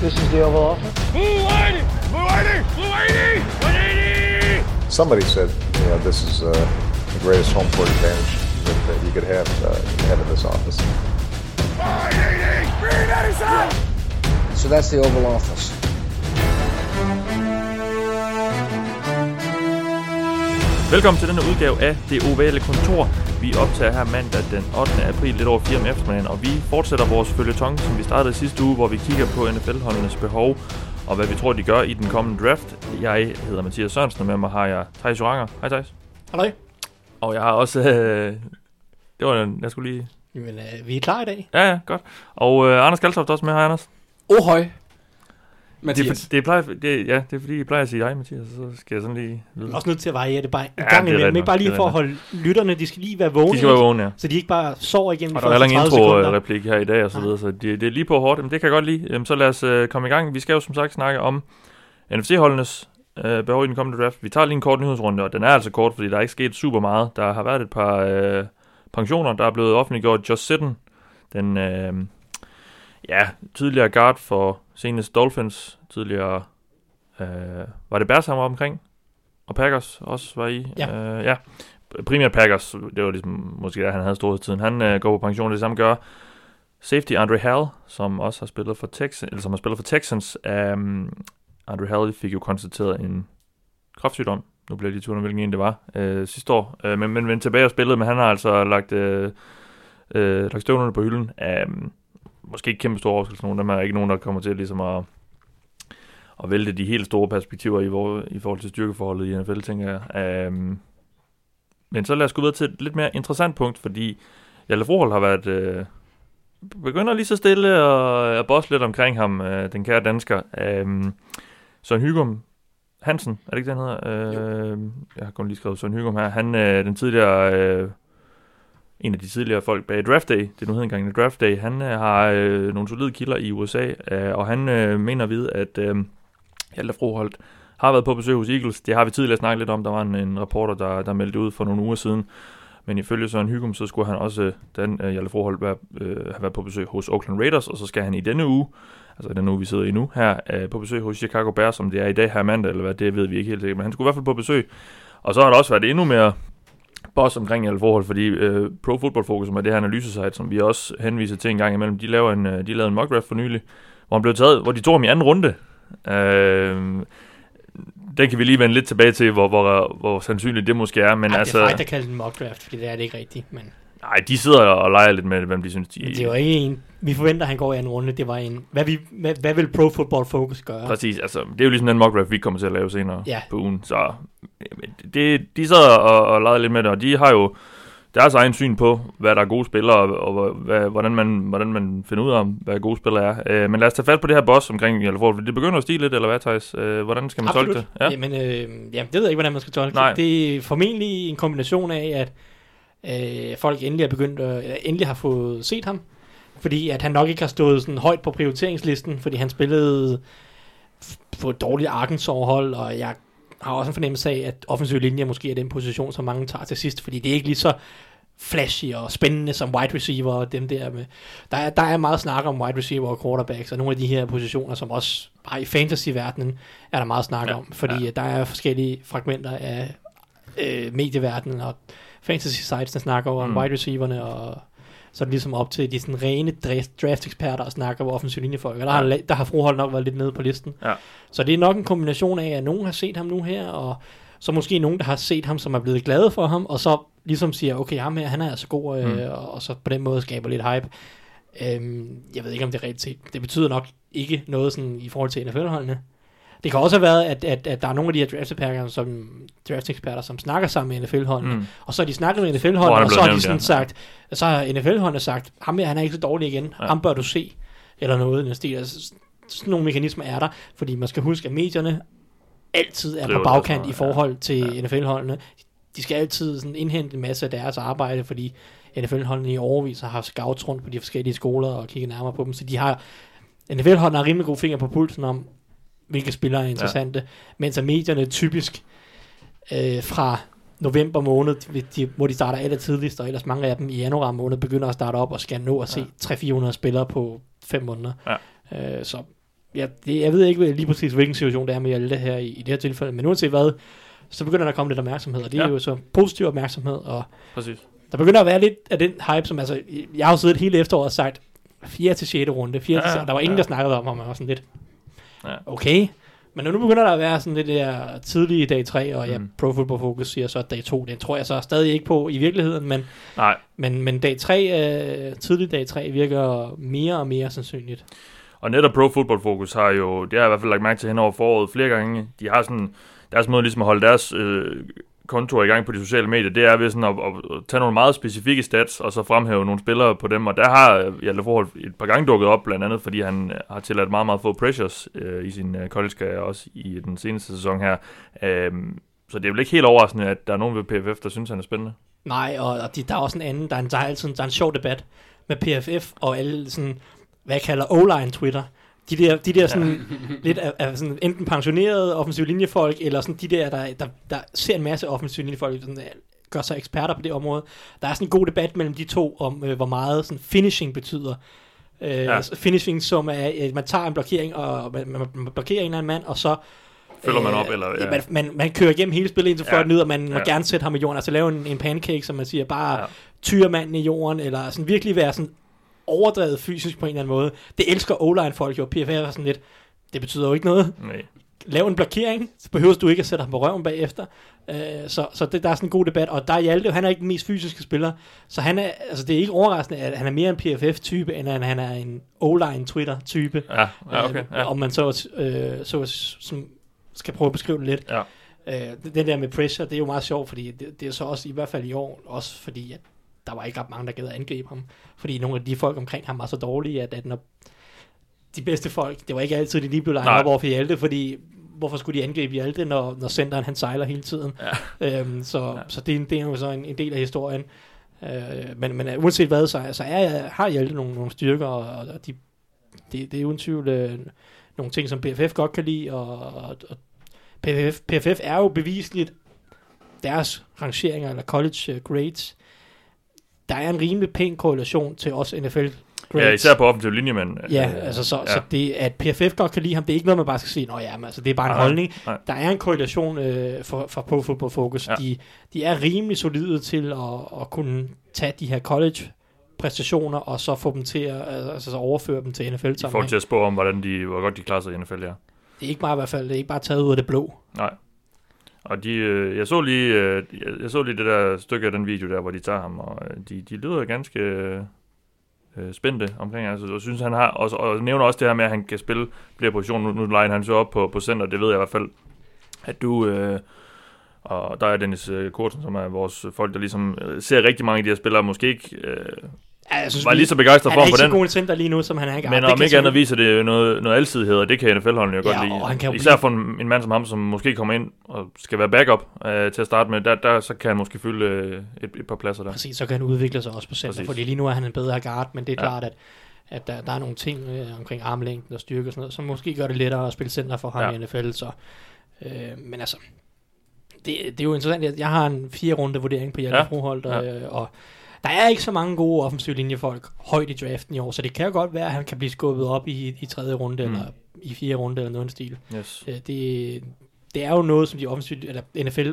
This is the Oval Office. Blue 180! Blue 180! Blue 180! 180! Somebody said, you know, this is uh, the greatest home court advantage that, that you could have, uh, have in this office. 180! Green Edison! So that's the Oval Office. Velkommen til denne udgave af Det Ovale Kontor. Vi optager her mandag den 8. april lidt over 4 om eftermiddagen, og vi fortsætter vores følgetong, som vi startede sidste uge, hvor vi kigger på NFL-holdenes behov og hvad vi tror, de gør i den kommende draft. Jeg hedder Mathias Sørensen, og med mig har jeg Thijs Joranger. Hej Thijs. Halløj. Og jeg har også... Øh, det var en, jeg skulle lige... Jamen, øh, vi er klar i dag. Ja, ja, godt. Og øh, Anders Kaltoft også med. Hej Anders. Ohøj. Det er, Mathias. for, det, er plejer, det, ja, det er fordi, I plejer at sige hej, Mathias, så skal jeg sådan lige vide. Også nødt til at variere det bare en Ja, gang det er imellem. Ikke bare lige det er for at holde lytterne, de skal lige være vågne. De skal være vågne, ja. Så de ikke bare sover igennem Og de der er heller ingen 30 sekunder. intro-replik her i dag og så videre, så det, det er lige på hårdt. Men det kan jeg godt lide. Jamen, så lad os øh, komme i gang. Vi skal jo som sagt snakke om NFC-holdenes øh, behov i den kommende draft. Vi tager lige en kort nyhedsrunde, og den er altså kort, fordi der er ikke sket super meget. Der har været et par øh, pensioner, der er blevet offentliggjort. Josh Sitten, den øh, ja, tidligere guard for senest Dolphins, tidligere øh, var det Bears, han var omkring? Og Packers også var i. Ja. Øh, ja. Primært Packers, det var ligesom måske der, han havde storhedstiden. Han øh, går på pension, det samme gør safety Andre Hall, som også har spillet for Texans, eller som har spillet for Texans. Um, Andre Hall fik jo konstateret en kræftsygdom. Nu bliver jeg lige tvivl om, hvilken en det var øh, sidste år. Øh, men, men, men tilbage og spillet, men han har altså lagt, øh, øh, lagt støvlerne på hylden. Um, måske ikke kæmpe store overskrifter, nogen dem er ikke nogen, der kommer til ligesom at, at vælte de helt store perspektiver i, hvor, i forhold til styrkeforholdet i NFL, tænker jeg. Um, men så lad os gå videre til et lidt mere interessant punkt, fordi Jalle Froholt har været... Øh, begynder lige så stille og at bosse lidt omkring ham, øh, den kære dansker. Øh, Søren Hygum Hansen, er det ikke den hedder? Øh, jeg har kun lige skrevet Søren Hygum her. Han øh, den tidligere... Øh, en af de tidligere folk bag Draft Day, det nu hedder engang Draft Day, han øh, har øh, nogle solide kilder i USA, øh, og han øh, mener ved, at øh, Hjalte Froholt har været på besøg hos Eagles. Det har vi tidligere snakket lidt om. Der var en, en reporter, der, der meldte ud for nogle uger siden. Men ifølge Søren Hygum, så skulle han også, øh, den øh, Hjalte Froholt, være, øh, have været på besøg hos Oakland Raiders, og så skal han i denne uge, altså den uge, vi sidder i nu, her øh, på besøg hos Chicago Bears, som det er i dag her mandag, eller hvad, det ved vi ikke helt sikkert, men han skulle i hvert fald på besøg. Og så har der også været endnu mere boss omkring Hjalte Froholt, fordi øh, Pro Football Focus, som er det her analysesite, som vi også henviser til en gang imellem, de laver en, øh, de lavede en mock draft for nylig, hvor han blev taget, hvor de tog ham i anden runde. Øh, den kan vi lige vende lidt tilbage til, hvor, hvor, hvor sandsynligt det måske er. Men Ej, altså, det er faktisk at kalde den mock draft, fordi det er det ikke rigtigt. Men, nej, de sidder og leger lidt med, hvem de synes, de men det var ikke en... Vi forventer, at han går i anden runde. Det var en... Hvad, vi, hvad, hvad vil Pro Football Focus gøre? Præcis, altså, det er jo ligesom den mock draft, vi kommer til at lave senere Ja. på ugen. Så det, de sidder og, og leger lidt med det, og de har jo deres egen syn på, hvad der er gode spillere, og, og hvad, hvordan, man, hvordan man finder ud af, hvad gode spillere er. Øh, men lad os tage fat på det her boss omkring Hjalte Froholt. Det begynder at stige lidt, eller hvad, Thijs? Øh, hvordan skal man tolke det? Ja. Jamen, øh, jamen, det ved jeg ikke, hvordan man skal tolke Nej. det. Det er formentlig en kombination af, at øh, folk endelig er begyndt at, eller endelig har fået set ham. Fordi at han nok ikke har stået sådan højt på prioriteringslisten, fordi han spillede på et dårligt Arkansas-hold, og jeg har også en fornemmelse af, at offensiv linje måske er den position, som mange tager til sidst, fordi det er ikke lige så flashy og spændende som wide receiver og dem der med. Der er, der er meget snak om wide receiver og quarterbacks, og nogle af de her positioner, som også bare i fantasy-verdenen er der meget snak Ja, om, fordi ja. der er forskellige fragmenter af øh, medieverdenen, og fantasy sites, der snakker over Mm. wide receiverne, og så er det ligesom op til de sådan rene dra- draft-eksperter og snakker om offensiv linjefolk, og der, har, der har Frohold nok været lidt nede på listen. Ja. Så det er nok en kombination af, at nogen har set ham nu her, og så måske nogen, der har set ham, som er blevet glade for ham, og så ligesom siger, okay, ham her, han er altså god, øh, Mm. og, og så på den måde skaber lidt hype. Øhm, jeg ved ikke, om det er set. Det betyder nok ikke noget sådan i forhold til NFL-holdene. Det kan også have været, at, at, at der er nogle af de her draft-eksperter, som, draft-eksperter, som snakker sammen med NFL-holdene, mm. Og så har de snakket med NFL-holdene, og så har de sådan ja. sagt, så har NFL-holdene sagt, ham her, han er ikke så dårlig igen, Ja. ham bør du se, eller noget i den stil. Altså, sådan nogle mekanismer er der, fordi man skal huske, at medierne altid er på bagkant sådan i forhold til ja. NFL-holdene. De skal altid sådan indhente en masse af deres arbejde, fordi NFL-holdene i overvis har haft scouts rundt på de forskellige skoler og kigget nærmere på dem, så de har NFL-holdene har rimelig gode fingre på pulsen om, hvilke spillere er interessante, ja. mens at medierne typisk øh, fra november måned, de, hvor de starter aller tidligst, og ellers mange af dem i januar måned begynder at starte op og skal nå at se 300-400 spillere på 5 måneder. Ja. Øh, så ja, det, jeg ved ikke lige præcis, hvilken situation det er med Hjalte her i, i det her tilfælde, men uanset hvad, så begynder der at komme lidt opmærksomhed, og det ja. er Ja. jo så positiv opmærksomhed, og Præcis. der begynder at være lidt af den hype, som altså, jeg har jo siddet hele efteråret og sagt, 4. til 6. runde, 4. Ja, til, og der var ingen, ja. der snakkede om, og man var sådan lidt, Ja. okay, men nu begynder der at være sådan lidt der tidlige dag 3, og ja, Mm. Pro Football Focus siger så, at dag 2, den tror jeg så stadig ikke på i virkeligheden, men, Nej, men, men dag 3, øh, tidlig dag 3 virker mere og mere sandsynligt. Og netop Pro Football Focus har jo, det har jeg i hvert fald lagt mærke til hen over foråret flere gange, de har sådan, deres måde ligesom at holde deres øh, kontor i gang på de sociale medier, det er ved sådan at, at, tage nogle meget specifikke stats, og så fremhæve nogle spillere på dem, og der har øh, Hjalte Forhold et par gange dukket op, blandt andet fordi han øh, har tilladt meget, meget få pressures øh, i sin øh, college også i den seneste sæson her. Øhm, så det er vel ikke helt overraskende, at der er nogen ved PFF, der synes, han er spændende. Nej, og, og de, der er også en anden, der er, en, der, er altid, der er en sjov debat med PFF og alle sådan, hvad jeg kalder O-line Twitter. De der, de der sådan, lidt af, af sådan, enten pensionerede offensive linjefolk, eller sådan de der, der, der, der ser en masse offensive linjefolk, sådan, øh, gør sig eksperter på det område. Der er sådan en god debat mellem de to, om øh, hvor meget sådan, finishing betyder. Øh, Ja. ja. Finishing, som er, at man tager en blokering, og man, man, man blokerer en eller anden mand, og så Følger man op, eller- ja. ja. man, man, man kører igennem hele spillet indtil Ja. fløjten ud, og man må Ja. gerne sætte ham i jorden, altså lave en, en pancake, som man siger, bare Ja. ja. tyre manden i jorden, eller sådan virkelig være sådan overdrevet fysisk på en eller anden måde. Det elsker O-line folk jo, PFF er sådan lidt, det betyder jo ikke noget. Nej. Lav en blokering, så behøver du ikke at sætte ham på røven bagefter. Øh, så så det, der er sådan en god debat, og der er Hjalte, han er ikke den mest fysiske spiller, så han er, altså det er ikke overraskende, at han er mere en PFF-type, end at han er en O-line Twitter-type. Ja, ja, okay. Øh, Ja. Om man så, øh, så som skal prøve at beskrive det lidt. Ja. Øh, den der med pressure, det er jo meget sjovt, fordi det, det er så også i hvert fald i år, også fordi at der var ikke ret mange, der gad at angribe ham. Fordi nogle af de folk omkring ham var så dårlige, at, at når de bedste folk, det var ikke altid, de lige blev legnet op over for Hjalte, fordi hvorfor skulle de angribe Hjalte, når, når centeren han sejler hele tiden? Ja. Øhm, så, Ja. så det, er en- det er jo så en, en del af historien. Øh, men, men øh, uanset hvad, så, så er, har Hjalte nogle, nogle styrker, og, og de, det, det er uden tvivl øh, nogle ting, som PFF godt kan lide, og, og, og PFF, PFF er jo bevisligt deres rangeringer, eller college øh, grades, der er en rimelig pæn korrelation til os NFL grades. ja, især på offensiv linje, men... Ja, øh, altså så, ja. så det, at PFF godt kan lide ham, det er ikke noget, man bare skal sige, nå ja, men altså, det er bare en Nej, holdning. nej. Der er en korrelation øh, for, for Pro Football Focus. Ja. De, de er rimelig solide til at, at kunne tage de her college præstationer, og så få dem til at altså, så overføre dem til NFL I forhold til at spå om, hvordan de, hvor godt de klarer sig i NFL, ja. Det er ikke bare i hvert fald, det er ikke bare taget ud af det blå. Nej. Og de, øh, jeg, så lige, øh, jeg, jeg så lige det der stykke af den video der, hvor de tager ham, og øh, de, de lyder ganske øh, øh spændte omkring, altså, jeg synes han har, og, og nævner også det her med, at han kan spille flere positioner, nu, nu leger han så op på, på center, det ved jeg i hvert fald, at du, øh, og der er Dennis øh, Kortsen, som er vores folk, der ligesom ser rigtig mange af de her spillere, måske ikke øh, Ja, jeg synes, var lige så begejstret han for er ham ikke på så den, god en center lige nu, som han er i gang. men Det om ikke andet viser det noget, noget alsidighed, og det kan NFL-holdene jo Ja, godt lide. og han kan Især for en, en mand som ham, som måske kommer ind og skal være backup øh, til at starte med, der, der, så kan han måske fylde øh, et, et par pladser der. Præcis, så kan han udvikle sig også på center, Præcis. fordi lige nu er han en bedre guard, men det er Ja. klart, at, at der, der er nogle ting øh, omkring armlængden og styrke og sådan noget, som måske gør det lettere at spille center for ham Ja. i NFL, så, øh, men altså, det, det er jo interessant, jeg, jeg har en fire runde vurdering på Hjalte Ja. Froholt, og, Ja. øh, og der er ikke så mange gode offensive linjefolk højt i draften i år, så det kan jo godt være, at han kan blive skubbet op i, i tredje runde, Mm. eller i fjerde runde, eller noget stil. Yes. Øh, det, det er jo noget, som de offensive, eller NFL,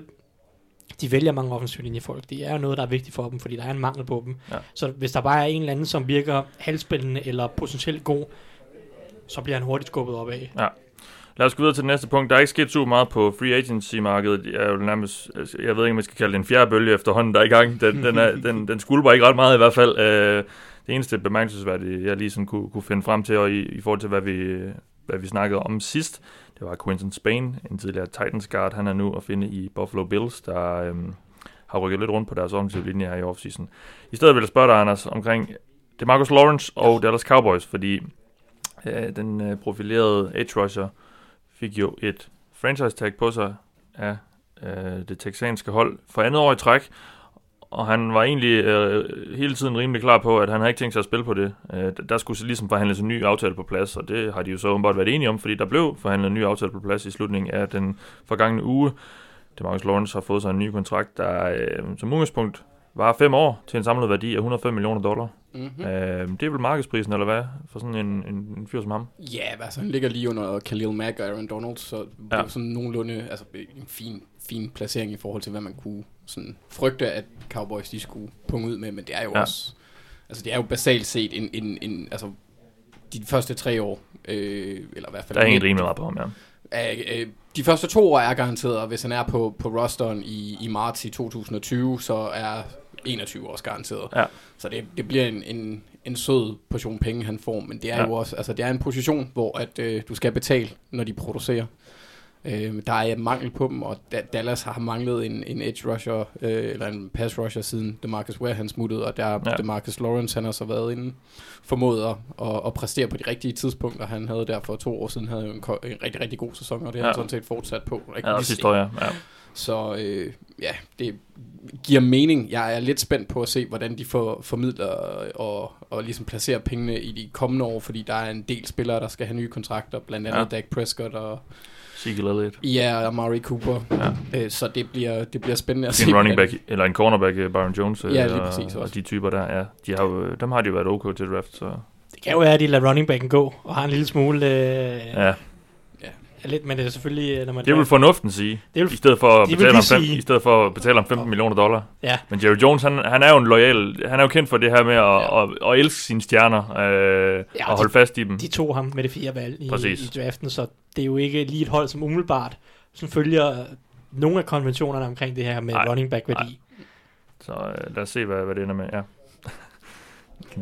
de vælger mange offensive linjefolk. Det er jo noget, der er vigtigt for dem, fordi der er en mangel på dem. Ja. Så hvis der bare er en eller anden, som virker halvspændende eller potentielt god, så bliver han hurtigt skubbet op af. Lad os gå videre til det næste punkt. Der er ikke sket super meget på free agency-markedet. Jeg, er jo nærmest, jeg ved ikke, om jeg skal kalde det en fjerde bølge efterhånden, der er i gang. Den, den, er, den, den skulper ikke ret meget i hvert fald. Øh, det eneste bemærkelsesværdige, jeg lige sådan kunne, kunne finde frem til, og i, i forhold til, hvad vi, hvad vi snakkede om sidst, det var Quentin Spain, en tidligere Titans guard. Han er nu at finde i Buffalo Bills, der øhm, har rykket lidt rundt på deres offensive linje her i offseason. I stedet vil jeg spørge dig, Anders, omkring DeMarcus Lawrence og Dallas Cowboys, fordi øh, den øh, profilerede edge rusher fik jo et franchise tag på sig af øh, det texanske hold for andet år i træk, og han var egentlig øh, hele tiden rimelig klar på, at han havde ikke tænkt sig at spille på det. Øh, der skulle så ligesom forhandles en ny aftale på plads, og det har de jo så åbenbart været enige om, fordi der blev forhandlet en ny aftale på plads i slutningen af den forgangne uge. DeMarcus Lawrence har fået sig en ny kontrakt, der øh, som udgangspunkt var fem år til en samlet værdi af 105 millioner dollar. Mm-hmm. Øh, det er vel markedsprisen, eller hvad, for sådan en, en, en fyr som ham? Ja, altså han ligger lige under Khalil Mack og Aaron Donald, så det Ja. er sådan nogenlunde altså, en fin, fin placering i forhold til, hvad man kunne sådan, frygte, at Cowboys de skulle punge ud med, men det er jo Ja. også, altså det er jo basalt set en, en, en altså de første tre år, øh, eller i hvert fald Der er ingen rimelig meget på ham, ja. Øh, øh, de første to år er garanteret, og hvis han er på, på rosteren i, i marts i 2020, så er 21 års garanteret. Ja. Så det, det bliver en, en, en sød portion penge, han får, men det er Ja. jo også, altså det er en position, hvor at, øh, du skal betale, når de producerer. Øh, der er mangel på dem, og Da- Dallas har manglet en, en edge rusher, øh, eller en pass rusher siden DeMarcus Ware han smuttede, og der Ja. DeMarcus Lawrence, han har så været inde formået at, at, at præstere på de rigtige tidspunkter. Han havde der for to år siden havde en, en rigtig, rigtig god sæson, og det har Ja. han sådan set fortsat på. Rigtig Ja, sidste år, ja. ja. Så øh, ja, det giver mening. Jeg er lidt spændt på at se, hvordan de får formidler og, og ligesom placerer pengene i de kommende år, fordi der er en del spillere, der skal have nye kontrakter, blandt andet Ja. Dak Prescott og Ezekiel Elliott. ja, Amari Cooper. Ja. Øh, så det bliver, det bliver spændende at er se. en running hvordan- back, eller en cornerback, Byron Jones, Ja, lige og, præcis og også. de typer der, ja. De har jo, dem har de jo været ok til draft, så Det kan jo være, at de lader running backen gå, og har en lille smule... Øh, ja. Lidt, men det er selvfølgelig, øh, når man... Det vil fornuften sige, Det vil- i stedet for at betale ham, fem, sige. i stedet for at betale ham 15 millioner dollar. Ja, Men Jerry Jones, han, han er jo en lojal, han er jo kendt for det her med at, ja. at, at, elske sine stjerner, øh, Ja, og holde fast i dem. de tog ham med det fire valg i, Præcis. i draften, så det er jo ikke lige et hold, som umiddelbart sådan følger øh, nogle af konventionerne omkring det her med Nej, running back værdi. Så øh, lad os se, hvad, hvad det ender med. Ja.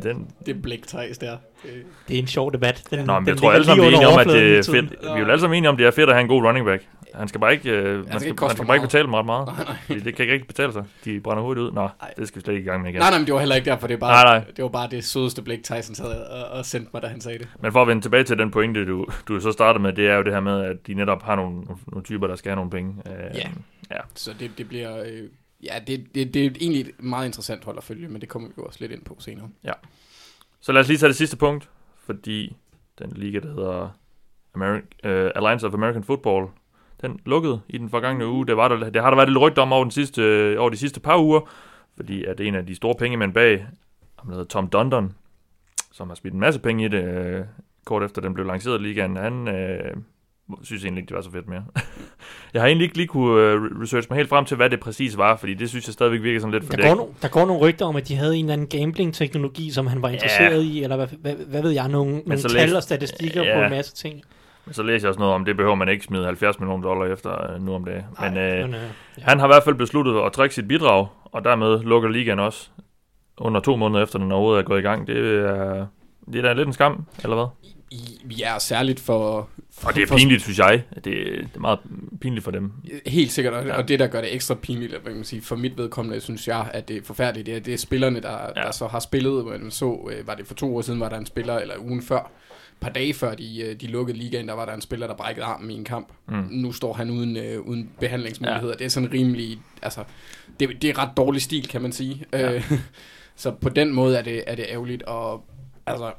Den, Det blik Thijs der. Øh, Det er en sjov debat. Den, Nå, men den jeg tror alle sammen, vi er enige om, at det er overfladen fedt. Vi er jo alle sammen enige om, at det er fedt at have en god running back. Han skal bare ikke, øh, man skal skal, ikke man skal bare ikke betale dem ret meget. Fordi det kan ikke rigtig betale sig. De brænder hovedet ud. Nå, Nej. det skal vi slet ikke i gang med igen. Nej, nej, men det var heller ikke derfor. Det, er bare, Nej, nej. det var bare det sødeste blik, Tyson havde og, og sendte mig, da han sagde det. Men for at vende tilbage til den pointe, du, du så startede med, det er jo det her med, at de netop har nogle, nogle typer, der skal have nogle penge. Øh, Ja. ja. Så det, det bliver... Øh, ja, det, det, det er egentlig et meget interessant hold at følge, men det kommer vi jo også lidt ind på senere. Ja. Så lad os lige tage det sidste punkt, fordi den liga, der hedder Ameri- uh, Alliance of American Football, den lukkede i den forgangne uge. Det, var der, det har der været lidt rygter om over, den sidste, øh, over de sidste par uger, fordi at en af de store pengemænd bag, ham hedder Tom Dundon, som har smidt en masse penge i det, øh, kort efter den blev lanceret i ligaen, han øh, synes egentlig ikke, det var så fedt mere. jeg har egentlig ikke lige kunne øh, researche mig helt frem til, hvad det præcis var, fordi det synes jeg stadigvæk virker sådan lidt Der går, no, der går nogle rygter om, at de havde en eller anden gambling-teknologi, som han var interesseret i, eller hvad, hvad, hvad ved jeg, nogle, nogle så tal læs- og statistikker Ja. på en masse ting. Men så læser jeg også noget om, det behøver man ikke smide 70 millioner dollar efter øh, nu om dagen. Men, øh, ja. han har i hvert fald besluttet at trække sit bidrag, og dermed lukker ligaen også under to måneder efter, den overhovedet er gået i gang. Det er, det er da lidt en skam, eller hvad? Vi er særligt for... for Og det er for, pinligt, synes jeg. Det, det er meget pinligt for dem. Helt sikkert, og, Ja. og det, der gør det ekstra pinligt, hvad kan man sige, for mit vedkommende, synes jeg, at det er forfærdeligt, det er, det er spillerne, der, Ja. ja. der så har spillet. Man så, øh, var det for to år siden, var der en spiller, eller ugen før, et par dage før de, øh, de lukkede ligaen, der var der en spiller, der brækkede armen i en kamp. Mm. Nu står han uden, øh, uden behandlingsmuligheder. Ja. Det er sådan rimelig, altså, det, det er ret dårlig stil, kan man sige. Ja. Øh, så på den måde er det, er det ærgerligt, og altså,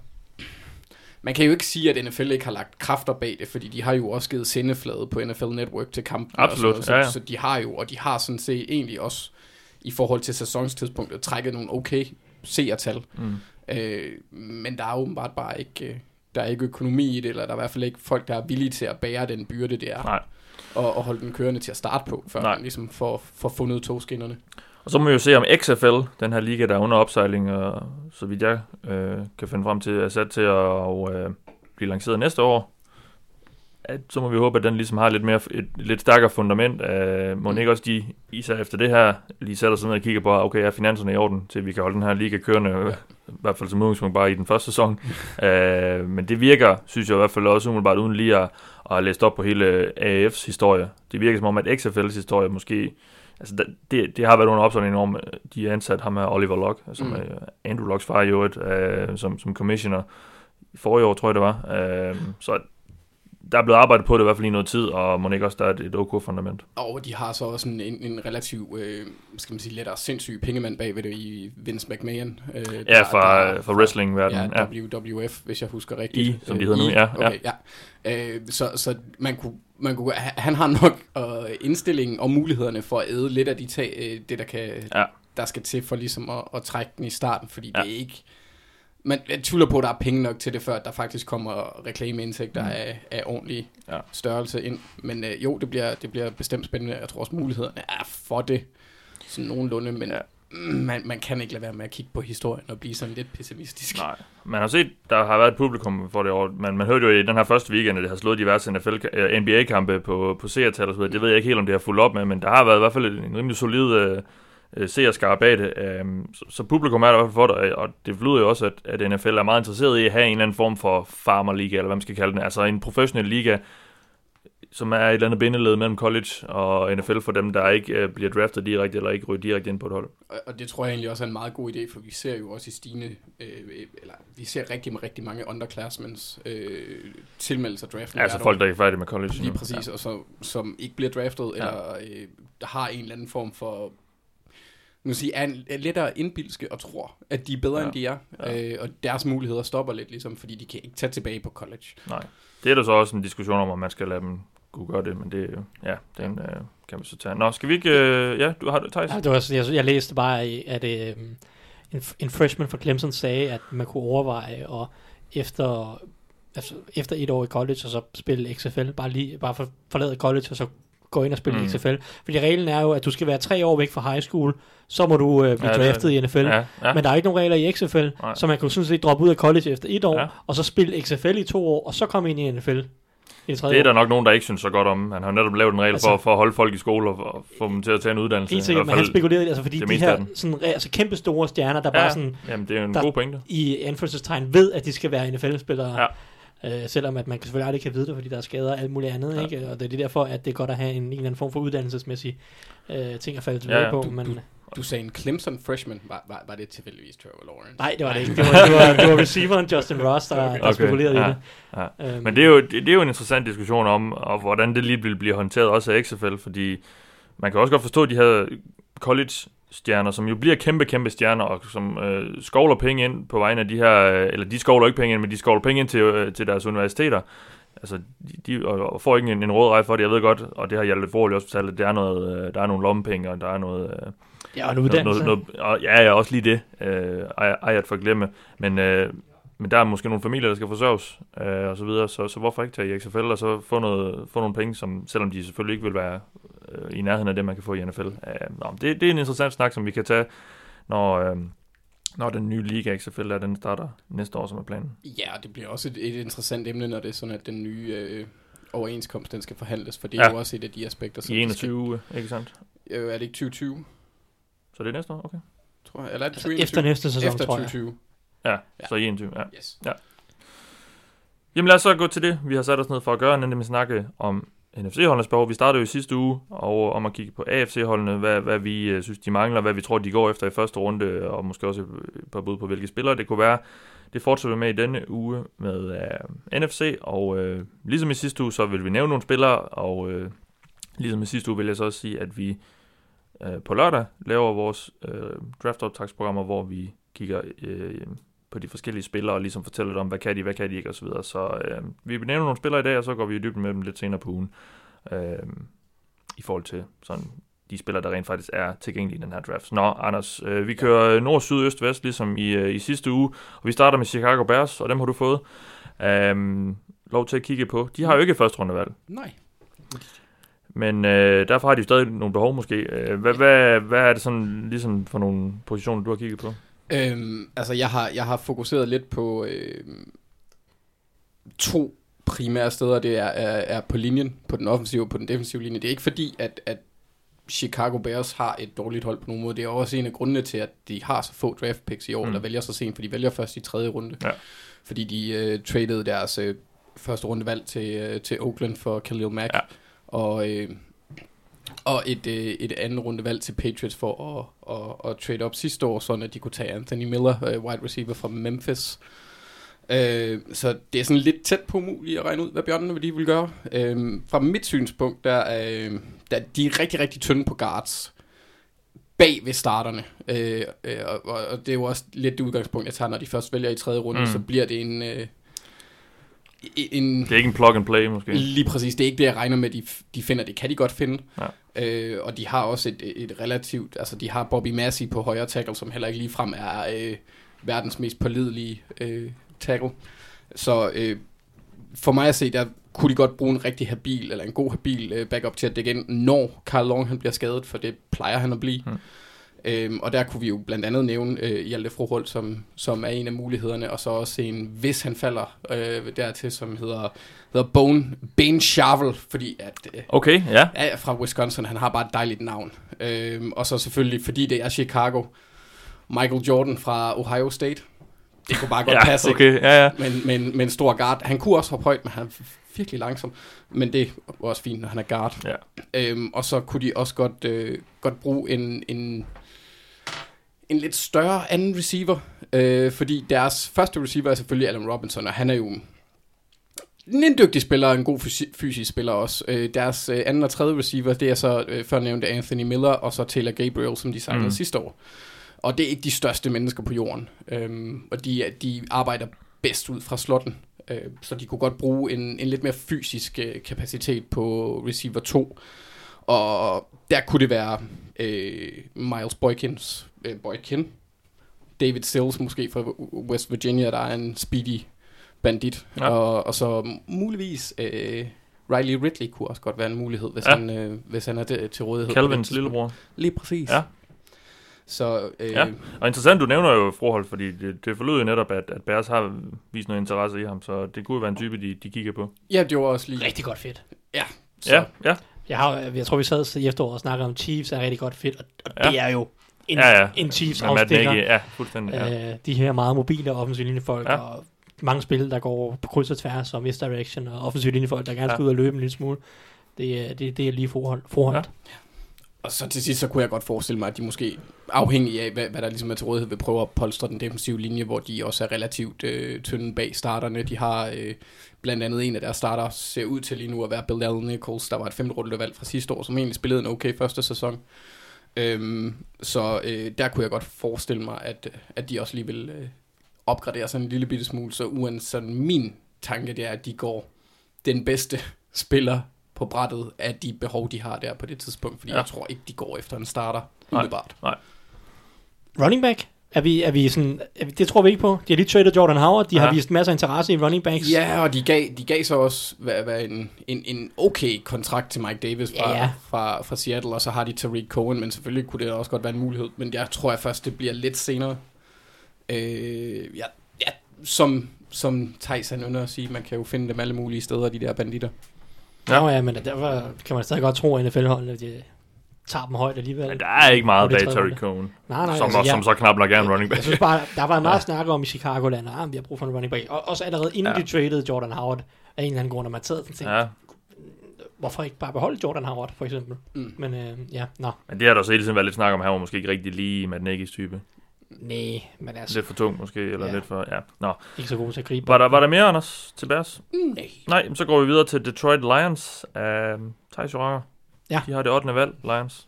man kan jo ikke sige, at NFL ikke har lagt kræfter bag det, fordi de har jo også givet sendeflade på NFL Network til kampen. Absolut, og sådan ja, ja. så, så de har jo, og de har sådan set egentlig også, i forhold til sæsonstidspunktet, trækket nogle okay seertal. Mm. Øh, men der er åbenbart bare ikke, øh, der er ikke økonomi i det, eller der er i hvert fald ikke folk, der er villige til at bære den byrde, det er, Nej. og, og holde den kørende til at starte på, før Nej. man ligesom får, får fundet togskinnerne. Og så må vi jo se om XFL, den her liga, der er under opsejling, og så vidt jeg øh, kan finde frem til, er sat til at og, øh, blive lanceret næste år. At, så må vi håbe, at den ligesom har lidt mere et lidt stærkere fundament. Øh, må ikke også de, især efter det her, lige sætter sig ned og kigger på, okay, er finanserne i orden, til vi kan holde den her liga kørende, ja. i hvert fald som udgangspunkt bare i den første sæson. øh, men det virker, synes jeg i hvert fald også umiddelbart, uden lige at, at have læst op på hele AAF's historie. Det virker som om, at XFL's historie måske Altså, det- det, har været under opsøgning om, øh, de har ansat ham her, Oliver Lock, som Mm. er Andrew Locks far i øvrigt, øh, som, som commissioner i forrige år, tror jeg det var. Øh, så der er blevet arbejdet på det i hvert fald i noget tid, og må ikke også, der er et, et OK fundament. Og de har så også en, en, en relativ, øh, skal man sige, lettere sindssyg pengemand bag ved det i Vince McMahon. Øh, Ja, fra, fra wrestlingverdenen. Ja, Ja, WWF, hvis jeg husker rigtigt. I, som de Øh, hedder nu, I, ja, Okay, ja. Øh, så, så man kunne, man kunne, han har nok øh, indstillingen og mulighederne for at æde lidt af de tag, øh, det, der, kan, Ja. der skal til for ligesom at, at trække den i starten, fordi Ja. det er ikke man jeg tvivler på, at der er penge nok til det, før der faktisk kommer reklameindtægter mm. af, af ordentlig ja. størrelse ind. Men øh, jo, det bliver, det bliver bestemt spændende. Jeg tror også, mulighederne er for det. Sådan nogenlunde, men Ja man, man kan ikke lade være med at kigge på historien og blive sådan lidt pessimistisk. Nej, man har set, der har været et publikum for det år, men man hørte jo i den her første weekend, at det har slået diverse NFL, eh, NBA-kampe på, på seertal og så videre. Det ved jeg ikke helt, om det har fulgt op med, men der har været i hvert fald en rimelig solid eh, eh, øh, øh, seerskare bag det. Øh, så, så publikum er der i hvert fald for det, og det lyder jo også, at, at NFL er meget interesseret i at have en eller anden form for farmerliga, eller hvad man skal kalde den, altså en professionel liga, som er et eller andet bindeled mellem college og NFL for dem, der ikke øh, bliver draftet direkte, eller ikke ryger direkte ind på et hold. Og, og det tror jeg egentlig også er en meget god idé, for vi ser jo også i stigende, øh, eller vi ser rigtig, rigtig mange underclassmens øh, tilmelde sig draften. Altså folk, der ikke er færdige med college. Lige præcis, og så, som ikke bliver draftet, Ja. ja. eller øh, der har en eller anden form for, nu sige, er, en, er lettere indbilske og tror, at de er bedre, Ja. ja. end de er. Ja. Ja. Øh, og deres muligheder stopper lidt, ligesom, fordi de kan ikke tage tilbage på college. Nej. Det er der så også en diskussion om, om man skal lade dem kunne gøre det, men det, ja, den øh, kan vi så tage. Nå, skal vi ikke... Øh, ja, du har det, Thijs? Ja, det var, jeg, jeg læste bare, at øh, en, en freshman fra Clemson sagde, at man kunne overveje at efter, altså, efter et år i college, og så spille XFL, bare, lige, bare for, forlade college, og så gå ind og spille Mm. XFL. Fordi reglen er jo, at du skal være tre år væk fra high school, så må du øh, blive Ja, ja, det draftet i NFL. Ja, ja. Men der er ikke nogen regler i XFL, Nej. Så man kan sådan set droppe ud af college efter et år, ja. og så spille XFL i to år, og så komme ind i NFL i det tredje det er der nok nogen, der ikke synes så godt om. Han har netop lavet en regel altså, for, for at holde folk i skole og, og få dem til at tage en uddannelse. Helt I sikkert, men han spekulerede, altså fordi det de her sådan, altså kæmpe store stjerner, der Ja, bare sådan jamen, det er en der- god pointe. i anførselstegn ved, at de skal være NFL-spillere. Ja. Øh, selvom at man selvfølgelig aldrig kan vide det, fordi der er skader og alt muligt andet, Ja. ikke? Og det er derfor, at det er godt at have en, en eller anden form for uddannelsesmæssig øh, ting at falde tilbage Ja, ja, ja. på. Du- Men, du- Du sagde en Clemson freshman. Var, var, var det tilfældigvis Trevor Lawrence? nej, det var det ikke. Det var, det var, det var receiveren Justin Ross, der, okay. der Okay, spekulerede ja, i det. ja. Øhm, Men det er, jo, det, det er jo en interessant diskussion om, og hvordan det lige vil blive håndteret også af XFL, fordi man kan også godt forstå de her college-stjerner, som jo bliver kæmpe, kæmpe stjerner, og som øh, skovler penge ind på vegne af de her, øh, eller de skovler ikke penge ind, men de skovler penge ind til, øh, til deres universiteter. Altså, de, de og, og får ikke en, en rådrej for det, jeg ved godt, og det har Hjalte Forhånd også fortalt, at der er, noget, øh, der er nogle lommepenge, og der er noget... Øh, ja, og en noget, uddannelse. noget, noget, og, ja, ja, også lige det. Øh, ej, ej at forglemme. Men, øh, men der er måske nogle familier, der skal forsørges, øh, og så videre. Så, så hvorfor ikke tage i XFL, og så få, noget, få nogle penge, som, selvom de selvfølgelig ikke vil være øh, i nærheden af det, man kan få i NFL. Øh, nå, det, det er en interessant snak, som vi kan tage, når, øh, når den nye liga XFL er, den starter næste år, som er planen. Ja, det bliver også et, et interessant emne, når det er sådan, at den nye øh, overenskomst, den skal forhandles, for det er Ja. jo også et af de aspekter, som I de skal- 21, ikke sandt? Øh, er det ikke 2020, Så det er næste år, okay. tror jeg? Eller er det Altså, 2021? efter næste sæson, Efter tror jeg. 2020, Ja, Ja. så i 21, ja. yes. Jamen lad os så gå til det, vi har sat os ned for at gøre, nemlig at snakke om NFC-holdenes behov. Vi startede jo i sidste uge og om at kigge på AFC-holdene, hvad, hvad vi øh, synes, de mangler, hvad vi tror, de går efter i første runde, og måske også et par bud på, hvilke spillere det kunne være. Det fortsætter vi med i denne uge med uh, NFC, og øh, ligesom i sidste uge, så vil vi nævne nogle spillere, og øh, ligesom i sidste uge vil jeg så også sige, at vi øh, på lørdag laver vores øh, draft-optagsprogrammer, hvor vi kigger øh, på de forskellige spillere, og ligesom fortæller lidt om, hvad kan de, hvad kan de ikke, osv. Så, videre. så øh, vi vil nævne nogle spillere i dag, og så går vi i dybden med dem lidt senere på ugen, øh, i forhold til sådan de spillere, der rent faktisk er tilgængelige i den her draft. Nå, Anders, øh, vi kører nord, syd, øst, vest, ligesom i, øh, i sidste uge, og vi starter med Chicago Bears, og dem har du fået øh, lov til at kigge på. De har jo ikke første rundevalg, Nej. Men øh, derfor har de stadig nogle behov måske. Øh, hvad, hvad, hvad er det sådan, ligesom for nogle positioner, du har kigget på? Øhm, altså, jeg har, jeg har fokuseret lidt på øh, to primære steder. Det er, er, er på linjen, på den offensive og på den defensive linje. Det er ikke fordi, at, at Chicago Bears har et dårligt hold på nogen måde. Det er også en af grundene til, at de har så få draft picks i år, Mm. mm. eller vælger så sent, for de vælger først i tredje runde. Ja. Fordi de øh, traded deres øh, første rundevalg til, øh, til Oakland for Khalil Mack. Ja. Og, øh, og et, øh, et andet rundevalg til Patriots for at, at, at trade op sidste år, sådan at de kunne tage Anthony Miller, øh, wide receiver fra Memphis. Øh, så det er sådan lidt tæt på umuligt at regne ud, hvad bjørnene de vil gøre. Øh, fra mit synspunkt, der, øh, der de er rigtig, rigtig tynde på guards bag ved starterne. Øh, øh, og, og, det er jo også lidt det udgangspunkt, jeg tager, når de først vælger i tredje runde, mm. så bliver det en... Øh, en Det er ikke en plug and play, måske. Lige præcis, det er ikke det, jeg regner med, de, de finder. Det kan de godt finde. Ja. Øh, og de har også et, et relativt... Altså, de har Bobby Massey på højre tackle, som heller ikke ligefrem er øh, verdens mest pålidelige øh, tackle. Så øh, for mig at se, der kunne de godt bruge en rigtig habil, eller en god habil øh, backup til at dække ind, når Carl Long han bliver skadet, for det plejer han at blive. Hmm. Øhm, og der kunne vi jo blandt andet nævne øh, Hjalte Froholt, som, som er en af mulighederne, og så også en, hvis han falder øh, dertil, som hedder, hedder Bone, Bane Shovel, fordi at, øh, Okay, ja. er fra Wisconsin, han har bare et dejligt navn. Øhm, og så selvfølgelig, fordi det er Chicago, Michael Jordan fra Ohio State. Det kunne bare godt ja, passe, okay, ja, ja. Men, men, men stor guard. Han kunne også hoppe højt, men han virkelig langsom. Men det var også fint, når han er guard. Ja. Øhm, og så kunne de også godt, øh, godt bruge en, en, en lidt større anden receiver. Øh, fordi deres første receiver er selvfølgelig Allen Robinson, og han er jo en dygtig spiller, og en god fysi- fysisk spiller også. Øh, deres øh, anden og tredje receiver, det er så øh, før nævnte Anthony Miller, og så Taylor Gabriel, som de signede Mm. sidste år. Og det er ikke de største mennesker på jorden. Øhm, og de, de arbejder bedst ud fra slotten. Øh, så de kunne godt bruge en, en lidt mere fysisk øh, kapacitet på receiver 2. Og der kunne det være øh, Miles Boykins, øh, Boykin, David Sills måske fra West Virginia, der er en speedy bandit. Ja. Ja. Og, og så muligvis øh, Riley Ridley kunne også godt være en mulighed, hvis, Ja. ja. han, øh, hvis han er til, til rådighed. det Calvins lillebror. Lige præcis. Ja. Så øh, Ja. Og interessant, du nævner jo forhold, fordi det, det forlød jo netop, at, at Bears har vist noget interesse i ham, så det kunne jo være en type, de, de kigger på. ja, det var også lige... Rigtig godt fedt. Så, Ja, ja. Jeg, har, jeg tror, vi sad i efteråret og snakkede om Chiefs er rigtig godt fedt, og, og Ja. det er jo en, Ja, ja. en Chiefs Matt afstikker. Ja, fuldstændig. Ja. Øh, de her meget mobile offensive linjefolk, Ja. ja. og mange spil, der går på kryds og tværs og misdirection, og offensive linjefolk, der gerne Ja. skal ud og løbe en lille smule. Det, er- det, det er lige forhold. forhold. Ja. Og så til sidst, så kunne jeg godt forestille mig, at de måske, afhængig af, hvad, hvad der ligesom er til rådighed, vil prøve at polstre den defensive linje, hvor de også er relativt øh, tynde bag starterne. De har øh, blandt andet en af deres starter, ser ud til lige nu at være Bill Allen Nichols, der var et femte rundevalg fra sidste år, som egentlig spillede en okay første sæson. Øhm, så øh, der kunne jeg godt forestille mig, at, øh, at de også lige vil øh, opgradere sådan en lille bitte smule. Så uanset sådan min tanke, det er, at de går den bedste spiller på brættet af de behov, de har der på det tidspunkt. Fordi Ja. jeg tror ikke, de går efter en starter Nej. umiddelbart. Running back? Er vi, er vi sådan, er vi, det tror vi ikke på. De har lige traded Jordan Howard. De ja. Har vist masser af interesse i running backs. Ja, og de gav, de gav så også hvad, hvad en, en, en okay kontrakt til Mike Davis fra, Ja. Fra, fra Seattle, og så har de Tariq Cohen, men selvfølgelig kunne det også godt være en mulighed. Men jeg tror jeg først, det bliver lidt senere. Øh, ja, ja, som, som Thijs han ynder at sige, man kan jo finde dem alle mulige steder, de der banditter. Ja. Ja. Nå, ja, men derfor kan man stadig godt tro, at NFL-holdene de tager dem højt alligevel. Men der er ikke meget bag Terry Cohen, nej, nej, som, altså, også, som så knap nok er en running Jeg back. synes bare, der var meget snak om i Chicago-land, at ah, vi har brug for en running back. Og også allerede inden Ja. de traded Jordan Howard, af en eller anden grund, når man sad og tænkte, ja. Ja, hvorfor ikke bare beholde Jordan Howard, for eksempel. Mm. Men øh, ja, nå, men det har der så hele tiden været lidt snak om, han var måske ikke rigtig lige Matt Nagy's type. Nej, men altså, Lidt for tung måske, eller Ja. lidt for, ja. Nå. ikke så god til at gribe. Var der, var der mere, Anders, til Bears? Nej. Nej, så går vi videre til Detroit Lions af um, Thijs Joranger. Ja. De har det 8. valg, Lions.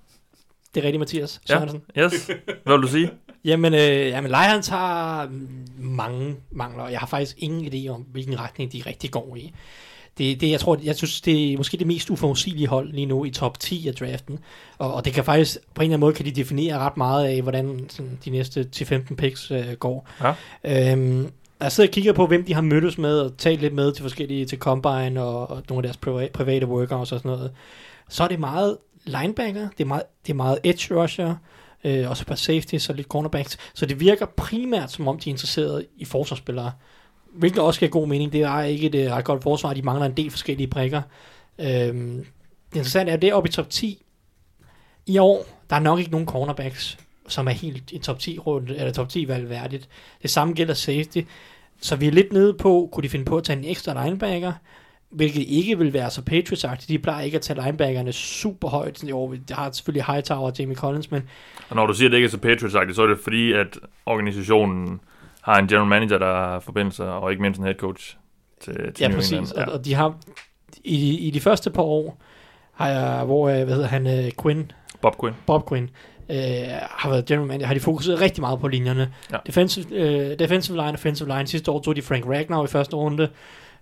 Det er rigtigt, Mathias Ja. Sørensen. Yes. Hvad vil du sige? Jamen, øh, jamen Lions har mange mangler. Jeg har faktisk ingen idé om, hvilken retning de rigtig går i. Det, det, jeg tror, jeg synes, det er måske det mest uforudsigelige hold lige nu i top 10 af draften. Og, og det kan faktisk, på en eller anden måde, kan de definere ret meget af, hvordan sådan, de næste 10-15 picks øh, går. Ja. Øhm, jeg sidder og kigger på, hvem de har mødtes med, og talt lidt med til forskellige, til Combine og, og nogle af deres priva- private workouts og sådan noget. Så er det meget linebacker, det er meget, det er meget edge rusher, øh, og så bare safety, så lidt cornerbacks. Så det virker primært, som om de er interesseret i forsvarsspillere. Hvilket også giver god mening. Det er ikke et øh, ret godt forsvar. De mangler en del forskellige prikker. Øhm, det interessante er, at det er oppe i top 10. I år, der er nok ikke nogen cornerbacks, som er helt i top 10 runde, eller top 10 valg værdigt. Det samme gælder safety. Så vi er lidt nede på, kunne de finde på at tage en ekstra linebacker, hvilket ikke vil være så Patriots-agtigt. De plejer ikke at tage linebackerne super højt. Jo, de har selvfølgelig Hightower og Jamie Collins, men Og når du siger, at det ikke er så patriots så er det fordi, at organisationen har en general manager, der har forbindelser, og ikke mindst en head coach til, til Ja, New præcis. England. Og, og de har i, de- i de første par år, har jeg, hvor, øh, hvad hedder han, øh, Quinn, Bob Quinn. Bob Quinn, øh, har været general manager, har de fokuseret rigtig meget på linjerne. Ja. Defensive, øh, defensive line, offensive line. Sidste år tog de Frank Ragnar i første runde,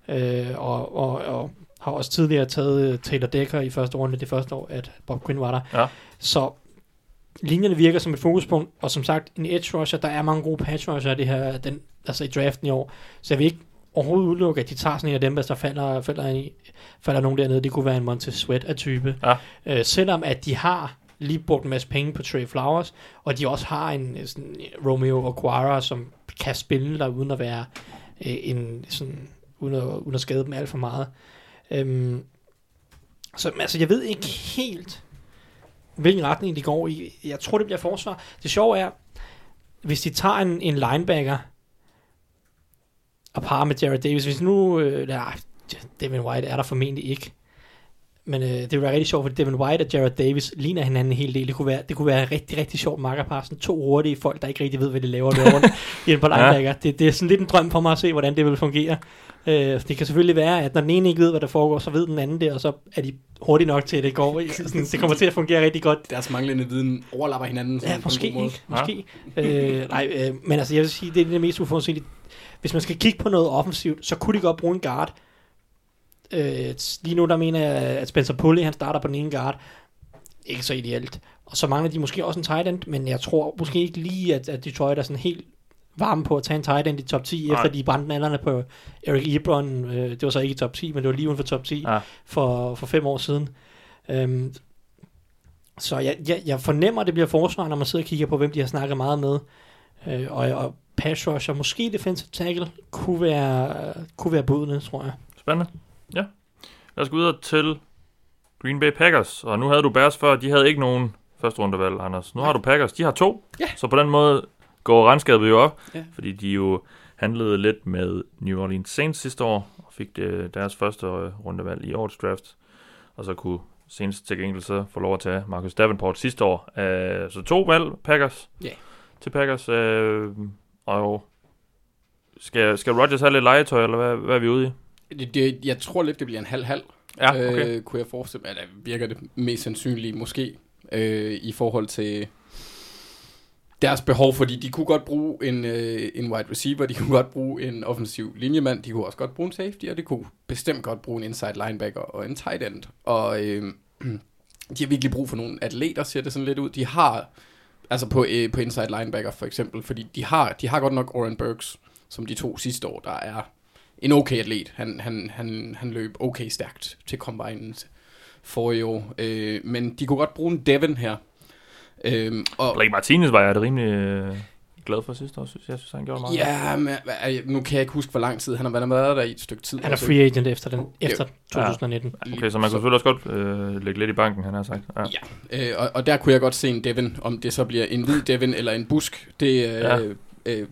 øh, og, og, og har også tidligere taget øh, Taylor Decker i første runde, det første år, at Bob Quinn var der. Ja. Så linjerne virker som et fokuspunkt, og som sagt, en edge rusher, der er mange gode patch rusher det her, den, altså i draften i år, så jeg vil ikke overhovedet udelukke, at de tager sådan en af dem, hvis der falder, falder, i, falder nogen dernede, det kunne være en Montez Sweat af type. Ja. Øh, selvom at de har lige brugt en masse penge på Trey Flowers, og de også har en sådan, Romeo Aquara, som kan spille der uden at være øh, en sådan, uden at, uden at skade dem alt for meget. Øhm, så altså, jeg ved ikke helt, hvilken retning de går i. Jeg tror, det bliver forsvar. Det sjove er, hvis de tager en, en linebacker og parer med Jared Davis, hvis nu, øh, nej, Devin White er der formentlig ikke, men øh, det ville være rigtig sjovt, fordi Devin White og Jared Davis ligner hinanden en hel del. Det kunne være, det kunne være rigtig, rigtig sjovt makkerpar. Sådan to hurtige folk, der ikke rigtig ved, hvad de laver rundt i en på linebacker. Ja. Det, det, er sådan lidt en drøm for mig at se, hvordan det vil fungere. Øh, det kan selvfølgelig være, at når den ene ikke ved, hvad der foregår, så ved den anden det, og så er de hurtigt nok til, at det går. Sådan, det kommer til at fungere rigtig godt. Deres manglende viden overlapper hinanden. Ja, måske ikke. Måske. Ja. Øh, nej, øh, men altså, jeg vil sige, det er det mest uforudsigelige. Hvis man skal kigge på noget offensivt, så kunne de godt bruge en guard, Øh, lige nu der mener jeg, at Spencer Pulley, han starter på den ene guard. Ikke så ideelt. Og så mangler de måske også en tight end, men jeg tror måske ikke lige, at, at Detroit er sådan helt varme på at tage en tight end i top 10, Nej. efter de brændte nallerne på Eric Ebron. Øh, det var så ikke i top 10, men det var lige uden for top 10 ja. for, for fem år siden. Øhm, så jeg, jeg, jeg fornemmer, at det bliver forsvar, når man sidder og kigger på, hvem de har snakket meget med. Øh, og, og pass rusher, måske defensive tackle, kunne være, kunne være budene, tror jeg. Spændende. Ja. Lad os gå videre til Green Bay Packers. Og nu havde du Bears før, de havde ikke nogen første rundevalg, Anders. Nu har du Packers, de har to. Ja. Så på den måde går regnskabet jo op, Ja. fordi de jo handlede lidt med New Orleans Saints sidste år, og fik det, deres første øh, rundevalg i årets draft. Og så kunne Saints til gengæld så få lov at tage Marcus Davenport sidste år. Uh, så to valg, Packers, Ja. til Packers. Uh, og skal, skal Rodgers have lidt legetøj, eller hvad, hvad er vi ude i? Det, det, jeg tror lidt, det bliver en halv-halv. Ja, okay. øh, kunne jeg forestille mig, eller virker det mest sandsynligt måske, øh, i forhold til deres behov, fordi de kunne godt bruge en, øh, en wide receiver, de kunne godt bruge en offensiv linjemand, de kunne også godt bruge en safety, og de kunne bestemt godt bruge en inside linebacker og en tight end. Og øh, de har virkelig brug for nogle atleter, ser det sådan lidt ud. De har, altså på, øh, på inside linebacker for eksempel, fordi de har, de har godt nok Oren Burks, som de to sidste år, der er en okay atlet. Han, han, han, han løb okay stærkt til combine for i år. Øh, men de kunne godt bruge en Devon her. Øh, og, Blake Martinez var jeg da rimelig øh, glad for sidste år, synes jeg. Synes, han gjorde meget. ja, men, øh, nu kan jeg ikke huske, hvor lang tid. Han har været der i et stykke tid. Han er Altså, free agent efter, den, efter 2019. Okay, så man kunne selvfølgelig også godt øh, lægge lidt i banken, han har sagt. Ja. Ja, øh, og, og der kunne jeg godt se en Devon, om det så bliver en hvid Devon eller en busk. Det, øh, Ja. øh,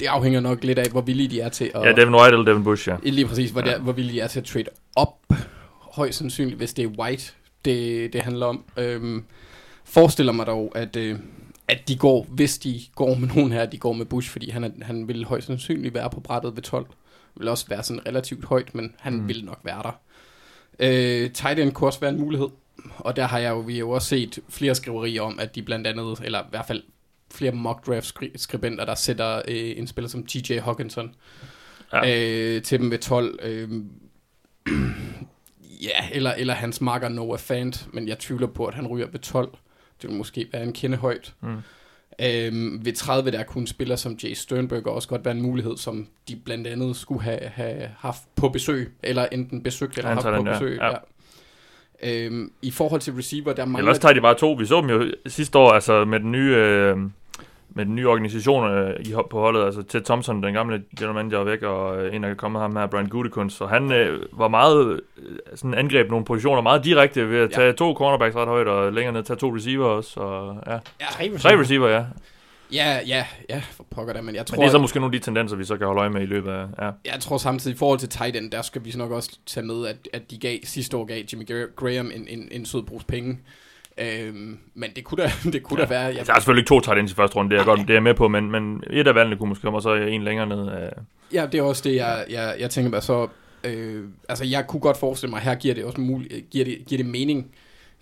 det afhænger nok lidt af, hvor villige de er til at... ja, Devin White eller Devin Bush, ja. Lige præcis, hvor, Ja. der, hvor villige de er til at trade op, højst sandsynligt, hvis det er white, det, det handler om. Øhm, forestiller mig dog, at, øh, at de går, hvis de går med nogen her, de går med Bush, fordi han, er, han vil højst sandsynligt være på brættet ved 12. Vil også være sådan relativt højt, men han mm. vil nok være der. Øh, tight end kunne også være en mulighed, og der har jeg jo, vi har jo også set flere skriverier om, at de blandt andet, eller i hvert fald flere mock draft skri- skribenter, der sætter øh, en spiller som TJ Hawkinson Ja. øh, til dem ved 12. Øh, ja, eller, eller hans marker Noah Fant, men jeg tvivler på, at han ryger ved 12. Det vil måske være en kende højt. Mm. Øhm, ved 30 der kunne spiller som Jay Sternberger også godt være en mulighed, som de blandt andet skulle have, have haft på besøg, eller enten besøgt eller haft på den besøg. ja. Ja. Øhm, I forhold til receiver, der mangler... Ellers tager de bare to. Vi så dem jo sidste år, altså med den nye, øh, med den nye organisation øh, i, på holdet. Altså Ted Thompson, den gamle general manager, er væk, og øh, en der er kommet ham her, Brian Gutekunst. Så han øh, var meget, øh, sådan angreb nogle positioner meget direkte ved at tage to cornerbacks ret højt, og længere ned tage to receiver også. Og, ja. Ja, Tre Tre receiver, ja. Ja, ja, ja, for pokker da, men jeg tror, Men det er så måske nogle af de tendenser, vi så kan holde øje med i løbet af... Ja. jeg tror samtidig, i forhold til tight end, der skal vi så nok også tage med, at, at de gav, sidste år gav Jimmy Gra- Graham en, en, en sød brus penge. Øhm, men det kunne da, det kunne ja. da være... Jeg, Der er selvfølgelig ikke to tight ends i første runde, det er, jeg godt, det er jeg med på, men, men et af valgene kunne måske komme, og så en længere ned. Øh. Ja, det er også det, jeg, jeg, jeg tænker mig så... Øh, altså, jeg kunne godt forestille mig, her giver det også mulig, giver det, giver det mening,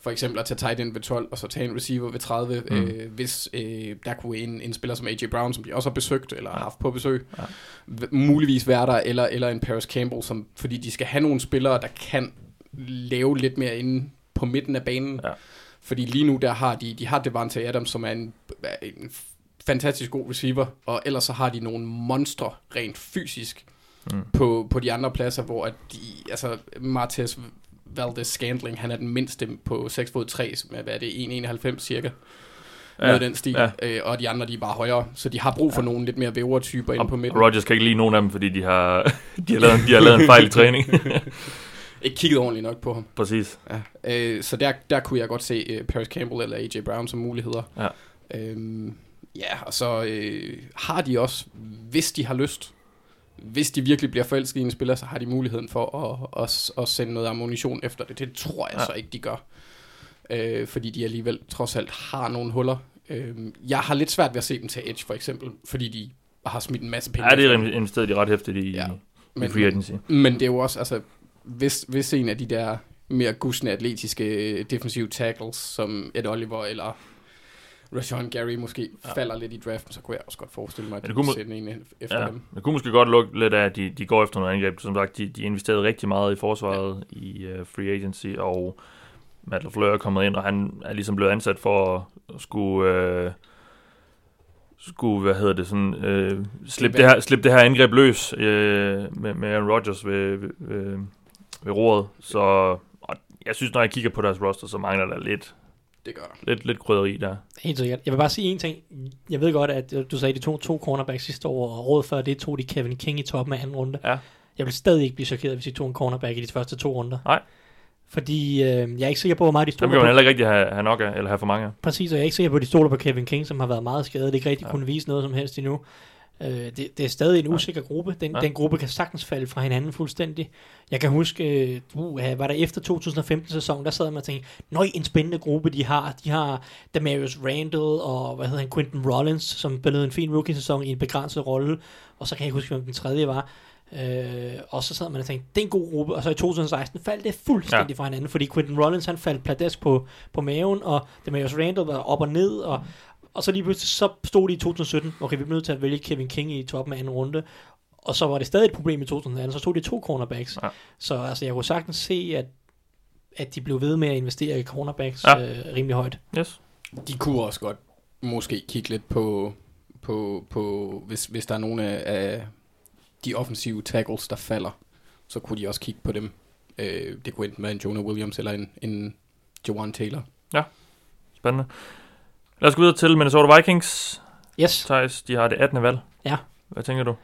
for eksempel at tage tight end ved 12, og så tage en receiver ved 30, Mm. øh, hvis øh, der kunne en, en spiller som AJ Brown, som de også har besøgt, eller har haft på besøg, Ja. muligvis være der, eller, eller en Paris Campbell, som, fordi de skal have nogle spillere, der kan lave lidt mere inde på midten af banen. Ja. Fordi lige nu, der har de, de har Devante Adams, som er en, en fantastisk god receiver, og ellers så har de nogle monstre rent fysisk mm. på, på de andre pladser, hvor at de, altså Martez Valdez Scandling, han er den mindste på 6 fod 3, som er, hvad er det, 1,91 cirka. Ja, noget den stil, ja. øh, og de andre de er bare højere, så de har brug for ja. nogle lidt mere vævre typer inde på midten. Rodgers kan ikke lide nogen af dem, fordi de har, de har, lavet, de har lavet en fejl i træning. ikke kigget ordentligt nok på ham. Præcis. Ja. Øh, så der, der kunne jeg godt se uh, Paris Campbell eller AJ Brown som muligheder. Ja. Øhm, ja, og så øh, har de også, hvis de har lyst, hvis de virkelig bliver forelsket i en spiller, så har de muligheden for at, at, at sende noget ammunition efter det. Det tror jeg ja. så ikke, de gør. Øh, fordi de alligevel trods alt har nogle huller. Øh, jeg har lidt svært ved at se dem til Edge, for eksempel, fordi de har smidt en masse penge. Ja, det er investeret de ret hæftigt i, ja. men, i free agency. Men det er jo også, altså, hvis, hvis en af de der mere gusne atletiske defensive tackles, som Ed Oliver eller Rashawn Gary måske ja. falder lidt i draften, så kunne jeg også godt forestille mig, at de kunne sætte en efter ja, dem. Det kunne måske godt lukke lidt af, at de, de går efter noget angreb. Som sagt, de, de investerede rigtig meget i forsvaret ja. i uh, free agency, og Matt LaFleur er kommet ind, og han er ligesom blevet ansat for at skulle... Uh, skulle, hvad hedder det, sådan, øh, slippe, det her, slippe det her angreb løs øh, med, med Aaron Rodgers ved, ved, ved, ved roret. Så og jeg synes, når jeg kigger på deres roster, så mangler der lidt, det gør Lidt, lidt krydderi der. Helt sikkert. Jeg vil bare sige en ting. Jeg ved godt, at du sagde, at de tog to cornerbacks sidste år, og råd før det tog de Kevin King i toppen af anden runde. Ja. Jeg vil stadig ikke blive chokeret, hvis de tog en cornerback i de første to runder. Nej. Fordi øh, jeg er ikke sikker på, hvor meget de stoler på. Dem kan man heller ikke rigtig have, have nok af, eller have for mange Præcis, og jeg er ikke sikker på, at de stoler på Kevin King, som har været meget skadet. Det ikke rigtig ja. kunne vise noget som helst endnu. Øh, det, det er stadig en usikker gruppe. Den, ja. den gruppe kan sagtens falde fra hinanden fuldstændig. Jeg kan huske, uh, var der efter 2015-sæsonen, der sad man og tænkte, nøj, en spændende gruppe de har. De har Demarius Randall og hvad hedder han, Quentin Rollins, som spillede en fin rookie-sæson i en begrænset rolle. Og så kan jeg ikke huske, hvem den tredje var. Øh, og så sad man og tænkte, det er en god gruppe, og så i 2016 faldt det fuldstændig ja. fra hinanden, fordi Quentin Rollins han faldt pladesk på, på maven, og Demarius Randall var op og ned, og, og så lige pludselig så stod de i 2017, okay, vi blev nødt til at vælge Kevin King i toppen af anden runde, og så var det stadig et problem i 2018, så stod de to cornerbacks. Ja. Så altså, jeg kunne sagtens se, at, at de blev ved med at investere i cornerbacks ja. øh, rimelig højt. Yes. De kunne også godt måske kigge lidt på, på, på hvis, hvis der er nogle af, de offensive tackles, der falder, så kunne de også kigge på dem. Øh, det kunne enten være en Jonah Williams eller en, en Jawan Taylor. Ja, spændende. Lad os gå videre til Minnesota Vikings. Yes. Thijs, de har det 18. valg. Ja. Hvad tænker du?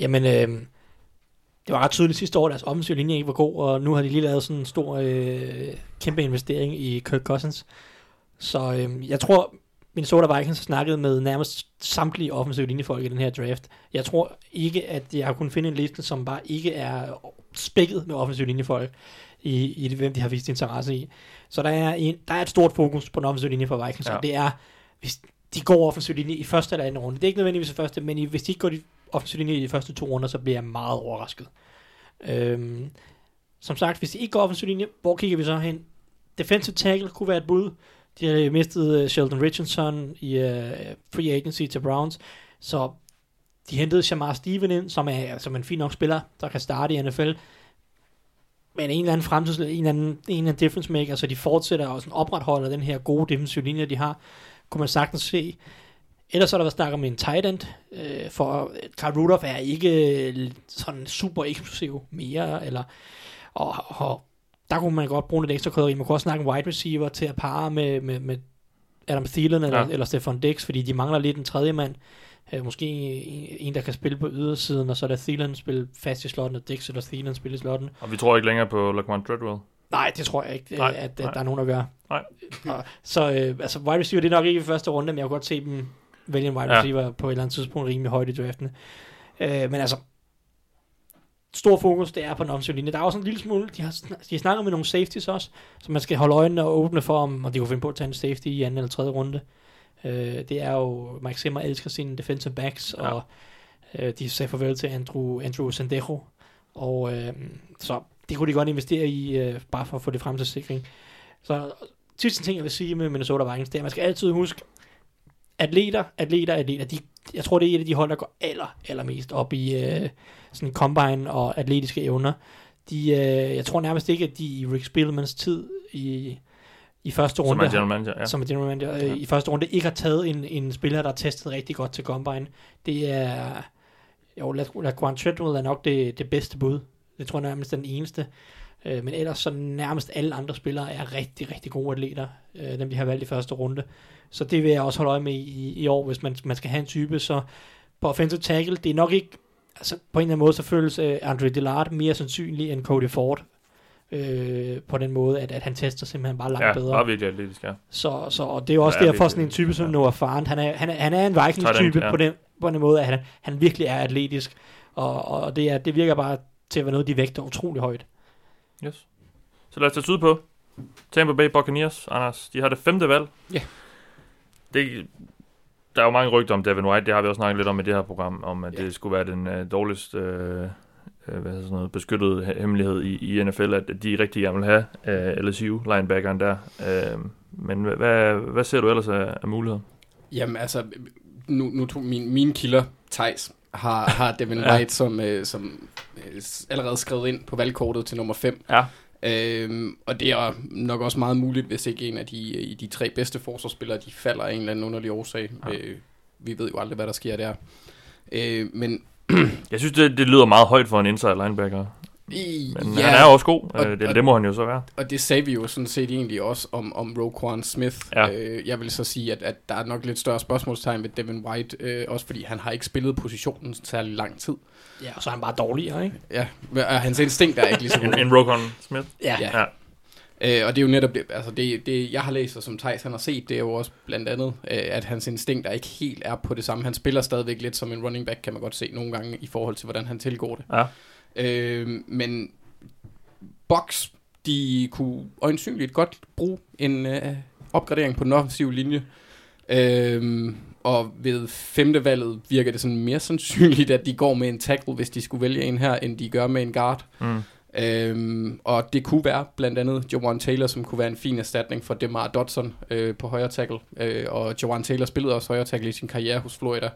Jamen, øh, det var ret tydeligt sidste år, at deres offensive linje ikke var god, og nu har de lige lavet sådan en stor, øh, kæmpe investering i Kirk Cousins. Så øh, jeg tror, Minnesota Vikings har snakket med nærmest samtlige offensive linjefolk i den her draft. Jeg tror ikke, at jeg har kunnet finde en liste, som bare ikke er spækket med offensive linjefolk i, i det, hvem de har vist interesse i. Så der er, en, der er et stort fokus på den offensive linje for Vikings, ja. og det er, hvis de går offensiv linje i første eller anden runde. Det er ikke nødvendigvis i første, men hvis de ikke går offensiv linje i de første to runder, så bliver jeg meget overrasket. Øhm, som sagt, hvis de ikke går offensiv linje, hvor kigger vi så hen? Defensive tackle kunne være et bud. De har mistet øh, Sheldon Richardson i uh, free agency til Browns, så de hentede Shamar Steven ind, som er, som en fin nok spiller, der kan starte i NFL. Men en eller anden fremtid, en eller anden, en eller anden difference maker, så de fortsætter og sådan opretholder den her gode defensive linje, de har, kunne man sagtens se. Ellers er der været snak om en tight end, øh, for Carl Rudolph er ikke sådan super eksplosiv mere, eller, og, og der kunne man godt bruge lidt ekstra krydderi. Man kunne også snakke en wide receiver til at parre med, med, med Adam Thielen eller, ja. eller Stefan Dix, fordi de mangler lidt en tredje mand. Uh, måske en, en, der kan spille på ydersiden, og så er der Thielen spille fast i slotten, og Dix eller Thielen spille i slotten. Og vi tror ikke længere på Laquan Treadwell? Nej, det tror jeg ikke, nej, at, at nej. der er nogen, der gør. Nej. Og, så uh, altså, wide receiver, det er nok ikke i første runde, men jeg kunne godt se dem vælge en wide ja. receiver på et eller andet tidspunkt rimelig højt i draften. Uh, men altså, stor fokus, det er på den offensive linje. Der er også en lille smule, de har, de snakker med nogle safeties også, så man skal holde øjnene og åbne for, om og de kunne finde på at tage en safety i anden eller tredje runde. Uh, det er jo, Mike Zimmer elsker sine defensive backs, ja. og uh, de sagde farvel til Andrew, Andrew Sandejo, og uh, så det kunne de godt investere i, uh, bare for at få det frem til sikring. Så sidste ting, jeg vil sige med Minnesota Vikings, det er, at man skal altid huske, atleter, atleter, atleter, de, jeg tror, det er et af de hold, der går aller, allermest op i øh, sådan combine og atletiske evner. De, øh, jeg tror nærmest ikke, at de i Rick Spielmans tid i, i første Som runde, er general manager, ja. som er general manager, Ja. øh, i første runde ikke har taget en, en spiller, der er testet rigtig godt til Combine. Det er, jo, La- Laquan Treadwell er nok det, det bedste bud. Det tror jeg nærmest den eneste. Øh, men ellers så nærmest alle andre spillere er rigtig, rigtig gode atleter, øh, dem de har valgt i første runde. Så det vil jeg også holde øje med i, i år, hvis man, man skal have en type. Så på offensive tackle, det er nok ikke, altså på en eller anden måde, så føles øh, Andre Dillard mere sandsynlig end Cody Ford. Øh, på den måde, at, at han tester simpelthen bare langt Ja, bedre. bare virkelig atletisk, ja. Så, så og det er jo også Ja, derfor virkelig. sådan en type som Ja. Noah Fant, han er, han er, han er en Vikings-type ja. på, den, på den måde, at han, han virkelig er atletisk, og, og det, er, det virker bare til at være noget, de vægter utrolig højt. Yes. Så lad os tage syd på. Tampa Bay Buccaneers, Anders, de har det femte valg. Ja. Det, der er jo mange rygter om Devin White, det har vi også snakket lidt om i det her program, om at Ja. det skulle være den uh, dårligste uh, uh, hvad hedder sådan noget, beskyttede he- hemmelighed i, i NFL, at de rigtig gerne vil have uh, LSU, linebackeren der. Uh, men hvad, hvad, hvad ser du ellers af, af muligheder? Jamen altså, nu, nu tog min, mine kilder, Thijs, har, har Devin Ja. White som, øh, som øh, allerede skrevet ind på valgkortet til nummer 5. Ja. Øhm, og det er nok også meget muligt, hvis ikke en af de, i de tre bedste forsvarsspillere, de falder af en eller anden underlig årsag. Ja. Øh, vi ved jo aldrig, hvad der sker der. Øh, men Jeg synes, det, det lyder meget højt for en inside linebacker, i, men ja, han er også god, Og- uh, det, og- det må han jo så være. Og det sagde vi jo sådan set egentlig også om, om Roquan Smith. Ja. Øh, jeg vil så sige, at, at der er nok lidt større spørgsmålstegn ved Devin White, øh, også fordi han har ikke spillet positionen særlig lang tid. Ja, og så er han bare dårligere, ikke? Ja, og hans instinkt er ikke lige så En, god. en Rokon Smith. Ja. Ja. Ja. Øh, og det er jo netop det, altså det, det jeg har læst, og som Thijs han har set, det er jo også blandt andet, øh, at hans instinkter ikke helt er på det samme. Han spiller stadigvæk lidt som en running back, kan man godt se nogle gange, i forhold til, hvordan han tilgår det. Ja. Øh, men Box, de kunne øjensynligt godt bruge en øh, opgradering på den offensive linje. Øh, og ved femte valget virker det sådan mere sandsynligt, at de går med en tackle, hvis de skulle vælge en her, end de gør med en guard. Mm. Øhm, og det kunne være blandt andet Jawan Taylor, som kunne være en fin erstatning for Demar Dodson øh, på højre tackle. Øh, og Jawan Taylor spillede også højre tackle i sin karriere hos Florida.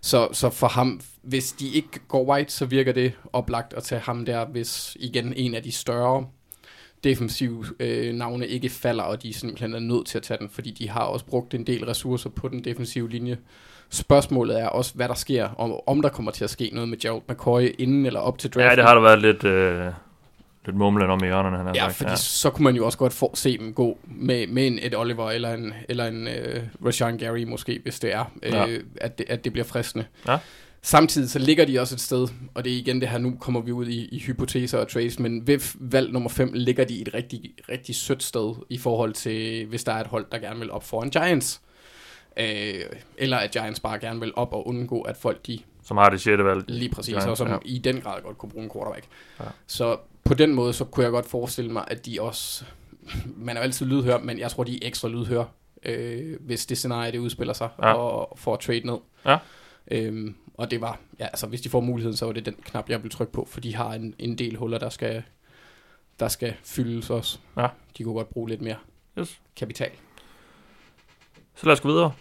Så, så for ham, hvis de ikke går white, så virker det oplagt at tage ham der, hvis igen en af de større defensive øh, navne ikke falder, og de simpelthen er nødt til at tage den, fordi de har også brugt en del ressourcer på den defensive linje. Spørgsmålet er også, hvad der sker, om, om der kommer til at ske noget med Gerald McCoy inden eller op til draften. Ja, det har der været lidt, øh, lidt mumlen om i hjørnerne, han har Ja, sagt. fordi ja. så kunne man jo også godt få, se dem gå med, med en Ed Oliver eller en, eller en uh, Rashawn Gary måske, hvis det er, Ja. øh, at, det, at det bliver fristende. Ja. Samtidig så ligger de også et sted, og det er igen det her, nu kommer vi ud i, i hypoteser og trades, men ved valg nummer 5 ligger de et rigtig, rigtig sødt sted i forhold til, hvis der er et hold, der gerne vil op foran Giants. Øh, eller at Giants bare gerne vil op og undgå, at folk de Som har det sjette valg. Lige præcis, Giants, og som ja. ja. i den grad godt kunne bruge en quarterback. Ja. Ja. Så på den måde, så kunne jeg godt forestille mig, at de også... Man er jo altid lydhør, men jeg tror, de er ekstra lydhør, øh, hvis det scenarie, det udspiller sig, Ja. og at trade ned. Ja. Øhm, og det var, ja, altså hvis de får muligheden, så var det den knap, jeg vil trykke på, for de har en, en del huller, der skal, der skal fyldes også. Ja. De kunne godt bruge lidt mere Yes. kapital. Så lad os gå videre.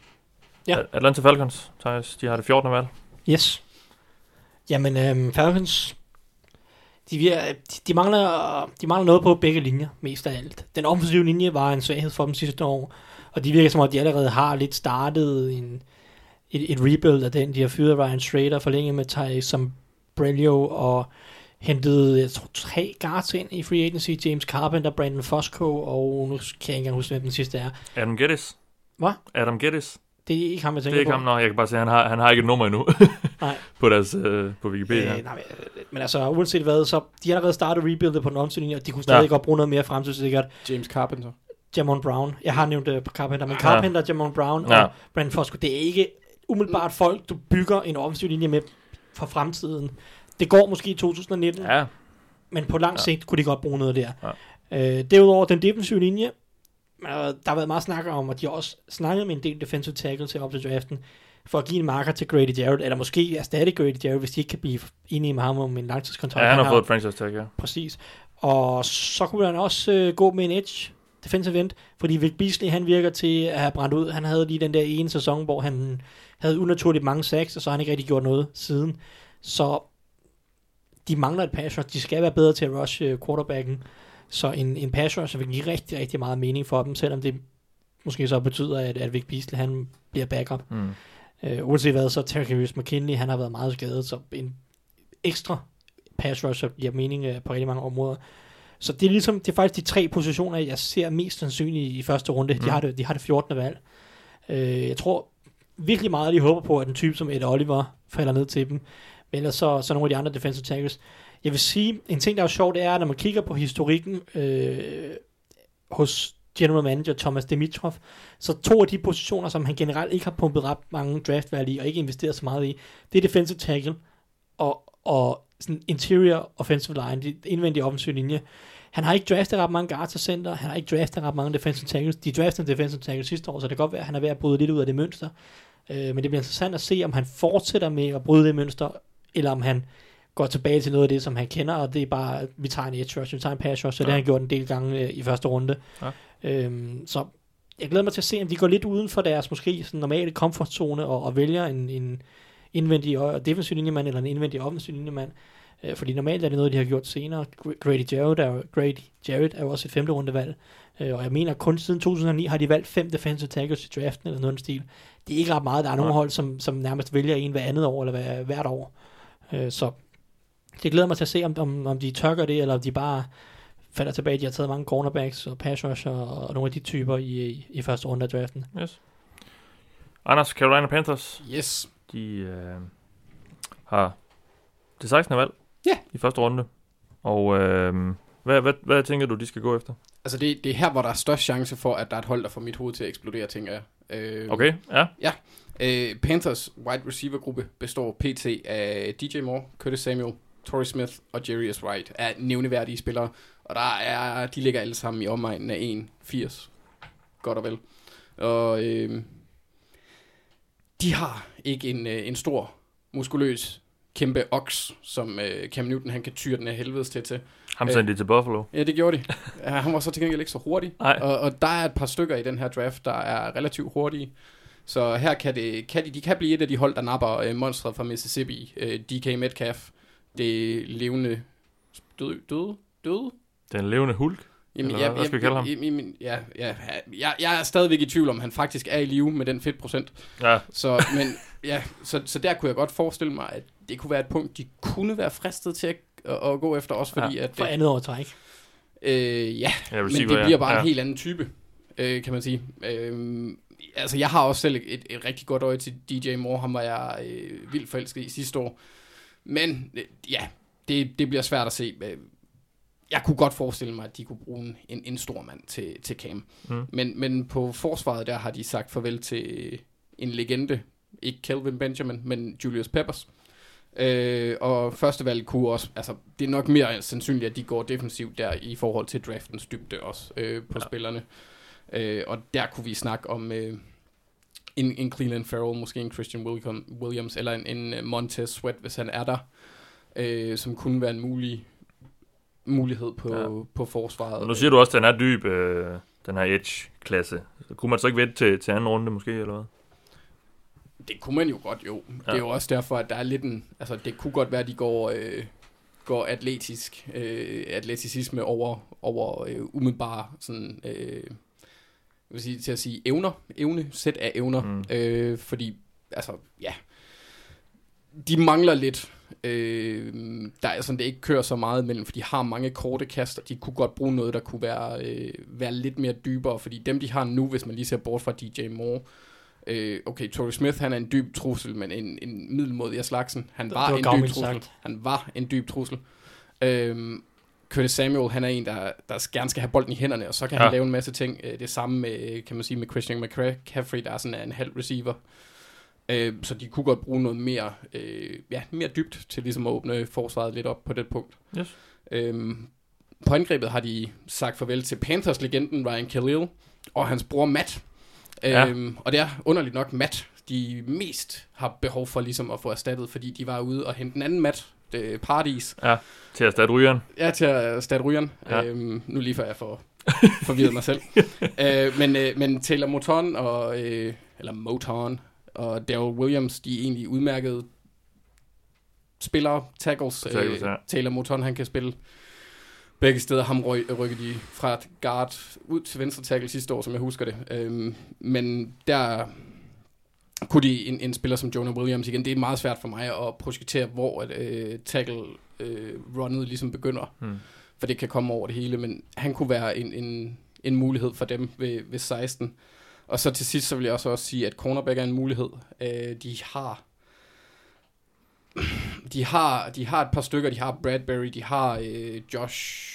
Ja. Atlanta Falcons, Thijs, de har det 14. valg. Yes. Jamen, øhm, Falcons, de, de, mangler, de mangler noget på begge linjer, mest af alt. Den offensive linje var en svaghed for dem sidste år, og de virker som om, de allerede har lidt startet en, et, et rebuild af den. De har fyret Ryan Schrader, forlænget med Ty Sombrello, og hentet, jeg tror, tre guards ind i free agency. James Carpenter, Brandon Fosco, og nu kan jeg ikke engang huske, hvem den sidste er. Adam Geddes. Hvad? Adam Geddes. Det er ikke ham, jeg Det tænker er ikke på. ham, nå, jeg kan bare se, at han har, han har ikke et nummer endnu. Nej. på deres, øh, på Wikipedia. Øh, nej, men, altså, uanset hvad, så de har allerede startet rebuildet på den offensive linje, og de kunne stadig Ja. godt bruge noget mere fremtidssikkert. James Carpenter. Jamon Brown. Jeg har nævnt uh, Carpenter, men Ja. Carpenter, Jamon Brown Ja. og Brandon Fosco, det er ikke umiddelbart folk, du bygger en offensiv linje med for fremtiden. Det går måske i 2019, ja. Men på lang Ja. sigt kunne de godt bruge noget der. Ja. Øh, derudover, den defensive linje, der har været meget snak om, og de har også snakket med en del defensive tackles til op til draften, for at give en marker til Grady Jarrett, eller måske erstatte Grady Jarrett, hvis de ikke kan blive enige med ham om en langtidskontrakt. ja han har har fået et franchise tag, ja. Præcis. Og så kunne han også øh, gå med en edge defensive end, fordi Vic Beasley, han virker til at have brændt ud. Han havde lige den der ene sæson, hvor han havde unaturligt mange sacks, og så har han ikke rigtig gjort noget siden. Så de mangler et pass rush. De skal være bedre til at rush øh, quarterbacken. Så en, en pass rusher vil give rigtig, rigtig meget mening for dem, selvom det måske så betyder, at, at Vic Beasley han bliver backup. Mm. Øh, uanset hvad, så Terry McKinley, han har været meget skadet, så en ekstra pass rusher giver mening øh, på rigtig mange områder. Så det er ligesom, det er faktisk de tre positioner, jeg ser mest sandsynligt i første runde. Mm. De, har det, de har det 14. valg. Øh, jeg tror virkelig meget, at de håber på, at en type som Ed Oliver falder ned til dem. Men ellers så, så nogle af de andre defensive tackles. Jeg vil sige, en ting, der er sjovt, det er, at når man kigger på historikken øh, hos general manager Thomas Dimitrov, så to af de positioner, som han generelt ikke har pumpet ret mange draft value i, og ikke investeret så meget i, det er defensive tackle og, og sådan interior offensive line, de indvendige offensive linje. Han har ikke draftet ret mange guards og center, han har ikke draftet ret mange defensive tackles. De draftede en defensive tackle sidste år, så det kan godt være, at han er ved at bryde lidt ud af det mønster. Øh, men det bliver interessant at se, om han fortsætter med at bryde det mønster, eller om han går tilbage til noget af det, som han kender, og det er bare, vi tager en edge rush, vi tager en pass rush, så ja. det har han gjort en del gange øh, i første runde. Ja. Øhm, så jeg glæder mig til at se, om de går lidt uden for deres måske sådan normale komfortzone og, og vælger en, en indvendig og defensiv linjemand eller en indvendig offensiv linjemand. Øh, fordi normalt er det noget, de har gjort senere. Grady Jarrett er, Grady Jarrett er jo også et femte rundevalg. Øh, og jeg mener, kun siden 2009 har de valgt fem defensive tackles i draften eller noget stil. Det er ikke ret meget. Der er nogle hold, som, som nærmest vælger en hver andet år eller hver, hvert år. Øh, så det glæder mig til at se, om, om, om de tørker det, eller om de bare falder tilbage. De har taget mange cornerbacks og pass rusher og, og nogle af de typer i, i, i første runde af draften. Yes. Anders, Carolina Panthers. Yes. De øh, har det 16. valg ja. i første runde. Og øh, hvad, hvad, hvad tænker du, de skal gå efter? Altså det, det er her, hvor der er størst chance for, at der er et hold, der får mit hoved til at eksplodere, tænker jeg. Øh, okay, ja. Ja. Øh, Panthers wide receiver gruppe består pt. af DJ Moore, Curtis Samuel, Torrey Smith og Jarius Wright er nævneværdige spillere. Og der er, de ligger alle sammen i omegnen af 1,80. Godt og vel. Og øh, de har ikke en, øh, en stor, muskuløs, kæmpe oks, som øh, Cam Newton han kan tyre den af helvedes til til. Ham sendte de til Buffalo. Ja, det gjorde de. Ja, han var så til gengæld ikke så hurtig. Og, og der er et par stykker i den her draft, der er relativt hurtige. Så her kan, det, kan de, de kan blive et af de hold, der napper øh, monstret fra Mississippi. Øh, DK Metcalf, det levende døde, døde, døde den levende hulk? Jamen, Eller, ja, hvad skal vi kalde ham? Jamen, ja, ja, ja, jeg er stadigvæk i tvivl om, han faktisk er i live med den fedtprocent. Ja. Så, men, ja, så, så der kunne jeg godt forestille mig, at det kunne være et punkt, de kunne være fristet til at, at, at gå efter, også fordi ja, at... For andet år træk. Øh, ja, men det bliver bare ja. en helt anden type, øh, kan man sige. Øh, altså, jeg har også selv et, et rigtig godt øje til DJ Moore, ham var jeg øh, vildt forelsket i sidste år. Men, øh, ja, det, det bliver svært at se jeg kunne godt forestille mig, at de kunne bruge en, en stor mand til, til Cam. Mm. Men, men på forsvaret der har de sagt farvel til en legende. Ikke Kelvin Benjamin, men Julius Peppers. Øh, og første valg kunne også, altså det er nok mere sandsynligt, at de går defensivt der i forhold til draftens dybde også øh, på ja. spillerne. Øh, og der kunne vi snakke om øh, en, en Cleveland Farrell, måske en Christian Williams, eller en, en Montez Sweat, hvis han er der, øh, som kunne være en mulig mulighed på, ja. på forsvaret. Og nu siger du også, at den er dyb, øh, den her edge-klasse. Kunne man så ikke vente til, til anden runde måske, eller hvad? Det kunne man jo godt, jo. Ja. Det er jo også derfor, at der er lidt en... Altså, det kunne godt være, at de går, øh, går atletisk, øh, atleticisme over, over øh, umiddelbare sådan... Øh, vil sige, til at sige evner, evne, sæt af evner, mm. øh, fordi, altså, ja, de mangler lidt Øh, der er sådan, det ikke kører så meget mellem, for de har mange korte kaster. De kunne godt bruge noget, der kunne være, øh, være lidt mere dybere, fordi dem, de har nu, hvis man lige ser bort fra DJ Moore, øh, okay, Torrey Smith, han er en dyb trussel, men en, en middelmodig af slagsen. Han var, var en dyb trussel. Sagt. Han var en dyb trussel. Øh, Curtis Samuel, han er en, der, der gerne skal have bolden i hænderne, og så kan ja. han lave en masse ting. Øh, det samme med, kan man sige, med Christian McCaffrey, der er sådan en halv receiver. Øh, så de kunne godt bruge noget mere, øh, ja, mere dybt til ligesom at åbne forsvaret lidt op på det punkt. Yes. Øh, på angrebet har de sagt farvel til Panthers-legenden Ryan Khalil og hans bror Matt. Ja. Øhm, og det er underligt nok Matt, de mest har behov for ligesom at få erstattet, fordi de var ude og hente en anden Matt, det Paradis. Ja, til at erstatte rygeren. Ja, til at erstatte rygeren. Ja. Øhm, nu lige før jeg får forvirret mig selv. øh, men, øh, men Taylor Moton og, øh, eller Moton, og Daryl Williams, de er egentlig udmærkede spillere, tackles. tackles øh, ja. Taylor Moton, han kan spille begge steder ham ryk, rykkede de fra guard ud til venstre tackle sidste år, som jeg husker det. Øhm, men der kunne de en, en spiller som Jonah Williams igen. Det er meget svært for mig at projektere, hvor at, øh, tackle øh, runnet ligesom begynder. Hmm. For det kan komme over det hele, men han kunne være en, en, en mulighed for dem ved, ved 16. Og så til sidst, så vil jeg også, også sige, at cornerback er en mulighed. Øh, de har de har, de har et par stykker. De har Bradbury, de har øh, Josh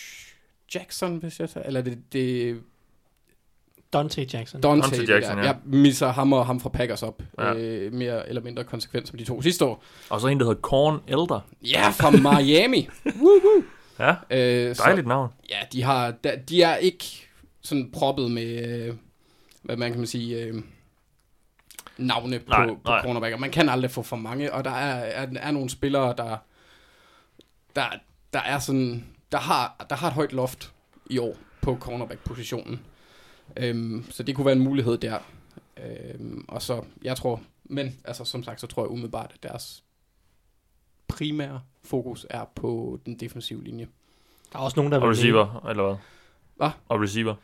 Jackson, hvis jeg tager, eller det, det Dante Jackson. Dante, Dante Jackson, ja. Jeg misser ham og ham fra Packers op. Ja. Øh, mere eller mindre konsekvent som de to sidste år. Og så en, der hedder Corn Elder. Ja, fra Miami. woo, woo. Ja, Øh, så- dejligt navn. Ja, de, har, de er ikke sådan proppet med, øh, hvad man kan man sige, øh, navne på, Nej, på nej. cornerbacker. Man kan aldrig få for mange, og der er, er, er nogle spillere, der, der, der er sådan, der har, der har et højt loft i år på cornerback-positionen. Øhm, så det kunne være en mulighed der. Øhm, og så, jeg tror, men altså som sagt, så tror jeg umiddelbart, at deres primære fokus er på den defensive linje. Der er også nogen, der Og vil receiver, eller hvad? Hvad? Og receiver.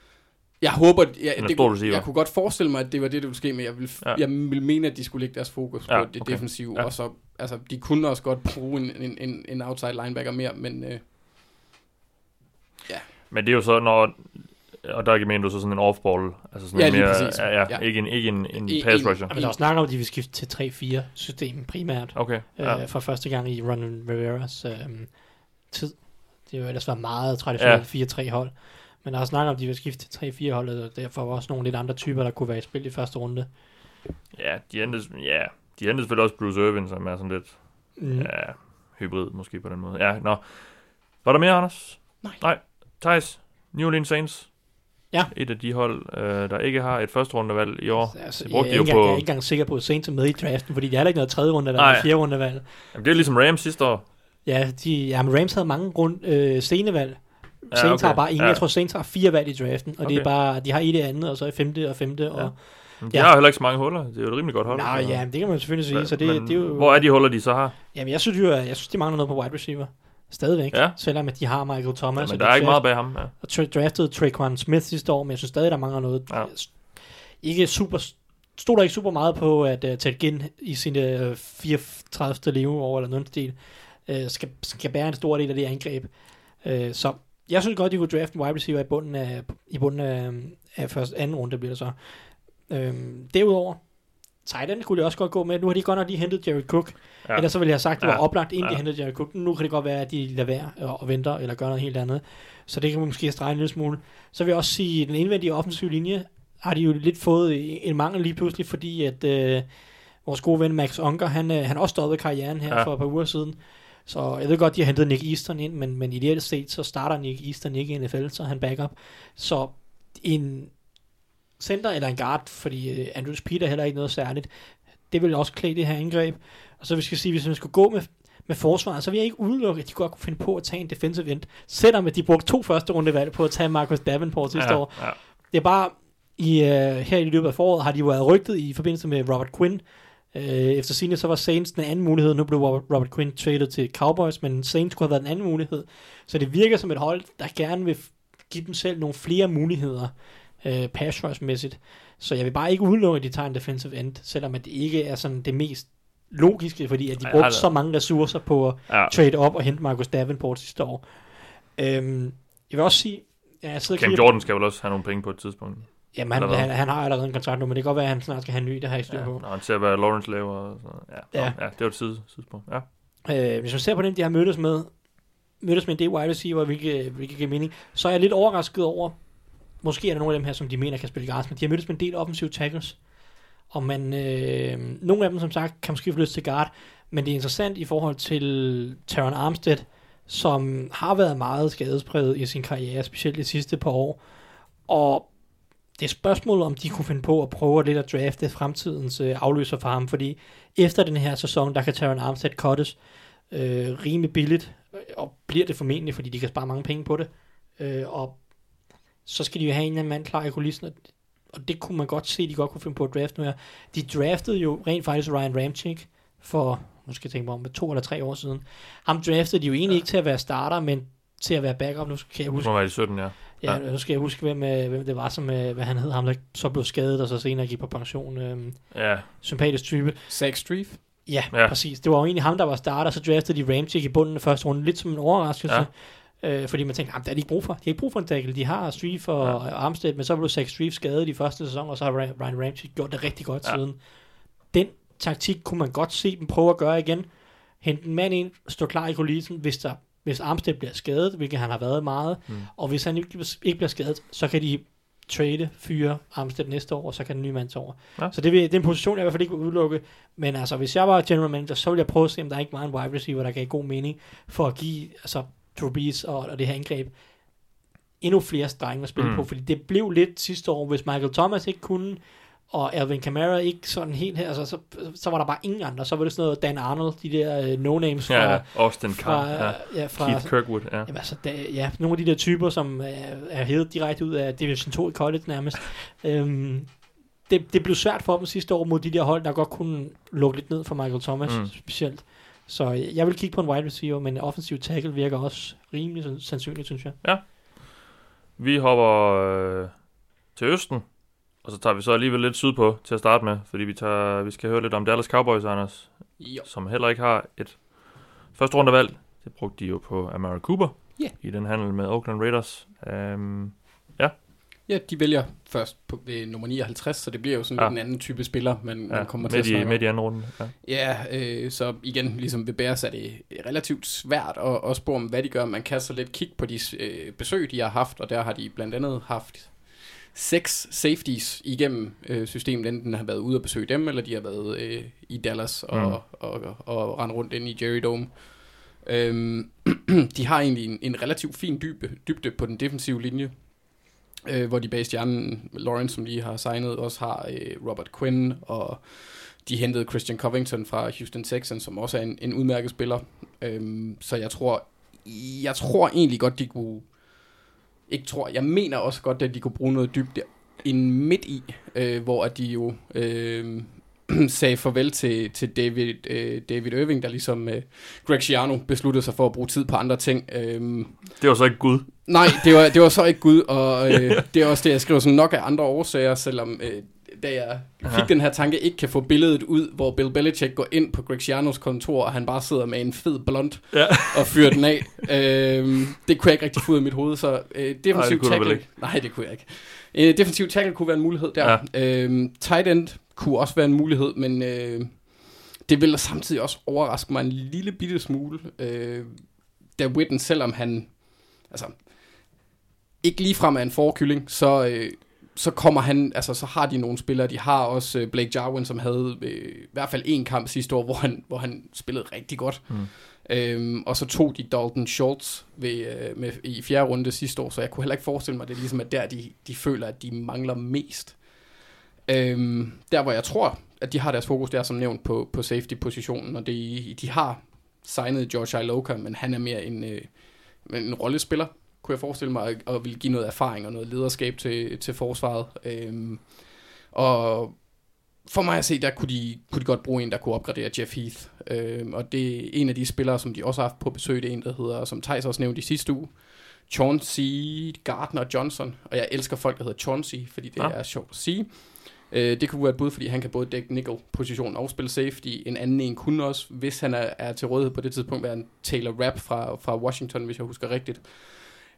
Jeg håber, jeg, det, stor kunne- receiver. jeg kunne godt forestille mig, at det var det, der ville ske, men jeg vil, Ja. ja. jeg vil mene, at de skulle lægge deres fokus Ja, på det okay. defensive, Ja. og så, altså, de kunne også godt bruge en, en, en, en outside linebacker mere, men øh, Men det er jo så, når... Og der mener du så sådan en off-ball. Altså sådan Ja, mere, præcis. Ja, ja, Ja. Ikke en, ikke en, en En- pass rusher. Men der er også snak om, at de vil skifte til 3-4 system primært. Okay, ja. øh, for første gang i Ron Riveras øh, tid. Det har jo ellers været meget traditionelt ja. 4-3 hold. Men der er snak om, at de vil skifte til 3-4 hold, og derfor også nogle lidt andre typer, der kunne være i spil i første runde. Ja, de endte, ja, de endte selvfølgelig også Bruce Irvin, som er sådan lidt Mm. ja, hybrid måske på den måde. Ja, nå. Var der mere, Anders? Nej. Nej. Thijs, New Orleans Saints. Ja. Et af de hold, øh, der ikke har et første rundevalg i år. Altså, det jeg, brugte er de jo ikke, på... jeg er ikke engang sikker på, at Saints er med i draften, fordi de er heller ikke noget tredje rundevalg eller fjerde rundevalg. Jamen, det er ligesom Rams sidste år. Ja, de, ja, men Rams havde mange rund, øh, senevalg. Ja, Saints okay. har bare ingen. Ja. Jeg tror, Saints har fire valg i draften, og okay. det er bare, de har et det andet, og så i femte og femte. Og, Men de Ja. har heller ikke så mange huller. Det er jo et rimelig godt hold. Nej, ja, det kan man selvfølgelig sige. Så det, men det er jo, Hvor er de huller, de så har? Jamen, jeg synes jo, jeg synes, de mangler noget på wide receiver. Stadigvæk. Ja. Selvom at de har Michael Thomas. Ja, men der de er ikke meget bag ham. Ja. Og tra- draftede Traquan Smith sidste år, men jeg synes stadig, der mangler noget. Ja. Ikke super, stod der ikke super meget på, at uh, Ted Ginn i sine uh, 34. leveår eller noget stil, uh, skal, skal bære en stor del af det angreb. Uh, så jeg synes godt, de kunne drafte en wide receiver i bunden af, i bunden af, af første, anden runde, bliver det så. Øhm, derudover, tight end kunne de også godt gå med. Nu har de godt nok lige hentet Jared Cook. Ja. Ellers så ville jeg have sagt, at det var Ja. oplagt, inden ja. De hentede Jared Cook. Nu kan det godt være, at de lader være og, venter, eller gør noget helt andet. Så det kan man måske strege en lille smule. Så vil jeg også sige, at den indvendige offensive linje har de jo lidt fået en mangel lige pludselig, fordi at øh, vores gode ven Max Unger, han, øh, han også stoppede karrieren her Ja. for et par uger siden. Så jeg ved godt, de har hentet Nick Easton ind, men, men ideelt set, så starter Nick Easton ikke i NFL, så han backup. Så en center eller en guard, fordi øh, Andrews Peter er heller ikke noget særligt, det vil også klæde det her angreb. Og så vi skal sige, hvis man skulle gå med, med forsvaret, så vil jeg ikke udelukke, at de godt kunne finde på at tage en defensive end, selvom de brugte to første rundevalg på at tage Marcus Davenport sidste ja, år. Ja. Det er bare, i, uh, her i løbet af foråret har de jo været rygtet i forbindelse med Robert Quinn. Uh, efter sine så var Saints den anden mulighed. Nu blev Robert, Quinn traded til Cowboys, men Saints kunne have været den anden mulighed. Så det virker som et hold, der gerne vil give dem selv nogle flere muligheder uh, pass rush-mæssigt. Så jeg vil bare ikke udelukke, at de tager en defensive end, selvom at det ikke er sådan det mest logiske, fordi at de brugte så mange ressourcer på at ja. trade op og hente Marcus Davenport sidste år. Øhm, jeg vil også sige, ja, jeg og Cam Jordan skal vel også have nogle penge på et tidspunkt. Jamen, han, han, han har allerede en kontrakt nu, men det kan godt være, at han snart skal have en ny, det har jeg ikke styr Ja, på. når han ser, hvad Lawrence laver. Og sådan. noget. Ja, Ja. ja. ja, det var et side, tidspunkt. Ja. Øh, hvis man ser på den, de har mødtes med, mødtes med en del wide receiver, hvilket, hvilket giver mening, så er jeg lidt overrasket over, måske er der nogle af dem her, som de mener kan spille guards, men de har mødtes med en del offensive tackles. Og man, øh, nogle af dem, som sagt, kan måske få lyst til guard, men det er interessant i forhold til Taron Armstead, som har været meget skadespræget i sin karriere, specielt de sidste par år. Og det er spørgsmålet, om de kunne finde på at prøve lidt at drafte fremtidens øh, afløser for ham, fordi efter den her sæson, der kan Taron Armstead cuttes øh, rimelig billigt, og bliver det formentlig, fordi de kan spare mange penge på det. Øh, og så skal de jo have en eller anden mand klar i kulissen, og, og det kunne man godt se, de godt kunne finde på at drafte nu her. De draftede jo rent faktisk Ryan Ramchick for, nu skal jeg tænke mig om, to eller tre år siden. Ham draftede de jo egentlig ja. ikke til at være starter, men til at være backup. Nu kan jeg Det huske, må være i 17, ja. ja, nu skal jeg huske hvem, øh, hvem det var, som, øh, hvad han hed, ham der så blev skadet, og så senere gik på pension. Øh, Ja, sympatisk type. Zach Streif. Ja, Ja. ja, præcis. Det var jo egentlig ham, der var starter, så draftede de Ramchick i bunden af første runde, lidt som en overraskelse. Ja. Øh, fordi man tænkte, "Jamen, det er de ikke brug for. De har ikke brug for en tackle. De har Streif og, Ja. Armstead, men så blev Zach Streif skadet i første sæson, og så har Ryan Ramchick gjort det rigtig godt Ja. siden. Den taktik kunne man godt se dem prøve at gøre igen. Hente en mand ind, stå klar i kulissen, hvis, der, hvis Armstead bliver skadet, hvilket han har været meget, Mm. og hvis han ikke, ikke bliver skadet, så kan de trade, fyre Armstead næste år, og så kan den nye mand tage over. Ja. Så det, vil, det er en position, jeg i hvert fald ikke vil udelukke. Men altså, hvis jeg var general manager, så ville jeg prøve at se, om der er ikke var en wide receiver, der gav god mening for at give altså, Brees og, og det her angreb endnu flere strenge at spille Mm. på. Fordi det blev lidt sidste år, hvis Michael Thomas ikke kunne, og Alvin Kamara ikke sådan helt her, altså, så, så var der bare ingen andre. Så var det sådan noget Dan Arnold, de der uh, no-names fra, ja, ja. Austin fra, Carr, ja. ja, fra Keith Kirkwood, ja. Jamen, altså, da, ja, nogle af de der typer, som er, er hævet direkte ud af Division 2 i college nærmest. øhm, det, det blev svært for dem sidste år mod de der hold, der godt kunne lukke lidt ned for Michael Thomas mm. specielt. Så jeg vil kigge på en wide receiver, men en offensiv tackle virker også rimelig san- sandsynligt, synes jeg. Vi hopper øh, til Østen, og så tager vi så alligevel lidt sydpå til at starte med, fordi vi, tager, vi skal høre lidt om Dallas Cowboys, Anders, Jo. som heller ikke har et første rundevalg. Det brugte de jo på Amari Cooper Ja. i den handel med Oakland Raiders. Um, Ja, de vælger først på ved nummer 59, så det bliver jo sådan Ja. en anden type spiller, man, ja, man kommer til at snakke midt i anden runde. Ja. Ja, øh, så igen, ligesom ved Bears er det relativt svært at, at spå om, hvad de gør. Man kan så lidt kigge på de øh, besøg, de har haft, og der har de blandt andet haft seks safeties igennem øh, systemet, enten har været ude og besøge dem, eller de har været øh, i Dallas og, Mm. og, og, og rendt rundt ind i Jerry Dome. Øhm, de har egentlig en, en relativt fin dybde, dybde på den defensive linje, øh, hvor de bag stjernen Lawrence, som lige har signet, også har øh, Robert Quinn, og de hentede Christian Covington fra Houston Texans, som også er en, en udmærket spiller. Øhm, så jeg tror, jeg tror egentlig godt, de kunne, ikke tror, jeg mener også godt, at de kunne bruge noget dybde ind midt i, øh, hvor at de jo øh, sagde farvel til, til David, øh, David Irving, der ligesom øh, Greg Schiano besluttede sig for at bruge tid på andre ting. Øh, Det var så ikke Gud. Nej, det var, det var så ikke Gud, og øh, det er også det, jeg skriver sådan nok af andre årsager, selvom øh, da jeg fik Aha. den her tanke, ikke kan få billedet ud, hvor Bill Belichick går ind på Greg Schianos kontor, og han bare sidder med en fed blond Ja. og fyrer den af. Øh, det kunne jeg ikke rigtig få ud af mit hoved, så øh, defensiv tackle... Nej, det kunne jeg ikke. Øh, defensiv tackle kunne være en mulighed der. Ja. Øh, tight end kunne også være en mulighed, men øh, det ville samtidig også overraske mig en lille bitte smule, øh, da Witten, selvom han altså, ikke ligefrem er en forkylling, så, øh, så kommer han, altså så har de nogle spillere, de har også øh, Blake Jarwin, som havde øh, i hvert fald en kamp sidste år, hvor han, hvor han spillede rigtig godt. Mm. Øhm, og så tog de Dalton Schultz ved, øh, med, i fjerde runde sidste år, så jeg kunne heller ikke forestille mig, at det ligesom er der, de, de føler, at de mangler mest. Øhm, der hvor jeg tror, at de har deres fokus, der som nævnt på, på safety-positionen, og de, de har signet George Iloka, men han er mere en, øh, en rollespiller, kunne jeg forestille mig, og, vil give noget erfaring og noget lederskab til, til forsvaret. Øhm, og for mig at se, der kunne de, kunne de godt bruge en, der kunne opgradere Jeff Heath. Øhm, og det er en af de spillere, som de også har haft på besøg, det er en, der hedder, som Thijs også nævnte i sidste uge, Chauncey Gardner Johnson. Og jeg elsker folk, der hedder Chauncey, fordi det Ja. ja. er sjovt at sige. Øh, det kunne være et bud, fordi han kan både dække nickel-positionen og spille safety. En anden en kunne også, hvis han er, er til rådighed på det tidspunkt, være en Taylor Rapp fra, fra Washington, hvis jeg husker rigtigt.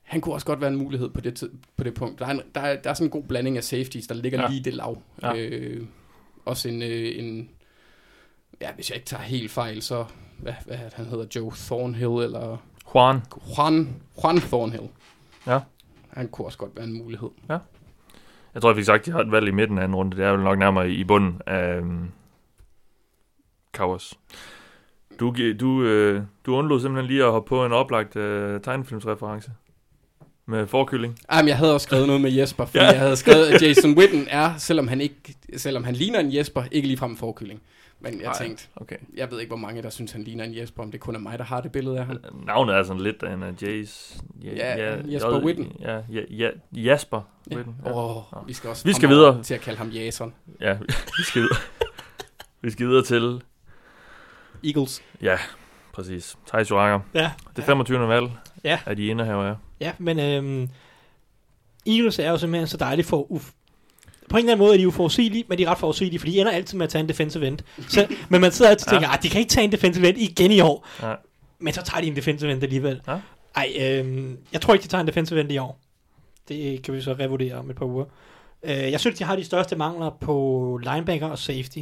Han kunne også godt være en mulighed på det, på det punkt. Der er, en, der, er, der er sådan en god blanding af safeties, der ligger Ja. ja. lige det lav. Ja. Ja. Øh, også en, øh, en, ja, hvis jeg ikke tager helt fejl, så, hvad, hvad han hedder, Joe Thornhill, eller Juan. Juan, Juan Thornhill. Ja. Han kunne også godt være en mulighed. Jeg tror, jeg fik sagt, at de har et valg i midten af anden runde. Det er vel nok nærmere i bunden af Cowboys. Du, gi- du, øh, du undlod simpelthen lige at hoppe på en oplagt øh, tegnefilmsreference med forkylling. Jamen, jeg havde også skrevet noget med Jesper, fordi Ja. ja. jeg havde skrevet, at Jason Witten er, selvom han, ikke, selvom han ligner en Jesper, ikke ligefrem en forkylling. Men jeg Nej. tænkte, Okay. jeg ved ikke, hvor mange, der synes, han ligner en Jesper, om det kun er mig, der har det billede af ham. Navnet er sådan lidt en af Jays. Ja, Jesper Witten. Ja, ja, ja, Jasper Ja. Witten. Åh, Ja. oh, vi skal også Vi skal videre. til at kalde ham Jason. ja, vi skal videre. vi skal videre til, Eagles. ja, præcis, Thijs Joranger. Ja. Det 25. valg Ja. af de indehaver er. Ja, men øhm, Eagles er jo simpelthen så dejligt for uf- på en eller anden måde er de uforudsigelige, men de er ret forudsigelige, fordi de ender altid med at tage en defensive end. Så, men man sidder altid og tænker, Ja. at de kan ikke tage en defensive end igen i år. Ja. Men så tager de en defensive end alligevel. Ja. Ej, øhm, jeg tror ikke, de tager en defensive end i år. Det kan vi så revurdere om et par uger. Øh, jeg synes, de har de største mangler på linebacker og safety,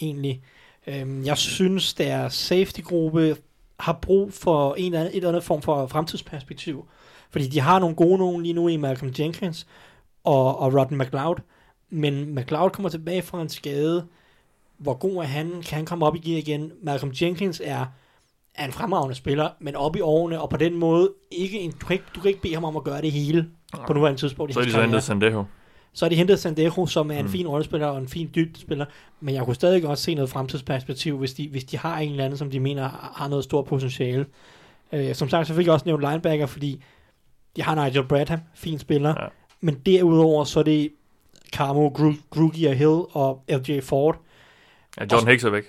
egentlig. Øhm, jeg synes, deres safety-gruppe har brug for en eller anden, et eller andet form for fremtidsperspektiv. Fordi de har nogle gode nogen lige nu i Malcolm Jenkins og, og Rodden McLeod. Men McLeod kommer tilbage fra en skade. Hvor god er han? Kan han komme op i gear igen? Malcolm Jenkins er, er en fremragende spiller, men op i årene, og på den måde, ikke en, du, kan ikke, du kan ikke bede ham om at gøre det hele på nuværende tidspunkt. Så er de så hentet Sandejo. Så er de hentet Sandejo, som er en Mm. fin rollespiller og en fin dybdespiller, men jeg kunne stadig godt se noget fremtidsperspektiv, hvis de, hvis de har en eller anden, som de mener har noget stort potentiale. Øh, som sagt, så fik jeg også nævnt linebacker, fordi de har Nigel Bradham, fin spiller, ja. men derudover så er det Carmo, Gru- Grugi og Hill og LJ Ford. Ja, Jordan Hicks er væk.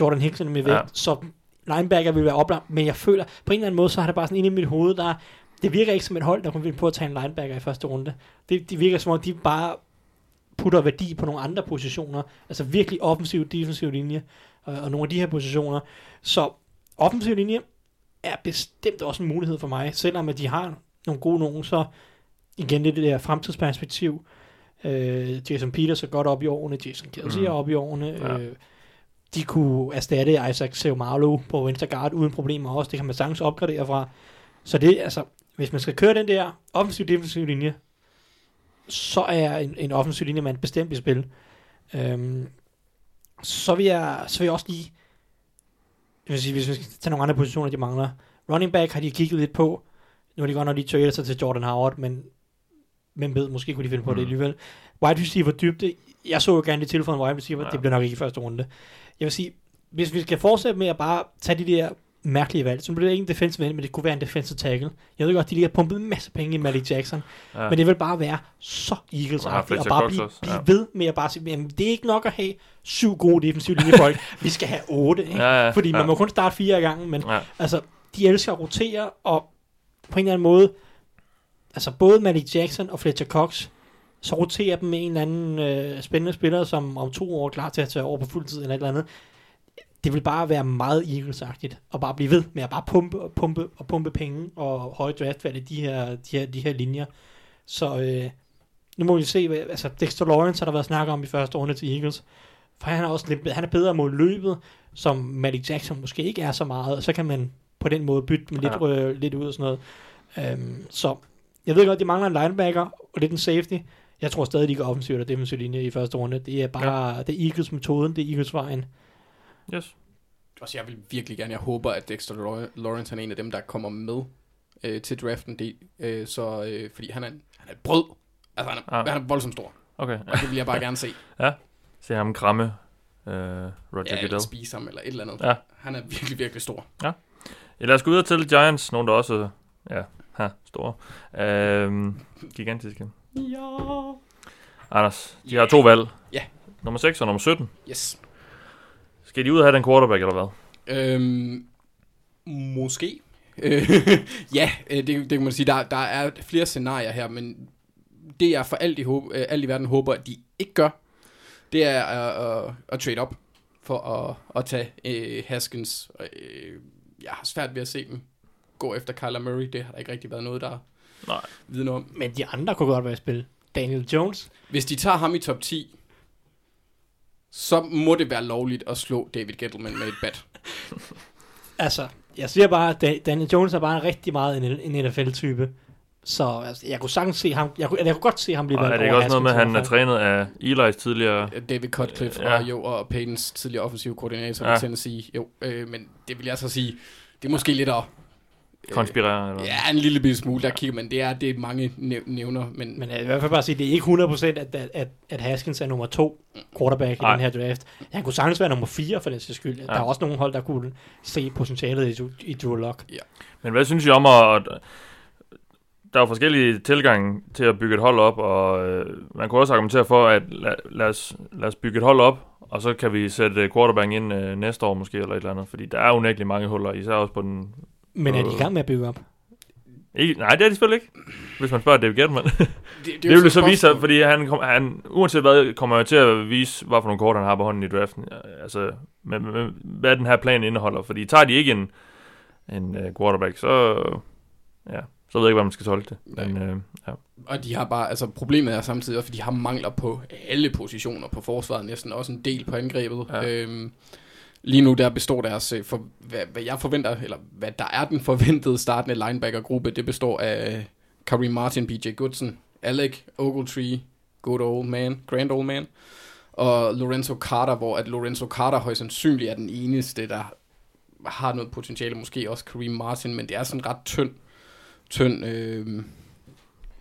Jordan Hicks er med væk, Ja. ja. så linebacker vil være oplagt, men jeg føler, på en eller anden måde, så har det bare sådan inde i mit hoved, der det virker ikke som et hold, der kunne finde på at tage en linebacker i første runde. Det, det virker som om, de bare putter værdi på nogle andre positioner, altså virkelig offensiv, defensiv linje, og, og nogle af de her positioner. Så offensiv linje er bestemt også en mulighed for mig, selvom at de har nogle gode nogen, så igen det der fremtidsperspektiv. Øh, Jason Peters er godt op i årene, Jason Kelsey Mm. er op i årene. Ja. Øh, de kunne erstatte Isaac Seumalo på venstre guard uden problemer også. Det kan man sagtens opgradere fra. Så det altså, hvis man skal køre den der offensiv defensiv linje, så er en, en offensiv linje man bestemt i spil. Øhm, så, vil jeg, så vil jeg også lige, jeg vil sige, hvis vi skal tage nogle andre positioner, de mangler. Running back har de kigget lidt på. Nu har de godt nok lige traded sig til Jordan Howard, men hvem ved, måske kunne de finde på mm. det alligevel. Wide receiver dybde, jeg så jo gerne, de tilføjede en wide receiver, Ja. ja. det bliver nok ikke i første runde. Jeg vil sige, hvis vi skal fortsætte med at bare tage de der mærkelige valg, så bliver det ikke en defensive end, men det kunne være en defensive tackle. Jeg ved godt, de lige har pumpet en masse penge i Malik Jackson, Ja. ja. men det vil bare være så eagles Og har og bare blive, blive ja. ved med at bare sige, jamen, det er ikke nok at have syv gode defensive linjefolk, vi skal have otte, ikke? Ja, ja, fordi ja. man må kun starte fire af gangen, men Ja. altså, de elsker at rotere, og på en eller anden måde, altså både Malik Jackson og Fletcher Cox, så roterer dem med en eller anden øh, spændende spiller, som om to år er klar til at tage over på fuld tid eller et eller andet. Det vil bare være meget Eagles-agtigt, og bare blive ved med at bare pumpe og pumpe og pumpe penge og høje draftvalg i de her, de her, de her linjer. Så øh, nu må vi se, hvad, altså Dexter Lawrence har der været snak om i første runde til Eagles, for han er også lidt, han er bedre mod løbet, som Malik Jackson måske ikke er så meget, og så kan man på den måde bytte med lidt, Ja. øh, lidt ud og sådan noget. Øhm, så jeg ved godt, de mangler en linebacker og lidt en safety. Jeg tror stadig, de går offensivt og defensiv linje i første runde. Det er bare, ja. det er Eagles-metoden, det er Eagles-vejen. Yes. Også jeg vil virkelig gerne, jeg håber, at Dexter Law- Lawrence han er en af dem, der kommer med øh, til draften. Det, øh, så, øh, fordi han er, en- han er et brød. Altså, han er, Ah. han er voldsomt stor. Okay. Og det vil jeg bare gerne se. Se ham kramme uh, Roger Ja, eller Goodell. spise ham, eller et eller andet. Ja. Han er virkelig, virkelig stor. Ja, lad os gå videre til Giants. Nogen, der også ja, ha, store. Øhm, gigantiske. Ja. Anders, de har to valg. Ja. Nummer 6 og nummer 17. Yes. Skal de ud og have den quarterback, eller hvad? Øhm, måske. Ja, øh, det, det kan man sige. Der, der er flere scenarier her, men det jeg for alt i, håb, øh, alt i verden håber, at de ikke gør, det er at, at, at trade op for at, at tage øh, Haskins. Øh, jeg har svært ved at se dem gå efter Kyler Murray. Det har der ikke rigtig været noget, der Nej. vidner om. Men de andre kunne godt være i spil. Daniel Jones. Hvis de tager ham i top 10, så må det være lovligt at slå David Gettleman med et bat. Altså, jeg siger bare, at Da- Daniel Jones er bare rigtig meget en, en NFL-type. Så altså, jeg kunne sagtens se ham, jeg kunne, jeg kunne godt se ham blive Og valgt er det ikke over også noget med, at han er trænet af Eli's tidligere... David Cutcliffe Ja. og, jo, og Paytons tidligere offensiv koordinator ja. Ja. i Tennessee. Jo, øh, men det vil jeg så sige, det er måske lidt at... øh, Konspirere, eller? Ja, en lille bitte smule, der kigger man. Det er, det er mange næv- nævner, men, Men jeg vil i hvert fald bare sige, at det er ikke 100% at, at, at, at Haskins er nummer to quarterback i Nej. den her draft. Han kunne sagtens være nummer 4 for den sags skyld. Ja. Der er også nogle hold, der kunne se potentialet i, i Drew Lock. Men hvad synes I om at... Der er jo forskellige tilgange til at bygge et hold op, og øh, man kunne også argumentere for, at lad, lad, os, lad os bygge et hold op, og så kan vi sætte øh, quarterback ind øh, næste år måske, eller et eller andet. Fordi der er unægteligt mange huller, især også på den... Men er de i gang med at bygge op? Ikke, nej, det er de selvfølgelig ikke. Hvis man spørger David Gettman. Det, Det, det vil så vise sig, fordi han, kom, han, uanset hvad, kommer jo til at vise, hvad for nogle kort han har på hånden i draften. Altså, med, med, hvad den her plan indeholder. Fordi tager de ikke en, en uh, quarterback, så, ja, så ved jeg ikke, hvad man skal tolke det. Men, uh, ja. Og de har bare, altså problemet er samtidig også, at de har mangler på alle positioner på forsvaret, næsten også en del på angrebet. Ja. Øhm, lige nu der består deres, øh, for, hvad, hvad jeg forventer, eller hvad der er den forventede startende linebacker-gruppe, det består af Kareem Martin, BJ Goodson, Alec Ogletree, good old man, grand old man, og Lorenzo Carter, hvor at Lorenzo Carter højst sandsynligt er den eneste, der har noget potentiale, måske også Kareem Martin, men det er sådan ret tynd, tynd øh,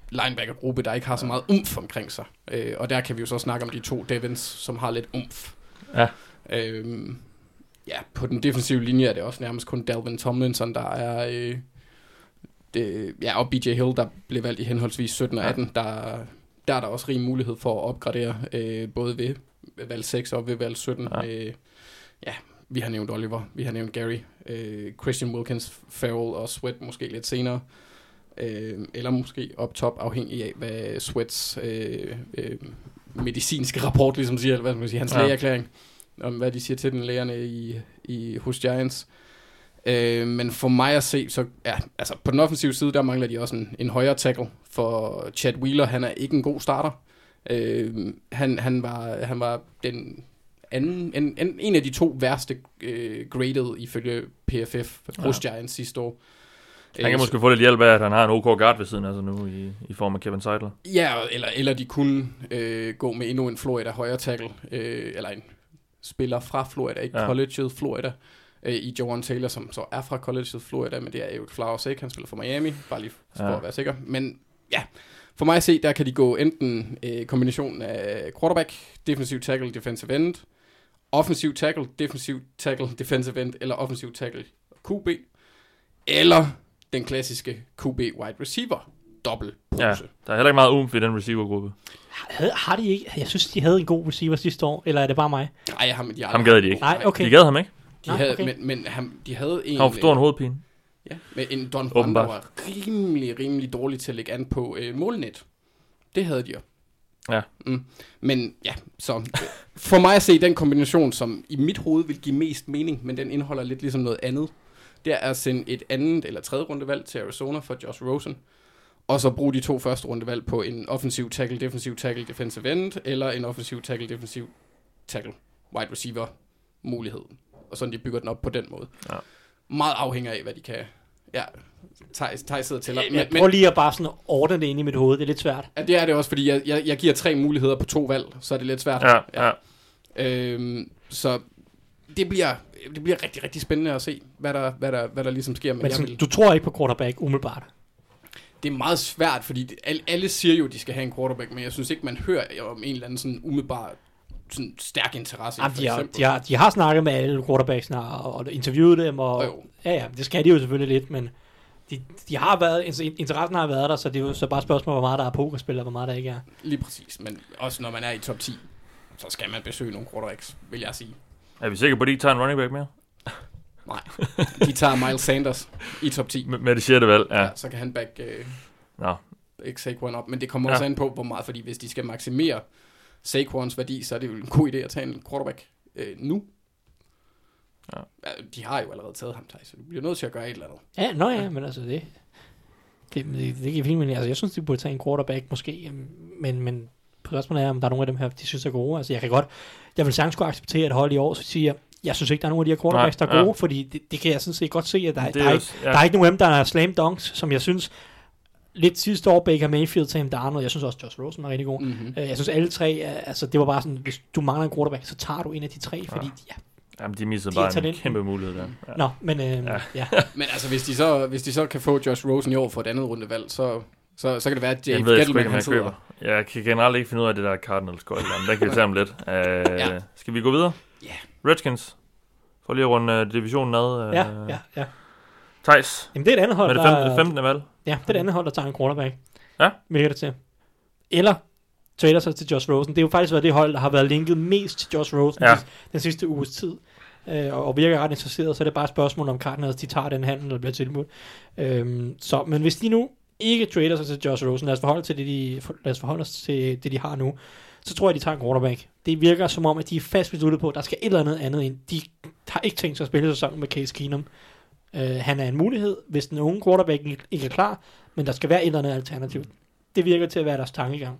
linebacker-gruppe, der ikke har så meget umf omkring sig. Øh, og der kan vi jo så snakke om de to Devins, som har lidt umf. Ja. Øh, ja, på den defensive linje er det også nærmest kun Dalvin Tomlinson, der er... Øh, det, ja, og BJ Hill, der blev valgt i henholdsvis 17 og 18, der, der er der også rig mulighed for at opgradere, øh, både ved valg 6 og ved valg 17. Ja. Øh, ja, vi har nævnt Oliver, vi har nævnt Gary, øh, Christian Wilkins, Farrell og Sweat måske lidt senere. Øh, eller måske op top, afhængig af, hvad Sweats øh, øh, medicinske rapport ligesom siger, eller hvad man sige, hans ja. lægeerklæring, om hvad de siger til den lægerne i, i, hos Giants. Øh, men for mig at se, så ja, altså på den offensive side, der mangler de også en, en højere tackle, for Chad Wheeler, han er ikke en god starter. Øh, han, han, var, han var den anden, en, en, en af de to værste øh, graded ifølge PFF hos Giants sidste år. Han kan Øh, måske få lidt hjælp af, at han har en OK guard ved siden af sig nu, i, i form af Kevin Seidler. Ja, eller, eller de kunne øh, gå med endnu en Florida højre tackle, øh, eller en spiller fra Florida, ikke Ja. collegeet Florida, øh, i Joan Taylor, som så er fra collegeet Florida, men det er jo Flowers ikke, han spiller for Miami, bare lige for Ja. at være sikker. Men ja, for mig at se, der kan de gå enten øh, kombinationen af quarterback, defensive tackle, defensive end, offensiv tackle, defensiv tackle, defensive end, eller offensiv tackle, QB, eller den klassiske QB wide receiver, dobbelt pose. Ja, der er heller ikke meget umf i den receivergruppe. Havde, har de ikke? Jeg synes, de havde en god receiver sidste år, eller er det bare mig? Nej, ham, de Ham gad de ikke. Nej, okay. De gad ham ikke. De Nå, havde, okay. men, men ham, de havde en... Han var for stor en øh, hovedpine. Ja, med en Don Juan, der var rimelig, rimelig dårlig til at lægge an på øh, målnet. Det havde de jo. Ja. Mm. Men ja, så øh, for mig at se den kombination, som i mit hoved vil give mest mening, men den indeholder lidt ligesom noget andet, det er at sende et andet eller tredje rundevalg til Arizona for Josh Rosen, og så bruge de to første rundevalg på en offensiv tackle, defensiv tackle, defensive end, eller en offensiv tackle, defensiv tackle, wide receiver mulighed. Og sådan de bygger den op på den måde. Ja. Meget afhænger af, hvad de kan. Ja, Thijs, Thijs sidder til. Men, men, prøv lige at bare sådan ordne det ind i mit hoved. Det er lidt svært. Ja, det er det også, fordi jeg, jeg, jeg giver tre muligheder på to valg, så er det lidt svært. Ja, ja. Øhm, så det bliver, det bliver rigtig, rigtig spændende at se, hvad der, hvad der, hvad der ligesom sker. Men, Men jeg sådan, vil, du tror ikke på quarterback umiddelbart? Det er meget svært, fordi det, alle, alle siger jo, at de skal have en quarterback, men jeg synes ikke, man hører om en eller anden sådan umiddelbar sådan stærk interesse. i, Jamen, for de, har, eksempel. de, har, de har snakket med alle quarterbacksene og, og interviewet dem. Og, jo. Ja, ja, det skal de jo selvfølgelig lidt, men de, de har været, interessen har været der, så det er jo så bare et spørgsmål, hvor meget der er pokerspil, og hvor meget der ikke er. Lige præcis, men også når man er i top 10, så skal man besøge nogle quarterbacks, vil jeg sige. Er vi sikre på, at de ikke tager en running back mere? Nej, de tager Miles Sanders i top 10. Med, med det sjette valg, ja. Ja. Så kan han back øh, Nå, ikke Saquon op, men det kommer Ja. ja. også an på, hvor meget, fordi hvis de skal maksimere Saquons værdi, så er det jo en god idé at tage en quarterback øh, nu. Ja. Ja, de har jo allerede taget ham, Thijs, så du bliver nødt til at gøre et eller andet. Ja, nå ja, men altså det... Det, det, det giver fint, men altså, jeg synes, de burde tage en quarterback måske, men, men spørgsmålet er, om der er nogle af dem her, de synes er gode. Altså, jeg kan godt, jeg vil sagtens kunne acceptere et hold i år, så siger jeg synes ikke, der er nogen af de her quarterbacks, der er gode, ja. fordi det, det, kan jeg sådan set godt se, at der, det der, er, ikke, der er ikke nogen af dem, der er slam dunks, som jeg synes, lidt sidste år, Baker Mayfield, Sam Darnold, jeg synes også, Josh Rosen var rigtig god. Mm-hmm. Øh, Jeg synes alle tre, er- altså det var bare sådan, hvis du mangler en quarterback, så tager du en af de tre, fordi ja. Jamen, de missede De er bare en talenten. kæmpe mulighed der. Ja. Nå, men øh, Ja. ja. ja. Men altså, hvis de, så, hvis de så kan få Josh Rosen i år for et andet rundevalg, så, så, så kan det være, at Dave Gettleman, han jeg sidder... køber. Jeg kan generelt ikke finde ud af det der Cardinals godt. Der kan vi tage om lidt. Uh, Ja. Skal vi gå videre? Ja. Redskins. For lige at runde uh, divisionen ad. Uh, ja, ja, ja. Thijs, Jamen det er et andet hold, med det der... 15. 15. valg. Ja, det er det andet hold, der tager en quarterback. Ja. Virker det til. Eller trader sig til Josh Rosen. Det er jo faktisk været det hold, der har været linket mest til Josh Rosen Ja. den sidste uges tid. øh, og, og virker ret interesseret, så er det bare et spørgsmål om Cardinals, de tager den handel, der bliver tilbudt. Øhm, så, men hvis de nu ikke trader sig til Josh Rosen, lad os forholde, til det, de, lad os forholde os til det, de har nu, så tror jeg, de tager en quarterback. Det virker som om, at de er fast besluttet på, at der skal et eller andet andet ind. De har ikke tænkt sig at spille sæsonen med Case Keenum. Uh, han er en mulighed, hvis den unge quarterback ikke- er klar, men der skal være et eller andet alternativ. Det virker til at være deres tankegang.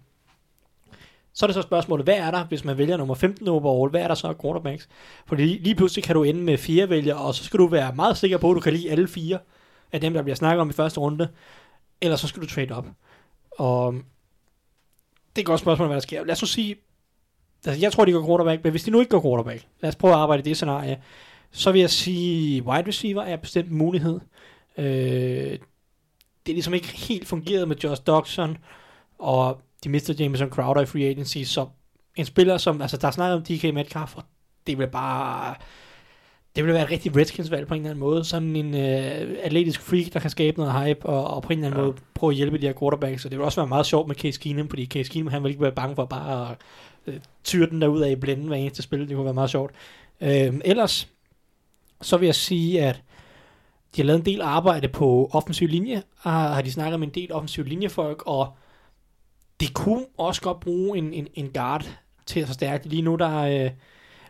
Så er det så spørgsmålet, hvad er der, hvis man vælger nummer 15 overall, hvad er der så af quarterbacks? Fordi lige, pludselig kan du ende med fire vælgere, og så skal du være meget sikker på, at du kan lide alle fire af dem, der bliver snakket om i første runde, eller så skal du trade op. Og det er et godt spørgsmål, hvad der sker. Lad os nu sige, altså jeg tror, de går quarterback, men hvis de nu ikke går quarterback, lad os prøve at arbejde i det scenarie, så vil jeg sige, wide receiver er bestemt en mulighed. Øh, det er ligesom ikke helt fungeret med Josh Dodson, og de mister Jameson Crowder i free agency, så en spiller som, altså der er snakket om DK Metcalf, og det vil bare, det vil være et rigtig Redskins-valg på en eller anden måde. Sådan en øh, atletisk freak, der kan skabe noget hype, og, og på en eller anden Ja. måde prøve at hjælpe de her quarterbacks. Så det vil også være meget sjovt med Case Keenum, fordi Case Keenum, han vil ikke være bange for bare at øh, tyre den der ud af i blænden hver eneste spil. Det kunne være meget sjovt. Øh, ellers, så vil jeg sige, at de har lavet en del arbejde på offensiv linje, og har de snakket med en del offensiv linjefolk, og det kunne også godt bruge en, en, en guard til at forstærke. Lige nu, der, øh,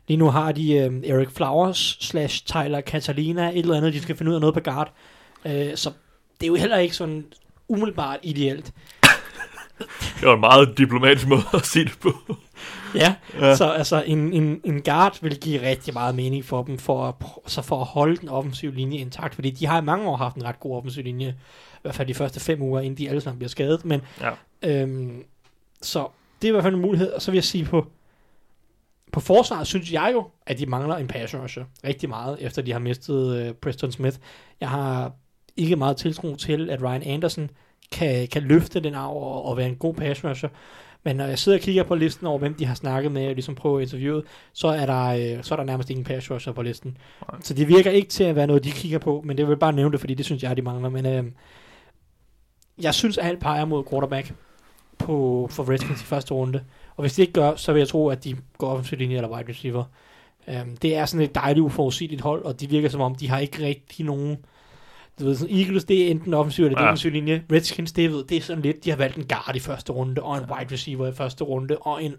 lige nu har de øh, Eric Flowers slash Tyler Catalina, et eller andet, de skal finde ud af noget på guard. Øh, så det er jo heller ikke sådan umiddelbart ideelt. Det var en meget diplomatisk måde at sige det på. Ja, Ja. så altså en, en, en guard vil give rigtig meget mening for dem, for at, så for at holde den offensive linje intakt, fordi de har i mange år haft en ret god offensiv linje, i hvert fald de første fem uger, inden de alle sammen bliver skadet, men Ja. øhm, så det er i hvert fald en mulighed, og så vil jeg sige på på forsvaret synes jeg jo, at de mangler en pass rusher rigtig meget, efter de har mistet øh, Preston Smith. Jeg har ikke meget tiltro til, at Ryan Anderson kan, kan løfte den arv og, og være en god pass rusher. Men når jeg sidder og kigger på listen over, hvem de har snakket med og ligesom prøver interviewet, så er der, øh, så er der nærmest ingen pass rusher på listen. Nej. Så det virker ikke til at være noget, de kigger på, men det vil jeg bare nævne det, fordi det synes jeg, de mangler. Men øh, jeg synes, at alt peger mod quarterback på, for Redskins i første runde. Og hvis det ikke gør, så vil jeg tro, at de går offensiv linje eller wide receiver. Um, det er sådan et dejligt uforudsigeligt hold, og de virker som om, de har ikke rigtig nogen... Du ved, sådan Eagles, det er enten offensiv eller Ja. defensiv linje. Redskins, det, ved, det er sådan lidt, de har valgt en guard i første runde, og en wide receiver i første runde, og en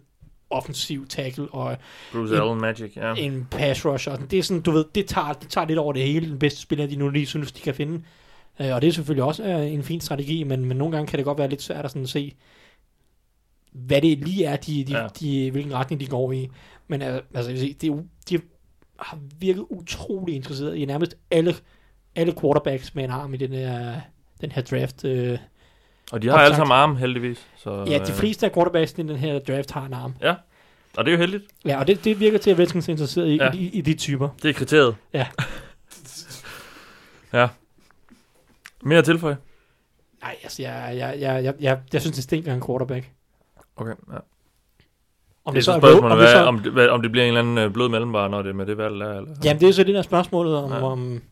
offensiv tackle, og Bruce En- Allen Magic, ja. en pass rusher. Det er sådan, du ved, det tager, det tager lidt over det hele, den bedste spiller, de nu lige synes, de kan finde. Uh, og det er selvfølgelig også uh, en fin strategi, men, men nogle gange kan det godt være lidt svært at sådan se, hvad det lige er, de, de, Ja. ja. de, hvilken retning de går i. Men altså, jeg vil sige, det er, de har virket utrolig interesseret i nærmest alle, alle quarterbacks med en arm i den her, den her draft. Uh, Og de har alle Opsagt. sammen arm, heldigvis. Så, ja, de øh, fleste af quarterbacks i den her draft har en arm. Og det er jo heldigt. Ja, og det, det virker til, at Redskins er interesseret i, Ja. ja. i, i de typer. Det er kriteriet. Ja. ja. Mere tilføje? Nej, altså, jeg, jeg, jeg, jeg, jeg, jeg synes, det stinker en quarterback. Okay, ja. Om det er så spørgsmålet, om hvad, det så, om, det, hvad, om det bliver en eller anden øh, blød mellemvare, når det er med det valg der, eller? Jamen, det er så det der spørgsmålet, om, Ja. om,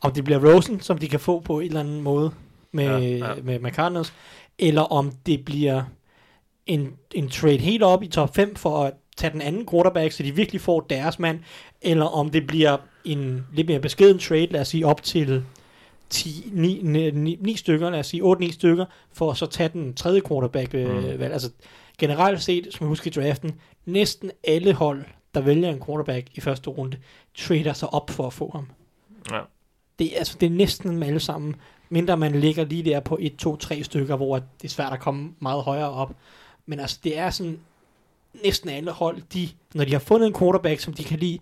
om det bliver Rosen, som de kan få på en eller anden måde med, Ja, ja, med, med Cardinals, eller om det bliver en, en trade helt op i top 5 for at tage den anden quarterback, så de virkelig får deres mand, eller om det bliver en lidt mere beskeden trade, lad os sige op til 10, 9, 9, 9, 9 stykker, lad os sige 8-9 stykker, for at så tage den tredje quarterback. Øh, Mm. valg. Altså, generelt set, som jeg husker i draften, næsten alle hold, der vælger en quarterback i første runde, trader sig op for at få ham. Ja. Det, er- altså, det er næsten dem alle sammen, mindre man ligger lige der på 1, 2, 3 stykker, hvor det er svært at komme meget højere op. Men altså, det er sådan, næsten alle hold, de, når de har fundet en quarterback, som de kan lide,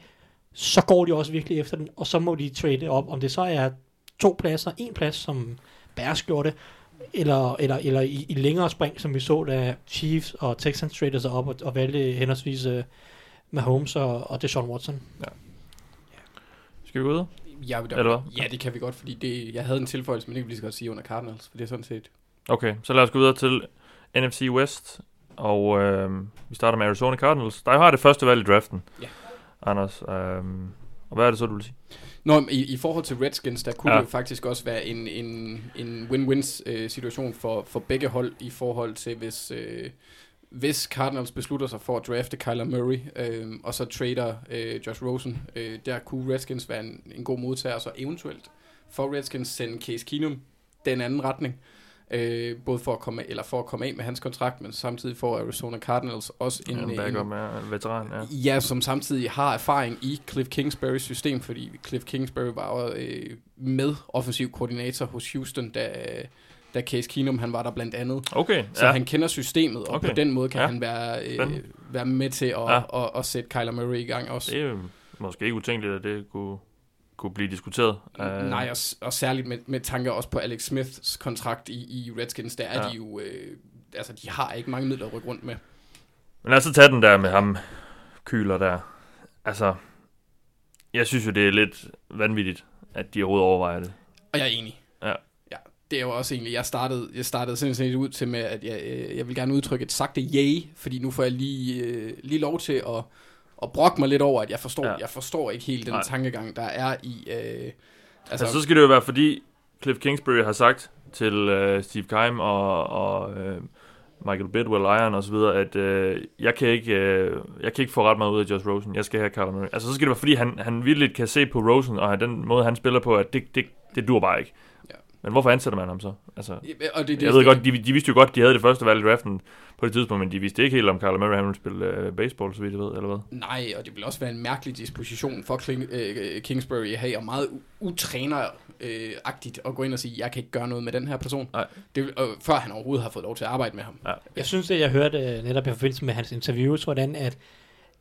så går de også virkelig efter den, og så må de trade op. Om det så er to pladser, en plads, som Bears gjorde det, eller, eller, eller i, i længere spring, som vi så, da Chiefs og Texans traded sig op og, og valgte henholdsvis uh, Mahomes og, og Deshaun Watson. Skal vi gå ud? Vil da, Eller ja, det kan vi godt, fordi det, jeg havde en tilføjelse, men det kan vi lige så godt sige under Cardinals, for det er sådan set... Okay, så lad os gå videre til NFC West, og øh, vi starter med Arizona Cardinals. Der har det første valg i draften, Ja. Anders. Øh, og hvad er det så, du vil sige? Nå, i, i forhold til Redskins, der kunne Ja. det jo faktisk også være en, en, en win-win øh, situation for, for begge hold i forhold til, hvis, øh, hvis Cardinals beslutter sig for at drafte Kyler Murray, øh, og så trader øh, Josh Rosen, øh, der kunne Redskins være en, en god modtager, så eventuelt for Redskins sende Case Keenum den anden retning, øh, både for at komme eller for at komme af med hans kontrakt, men samtidig for Arizona Cardinals også en, En backup er en veteran, ja. Ja, som samtidig har erfaring i Cliff Kingsburys system, fordi Cliff Kingsbury var jo øh, med offensiv koordinator hos Houston, da, da Case Keenum han var der blandt andet. Okay, Så ja. han kender systemet, og Okay. på den måde kan Ja. han være, øh, Spændende. være med til at, Ja. at, at sætte Kyler Murray i gang også. Det er måske ikke utænkeligt, at det kunne, kunne blive diskuteret. Uh, Nej, og, og særligt med, med tanker også på Alex Smiths kontrakt i, i Redskins, der er Ja. de jo, øh, altså de har ikke mange midler at rykke rundt med. Men lad os så tage den der med ham, Kyler der. Altså, jeg synes jo, det er lidt vanvittigt, at de overhovedet overvejer det. Og jeg er enig. Ja. ja det er jo også egentlig, jeg startede, jeg startede simpelthen ud til med, at jeg, øh, jeg vil gerne udtrykke et sagte yay, fordi nu får jeg lige, øh, lige lov til at, at brokke mig lidt over, at jeg forstår, Ja. jeg forstår ikke helt den Nej. Tankegang, der er i... Øh, Altså, altså, så skal det jo være, fordi Cliff Kingsbury har sagt til uh, Steve Keim og, og uh, Michael Bidwell, ejeren og så videre, at uh, jeg, kan ikke, uh, jeg kan ikke få ret meget ud af Josh Rosen. Jeg skal have Kyler Murray. Altså, så skal det være, fordi han, han virkelig kan se på Rosen, og den måde, han spiller på, at det, det, det dur bare ikke. Ja. Men hvorfor ansætter man ham så? Altså, og det, det, jeg ved godt, de, de vidste jo godt, de havde det første valg i draften på det tidspunkt, men de vidste ikke helt, om Kyler Murray ville spille uh, baseball, så vidt jeg ved, eller hvad? Nej, og det vil også være en mærkelig disposition for Kling, øh, Kingsbury at have, og meget utræneragtigt at gå ind og sige, jeg kan ikke gøre noget med den her person. Nej. Det, og, før han overhovedet har fået lov til at arbejde med ham. Ja. Jeg synes, at jeg hørte øh, netop i forbindelse med hans interviews, hvordan at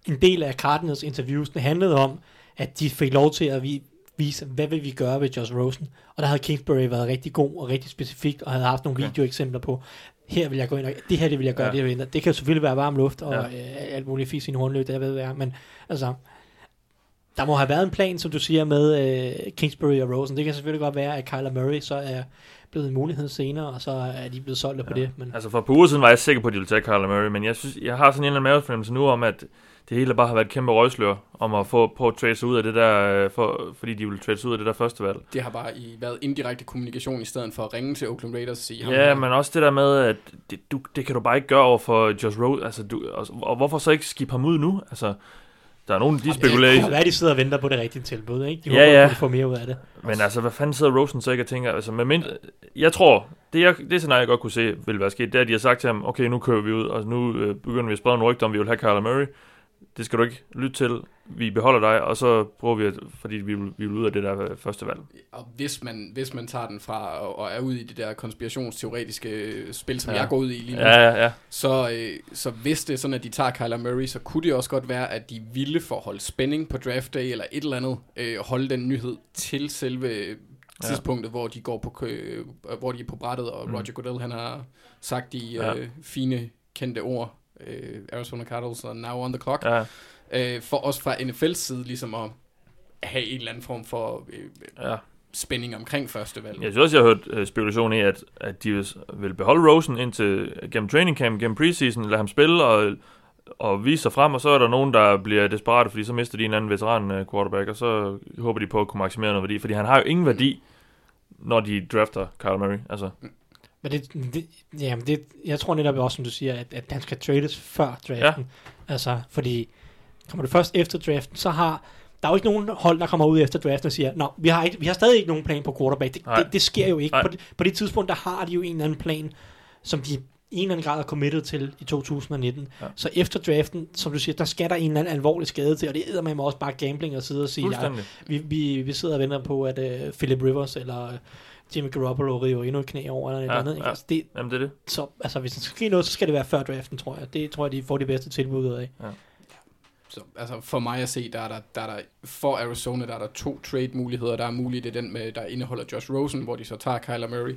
en del af Cardinals interviews handlede om, at de fik lov til at vi, vise, hvad vil vi gøre ved Josh Rosen. Og der havde Kingsbury været rigtig god og rigtig specifik, og havde haft nogle Okay. videoeksempler på, her vil jeg gå ind og, det her det vil jeg gøre, Ja. det vil jeg ændre. Det kan selvfølgelig være varm luft og Ja. øh, alt muligt fisk i en hornløb, det jeg ved hvad er, men altså, der må have været en plan, som du siger, med øh, Kingsbury og Rosen. Det kan selvfølgelig godt være, at Kyler Murray så er blevet en mulighed senere, og så er de blevet solgt ja. på det. Men Altså for et par uger siden var jeg sikker på, at de ville tage Kyler Murray, men jeg, synes, jeg har sådan en eller anden mavefornemmelse nu om, at det hele bare har været et kæmpe røgslør om at få på at trade sig ud af det der, øh, for, fordi de ville trade sig ud af det der første valg. Det har bare i, været indirekte kommunikation, i stedet for at ringe til Oakland Raiders og sige, ham Ja, her- men også det der med, at det, du, det kan du bare ikke gøre over for Josh Rose. Altså, du, og, og hvorfor så ikke skifte ham ud nu? Altså, der er nogen, de spekulerer Det i. kan være, de sidder og venter på det rigtige tilbud, ikke? De Ja, håber, ja. at de får mere ud af det. Men altså, hvad fanden sidder Rosen så ikke og tænker? Altså, med mindre, jeg tror, det, jeg, det scenarie, jeg godt kunne se, ville være sket, det er, at de har sagt til ham, okay, nu kører vi ud, og nu øh, begynder vi at sprede en rygte om, vi vil have Kyler Murray. Det skal du ikke lytte til. Vi beholder dig, og så prøver vi, at, fordi vi vil, vi vil ud af det der øh, første valg. Og hvis man, hvis man tager den fra og, og er ude i det der konspirationsteoretiske øh, spil, som Ja. ja. jeg går ud i lige nu, Ja, ja, ja. så, øh, så hvis det er sådan, at de tager Kyler Murray, så kunne det også godt være, at de ville for at holde spænding på draft day eller et eller andet, øh, holde den nyhed til selve tidspunktet, hvor de går på øh, hvor de er på brættet, og Mm. Roger Goodell, han har sagt de Ja. øh, fine, kendte ord, øh, Arizona Cardinals og now on the clock, ja. øh, for os fra NFL's side ligesom at have en eller anden form for øh, ja. spænding omkring første valg. Jeg synes også, jeg har hørt øh, spekulation i, at, at de vil- beholde Rosen indtil gennem training camp, gennem preseason, lade ham spille og, og vise sig frem, og så er der nogen, der bliver desperate, fordi så mister de en anden veteran øh, quarterback, og så håber de på at kunne maksimere noget værdi, fordi han har jo ingen værdi, når de drafter Kyler Murray. Altså, Men det, det, jamen det, jeg tror netop også, som du siger, at, at han skal trades før draften. Ja. Altså, fordi kommer du først efter draften, så har der er jo ikke nogen hold, der kommer ud efter draften og siger, nå, vi har, ikke, vi har stadig ikke nogen plan på quarterback. Det, Nej. det, det sker jo ikke. Nej. På det, på det tidspunkt, der har de jo en eller anden plan, som de i en eller anden grad er committed til i 2019. Ja. Så efter draften, som du siger, der skal der en eller anden alvorlig skade til, og det er med også bare gambling at sidde og sige, ja, vi, vi, vi sidder og venter på, at uh, Philip Rivers eller uh, Jimmy Garoppolo river endnu et knæ over eller et Ja, eller andet. Ikke? ja. Altså, det, Jamen, det er det. så, altså, hvis der skal ske noget, så skal det være før draften, tror jeg. Det tror jeg, de får de bedste tilbud ud af. Så altså for mig at se, der er der, der, er der for Arizona, der er der to trade-muligheder. Der er muligt, det er den, med, der indeholder Josh Rosen, hvor de så tager Kyler Murray.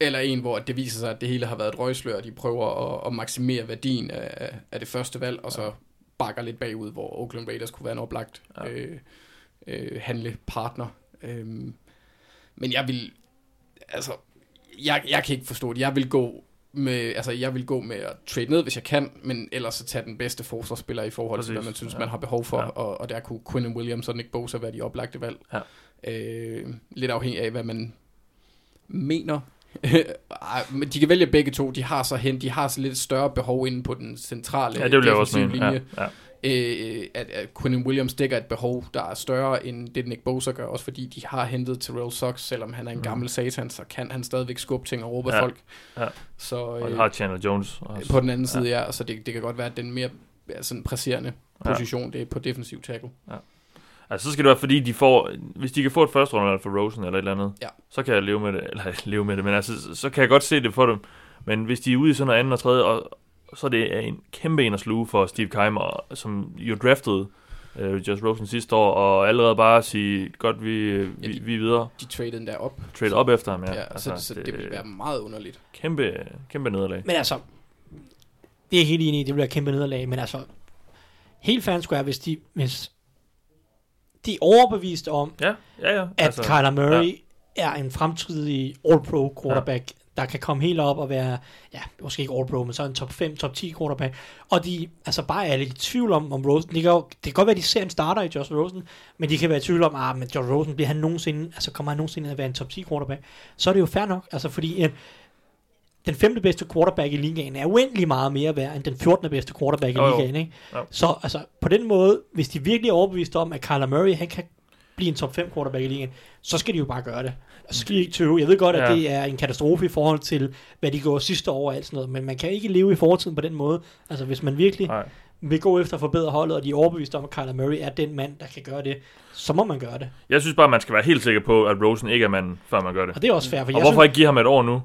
Eller en, hvor det viser sig, at det hele har været et røgslør, og de prøver at, at maksimere værdien af, af det første valg, og så bakker lidt bagud, hvor Oakland Raiders kunne være en oplagt Ja. ja. øh, øh, handlepartner. Øhm, men jeg vil, altså, jeg, jeg kan ikke forstå det. Jeg vil gå med, altså jeg vil gå med at trade ned, hvis jeg kan, men ellers så tage den bedste forsvarsspiller i forhold Præcis. til, hvad man synes, Ja. man har behov for, Ja. og, og der kunne Quinn Williams og Nick Bosa være de oplagte valg. Ja. Øh, lidt afhængig af, hvad man mener men de kan vælge begge to. De har så hen, de har så lidt større behov inde på den centrale Ja, det vil jeg også mene. linje. Ja. Øh, at, at Quinn Williams dækker et behov, der er større end det Nick Bosa gør, også fordi de har hentet Terrell Sox, selvom han er en Mhm. gammel satan, så kan han stadigvæk skubbe ting og råbe Ja, folk. ja. Så Og øh, har Chandler Jones også. på den anden side, ja, så det, det kan godt være, at den mere ja, sådan presserende Ja. position, det er på defensiv tackle. Altså, så skal det være, fordi de får... Hvis de kan få et første runde for Rosen eller et eller andet, Ja. så kan jeg leve med det. Eller leve med det, men altså, så- så kan jeg godt se det for dem. Men hvis de er ude i sådan noget andet og tredje, og så er det en kæmpe en at sluge for Steve Keimer, som jo draftede øh, Josh Rosen sidste år, og allerede bare sige, godt, vi, vi, Ja, de- vi er videre. De traded den der op. Trade op efter ham, ja. Ja, altså, så, så det, det vil være meget underligt. Kæmpe, kæmpe nederlag. Men altså, det er jeg helt enig i, det bliver kæmpe nederlag, men altså, helt fans skulle være, hvis de, hvis de er overbevist om, Ja, ja, ja. at altså, Kyler Murray ja. er en fremtidig All-Pro quarterback, ja. Der kan komme helt op og være, ja, måske ikke All-Pro, men så en top 5, top 10 quarterback, og de altså bare er lidt i tvivl om, om Rosen, det kan, jo, det kan godt være, at de ser en starter i Josh Rosen, men de kan være i tvivl om, ah, men Josh Rosen, bliver han nogensinde, altså kommer han nogensinde at være en top 10 quarterback, så er det jo fair nok, altså fordi, øh, den femte bedste quarterback i ligaen er uendelig meget mere værd end den 14. bedste quarterback i jo. ligaen, ikke? Jo. Så altså, på den måde, hvis de virkelig er overbevist om, at Kyler Murray, han kan blive en top 5 quarterback i ligaen, så skal de jo bare gøre det. Og så skal de ikke tøve. Jeg ved godt, at Ja. det er en katastrofe i forhold til, hvad de går sidste år og alt sådan noget, men man kan ikke leve i fortiden på den måde. Altså, hvis man virkelig Nej. vil gå efter at forbedre holdet, og de er overbevist om, at Kyler Murray er den mand, der kan gøre det, så må man gøre det. Jeg synes bare, man skal være helt sikker på, at Rosen ikke er manden, før man gør det. Og det er også fair, for Og jeg hvorfor ikke give ham et år nu?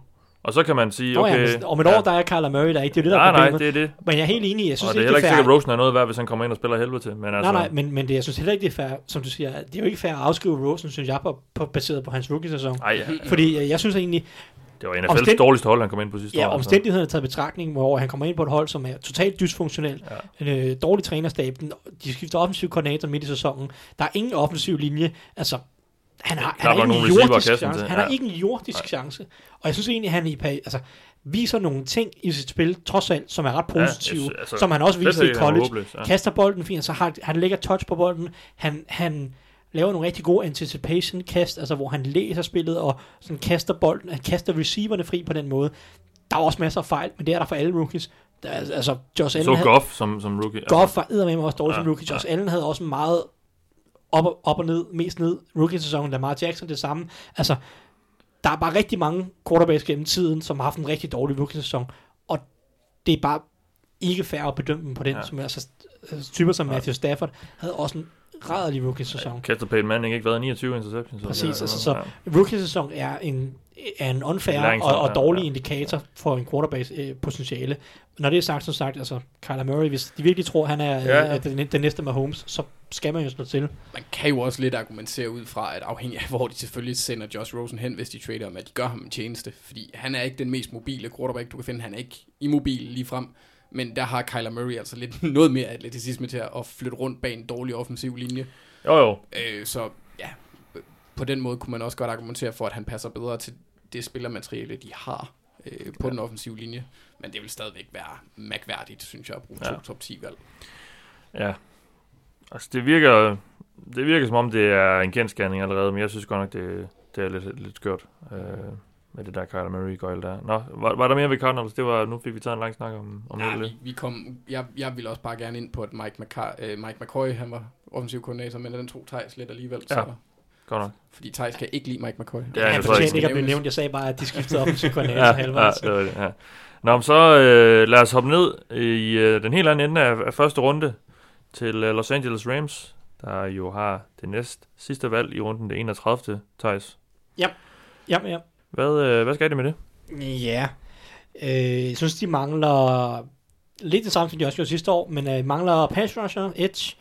Og så kan man sige, okay... ja, men om et år, der er Kyler Murray der er ikke. Det er det, der Nej, nej, det er det. Men jeg er helt enig jeg synes og det er ikke, heller ikke er sikkert, at Rosen er noget værd, hvis han kommer ind og spiller helvede til. Men altså, Nej, nej, men, men det, jeg synes heller ikke, det er fair, som du siger. Det er jo ikke fair at afskrive Rosen, synes jeg, på, på, baseret på hans rookie-sæson. Ej, ja. Fordi øh, jeg synes egentlig, det var af Omstænd- dårligste hold, han kom ind på sidste ja, år. altså. omstændighederne taget betragtning, hvor han kommer ind på et hold, som er totalt dysfunktionelt. Ja. En øh, dårlig trænerstab. De skifter offensiv koordinator midt i sæsonen. Der er ingen offensiv linje. Altså, han har, han har ikke en at jordisk chance. Han har Ja. ikke en jordisk Nej. chance. Og jeg synes egentlig, han i altså, viser nogle ting i sit spil, trods alt, som er ret positive. sy- altså, som han også viste i at college. håbløs, ja. kaster bolden fint, så har, han lægger touch på bolden, han, han laver nogle rigtig gode anticipation kast, altså hvor han læser spillet og sådan kaster bolden, han kaster receiverne fri på den måde. Der er også masser af fejl, men det er der for alle rookies. Der, er- altså, Josh Allen Så havde, Goff som, som rookie. Altså, Goff var eddermame også dårlig Ja, som rookie. ja. Josh Allen havde også meget op, og- op og ned, mest ned rookie-sæsonen. Lamar Jackson det samme. Altså, der er bare rigtig mange quarterbacks gennem tiden, som har haft en rigtig dårlig rookie-sæson. Og det er bare ikke fair at bedømme dem på den. Ja. Ja. Som, altså, typer som Matthew Stafford havde også en rædderlig rookie-sæson. Og Peyton Manning ikke været 29 interceptions. Præcis, altså, så rookie-sæson er en, er en unfair og, og dårlig ja. indikator for en quarterbacks øh, potentiale. Når det er sagt, som sagt, altså Kyler Murray, hvis de virkelig tror, han er Ja, ja. Den, den næste Mahomes, så skal man jo slå til. Man kan jo også lidt argumentere ud fra, at afhængig af, hvor de selvfølgelig sender Josh Rosen hen, hvis de trader ham, at de gør ham en tjeneste. Fordi han er ikke den mest mobile quarterback, du kan finde. Han er ikke immobil lige frem. Men der har Kyler Murray altså lidt noget mere atleticisme til at flytte rundt bag en dårlig offensiv linje. Jo, jo. Øh, så ja, på den måde kunne man også godt argumentere for, at han passer bedre til det spillermateriale, de har øh, på ja. den offensive linje. Men det vil stadigvæk være mærkværdigt, synes jeg, at bruge Ja. to top 10 valg. Ja. Altså, det virker, det virker som om, det er en genskærning allerede, men jeg synes godt nok, det, det er lidt, lidt skørt øh, med det der Kyler Murray gøjl der. Nå, var, var der mere ved Cardinals? Det var, nu fik vi taget en lang snak om, om det. vi, vi kom, jeg, jeg ville også bare gerne ind på, at Mike, McCar, øh, Mike McCoy, han var offensiv koordinator, men den tog Thijs lidt alligevel. Ja. Så, Godt nok. fordi Thijs kan ikke lide Mike McCoy. Ja, han fortjente ikke, at blive nævnt. Jeg sagde bare, at de skiftede offensiv koordinator Ja, ja, ja, halvvejs. det var det, ja. Nå, men så øh, lad os hoppe ned i øh, den helt anden ende af, af første runde til øh, Los Angeles Rams, der jo har det næst sidste valg i runden, det 31. Thijs. Ja, ja. Hvad, øh, hvad skal de med det? Ja. Øh, jeg synes, de mangler lidt det samme, som de også gjorde sidste år, men øh, mangler pass rusher, edge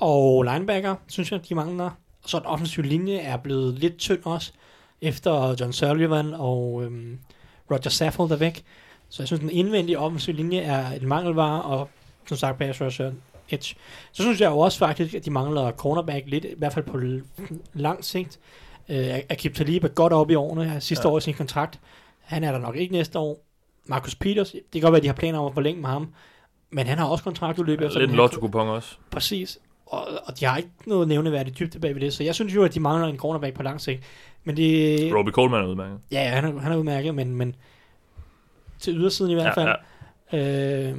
og linebacker, synes jeg, de mangler. Så den offensive linje er blevet lidt tynd også, efter John Sullivan og øhm, Roger Saffold er væk. Så jeg synes, den indvendige offensive linje er et mangelvare, og som sagt, pass rusher, edge. Så synes jeg jo også faktisk, at de mangler cornerback lidt, i hvert fald på lang sigt. Øh, Akib Talib er godt oppe i årene, sidste Ja. ja. år i sin kontrakt. Han er der nok ikke næste år. Marcus Peters, det kan godt være, at de har planer om at forlænge med ham, men han har også kontraktudløb efter Lidt en lotto-kupon også. Præcis. Og, og de har ikke noget nævneværdigt dybde bag ved det, så jeg synes jo, at de mangler en cornerback på lang sigt. Men det, Robbie Coleman er udmærket. ja, ja, han er, han er udmærket, men, men til ydersiden i hvert fald. Ja, Øh,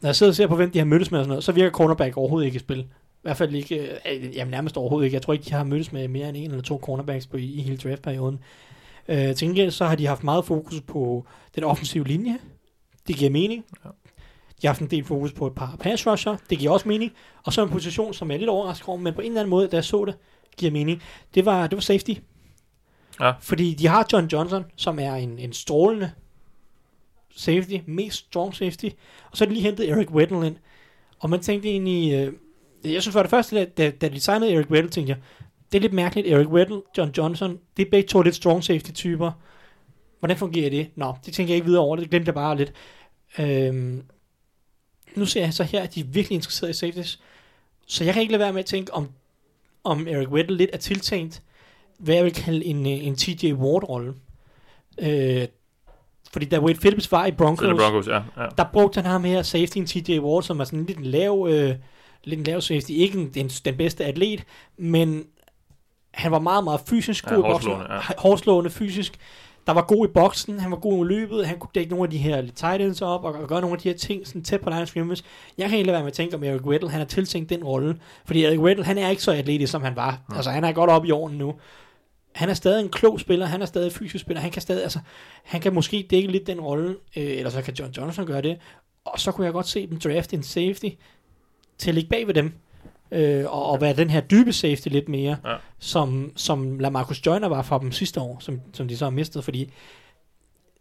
når jeg sidder og ser på, hvem de har mødtes med og sådan noget, så virker cornerback overhovedet ikke i spil. I hvert fald ikke, øh, jamen nærmest overhovedet ikke. Jeg tror ikke, de har mødtes med mere end en eller to cornerbacks på, i, i hele draftperioden. Øh, til gengæld så har de haft meget fokus på den offensive linje. Det giver mening. Ja. De har haft en del fokus på et par pass rusher. Det giver også mening. Og så en position, som jeg er lidt overrasket over, men på en eller anden måde, da jeg så det, giver mening. Det var, det var safety. Ja. Fordi de har John Johnson, som er en, en strålende safety, mest strong safety. Og så er de lige hentet Eric Weddle ind. Og man tænkte egentlig, øh, jeg synes for det første, da, da, da de signede Eric Weddle, tænkte jeg, det er lidt mærkeligt, Eric Weddle, John Johnson, det er begge to lidt strong safety typer. Hvordan fungerer det? Nå, det tænker jeg ikke videre over, det glemte jeg bare lidt. Øhm, nu ser jeg så her, at de er virkelig interesserede i safeties. Så jeg kan ikke lade være med at tænke, om, om Eric Weddle lidt er tiltænkt, hvad jeg vil kalde en, øh, en TJ Ward-rolle. Øh, fordi da Wade Phillips var i Broncos, det Broncos, ja. ja. der brugte han ham her safety en TJ Ward, som er sådan lidt en lav, øh, lidt en lav safety. Ikke en, den, den bedste atlet, men han var meget, meget fysisk Ja, god boksen. hårdslående, ja. Hårdslående fysisk. Der var god i boksen, han var god i løbet, han kunne dække nogle af de her tight ends op, og, og gøre nogle af de her ting sådan tæt på line scrimmage. Jeg kan ikke lade være med at tænke om Eric Weddle, han har tiltænkt den rolle. Fordi Eric Weddle, han er ikke så atletisk, som han var. Ja. Altså, han er godt op i årene nu. Han er stadig en klog spiller, han er stadig en fysisk spiller, han kan stadig, altså, han kan måske dække lidt den rolle, øh, eller så kan John Johnson gøre det, og så kunne jeg godt se dem drafte en safety til at ligge bag ved dem, øh, og, og være den her dybe safety lidt mere, Ja. som, som Lamarcus Joyner var for dem sidste år, som, som de så har mistet, fordi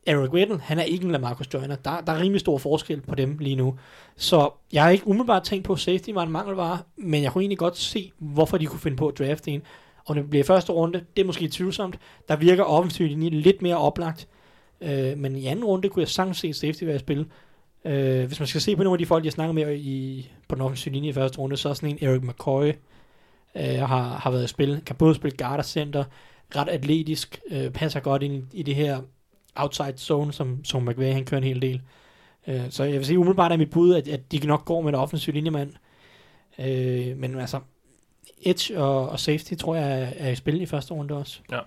Eric Weddle, han er ikke en Lamarcus Joyner. Der, der er rimelig stor forskel på dem lige nu. Så jeg har ikke umiddelbart tænkt på, at safety var en mangelvare, men jeg kunne egentlig godt se, hvorfor de kunne finde på at drafte en. Og det bliver første runde, det er måske tvivlsomt. Der virker offensivt lidt mere oplagt. Øh, men i anden runde kunne jeg sagtens se safety være i spil. Øh, hvis man skal se på nogle af de folk, jeg snakker med i, på den offensive linje i første runde, så er sådan en Eric McCoy øh, har, har været i spil. Kan både spille guard og center, ret atletisk, øh, passer godt ind i, i det her outside zone, som, som McVay han kører en hel del. Øh, så jeg vil sige umiddelbart er mit bud, at, at de nok går med en offensiv linjemand. Øh, men altså, edge og, og safety tror jeg er, er i spil i første runde også. Ja.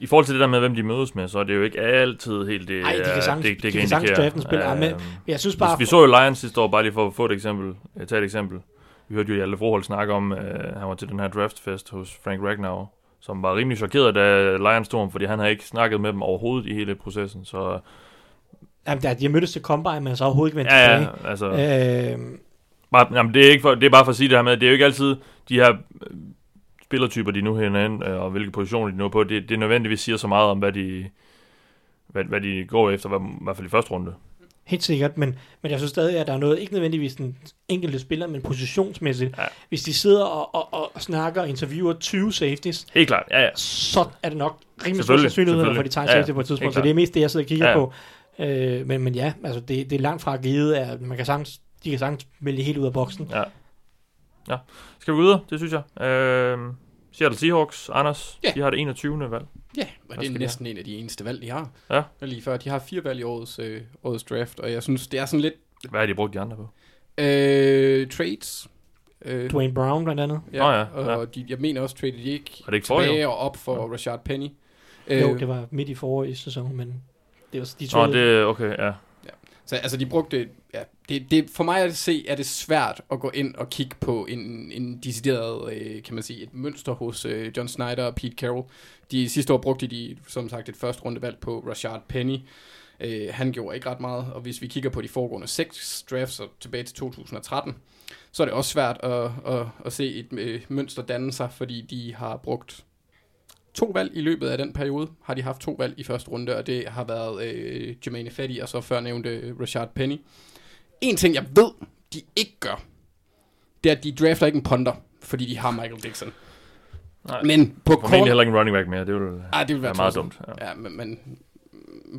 I forhold til det der med, hvem de mødes med, så er det jo ikke altid helt det, Ej, de kan øh, sagtens- det, det de kan sagtens indikere. drafte en spiller. Ja, men Øhm, Jeg synes bare... vi, vi så jo Lions sidste år, bare lige for at få et eksempel. Jeg tager et eksempel. Vi hørte jo Hjalte Froholt snakke om, øh, han var til den her draftfest hos Frank Ragnar, som var rimelig chokeret, da Lions ham, fordi han havde ikke snakket med dem overhovedet i hele processen. Så Jamen, der, de har mødtes til Combine, men så overhovedet ikke vendt ja, tilbage. ja, altså, Øh, bare, jamen, det, er ikke for, det er bare for at sige det her med, at det er jo ikke altid de her øh, spillertyper, de nu ind, øh, og hvilke positioner de nu er på, det, det nødvendigvis siger så meget om, hvad de, hvad, hvad de går efter, hvad, i hvert fald i første runde. helt sikkert, men, men jeg synes stadig, at der er noget, ikke nødvendigvis den enkelte spiller, men positionsmæssigt. Ja. Hvis de sidder og, og, og snakker og interviewer 20 safeties, Helt klart, ja, ja. så er det nok rimelig stor sandsynlighed for, at de tager en Ja, safety på et tidspunkt. Helt Så det er mest det, jeg sidder og kigger ja. på. Øh, men, men ja, altså det, det er langt fra givet, at man kan sagtens, de kan sagtens vælge helt ud af boksen. Ja. Ja. Skal vi videre? Det synes jeg. Øh, Seattle Seahawks, Anders, Ja. de har det 21. valg. Ja, og Hvad det er de næsten en af de eneste valg, de har. Ja. Og lige før, de har fire valg i årets, øh, årets draft, og jeg synes, det er sådan lidt Hvad har de brugt de andre på? øh, trades. Øh, Dwayne Brown blandt andet. ja, Nå ja, og de, jeg mener også, traded de ikke Var det ikke tilbage og op for Ja. Rashard Penny. Øh, jo, det var midt i forrige sæson, men det var de Nå, tog det okay, ja. Så altså, de brugte... Ja, det, det, for mig at se, er det svært at gå ind og kigge på en, en decideret, øh, kan man sige, et mønster hos øh, John Snyder og Pete Carroll. De sidste år brugte de, som sagt, et første rundevalg på Rashard Penny. Øh, han gjorde ikke ret meget, og hvis vi kigger på de foregående seks drafts og tilbage til 2013, så er det også svært at, at, at se et øh, mønster danne sig, fordi de har brugt to valg i løbet af den periode, har de haft to valg i første runde, og det har været øh, Jermaine Fetty og så før nævnte øh, Rashard Penny. En ting, jeg ved, de ikke gør, det er, at de drafter ikke en punter, fordi de har Michael Dixon. Nej, Men på kort... heller ikke en running back mere. Det vil Ah, det vil være være meget dumt. Ja. Ja, men, men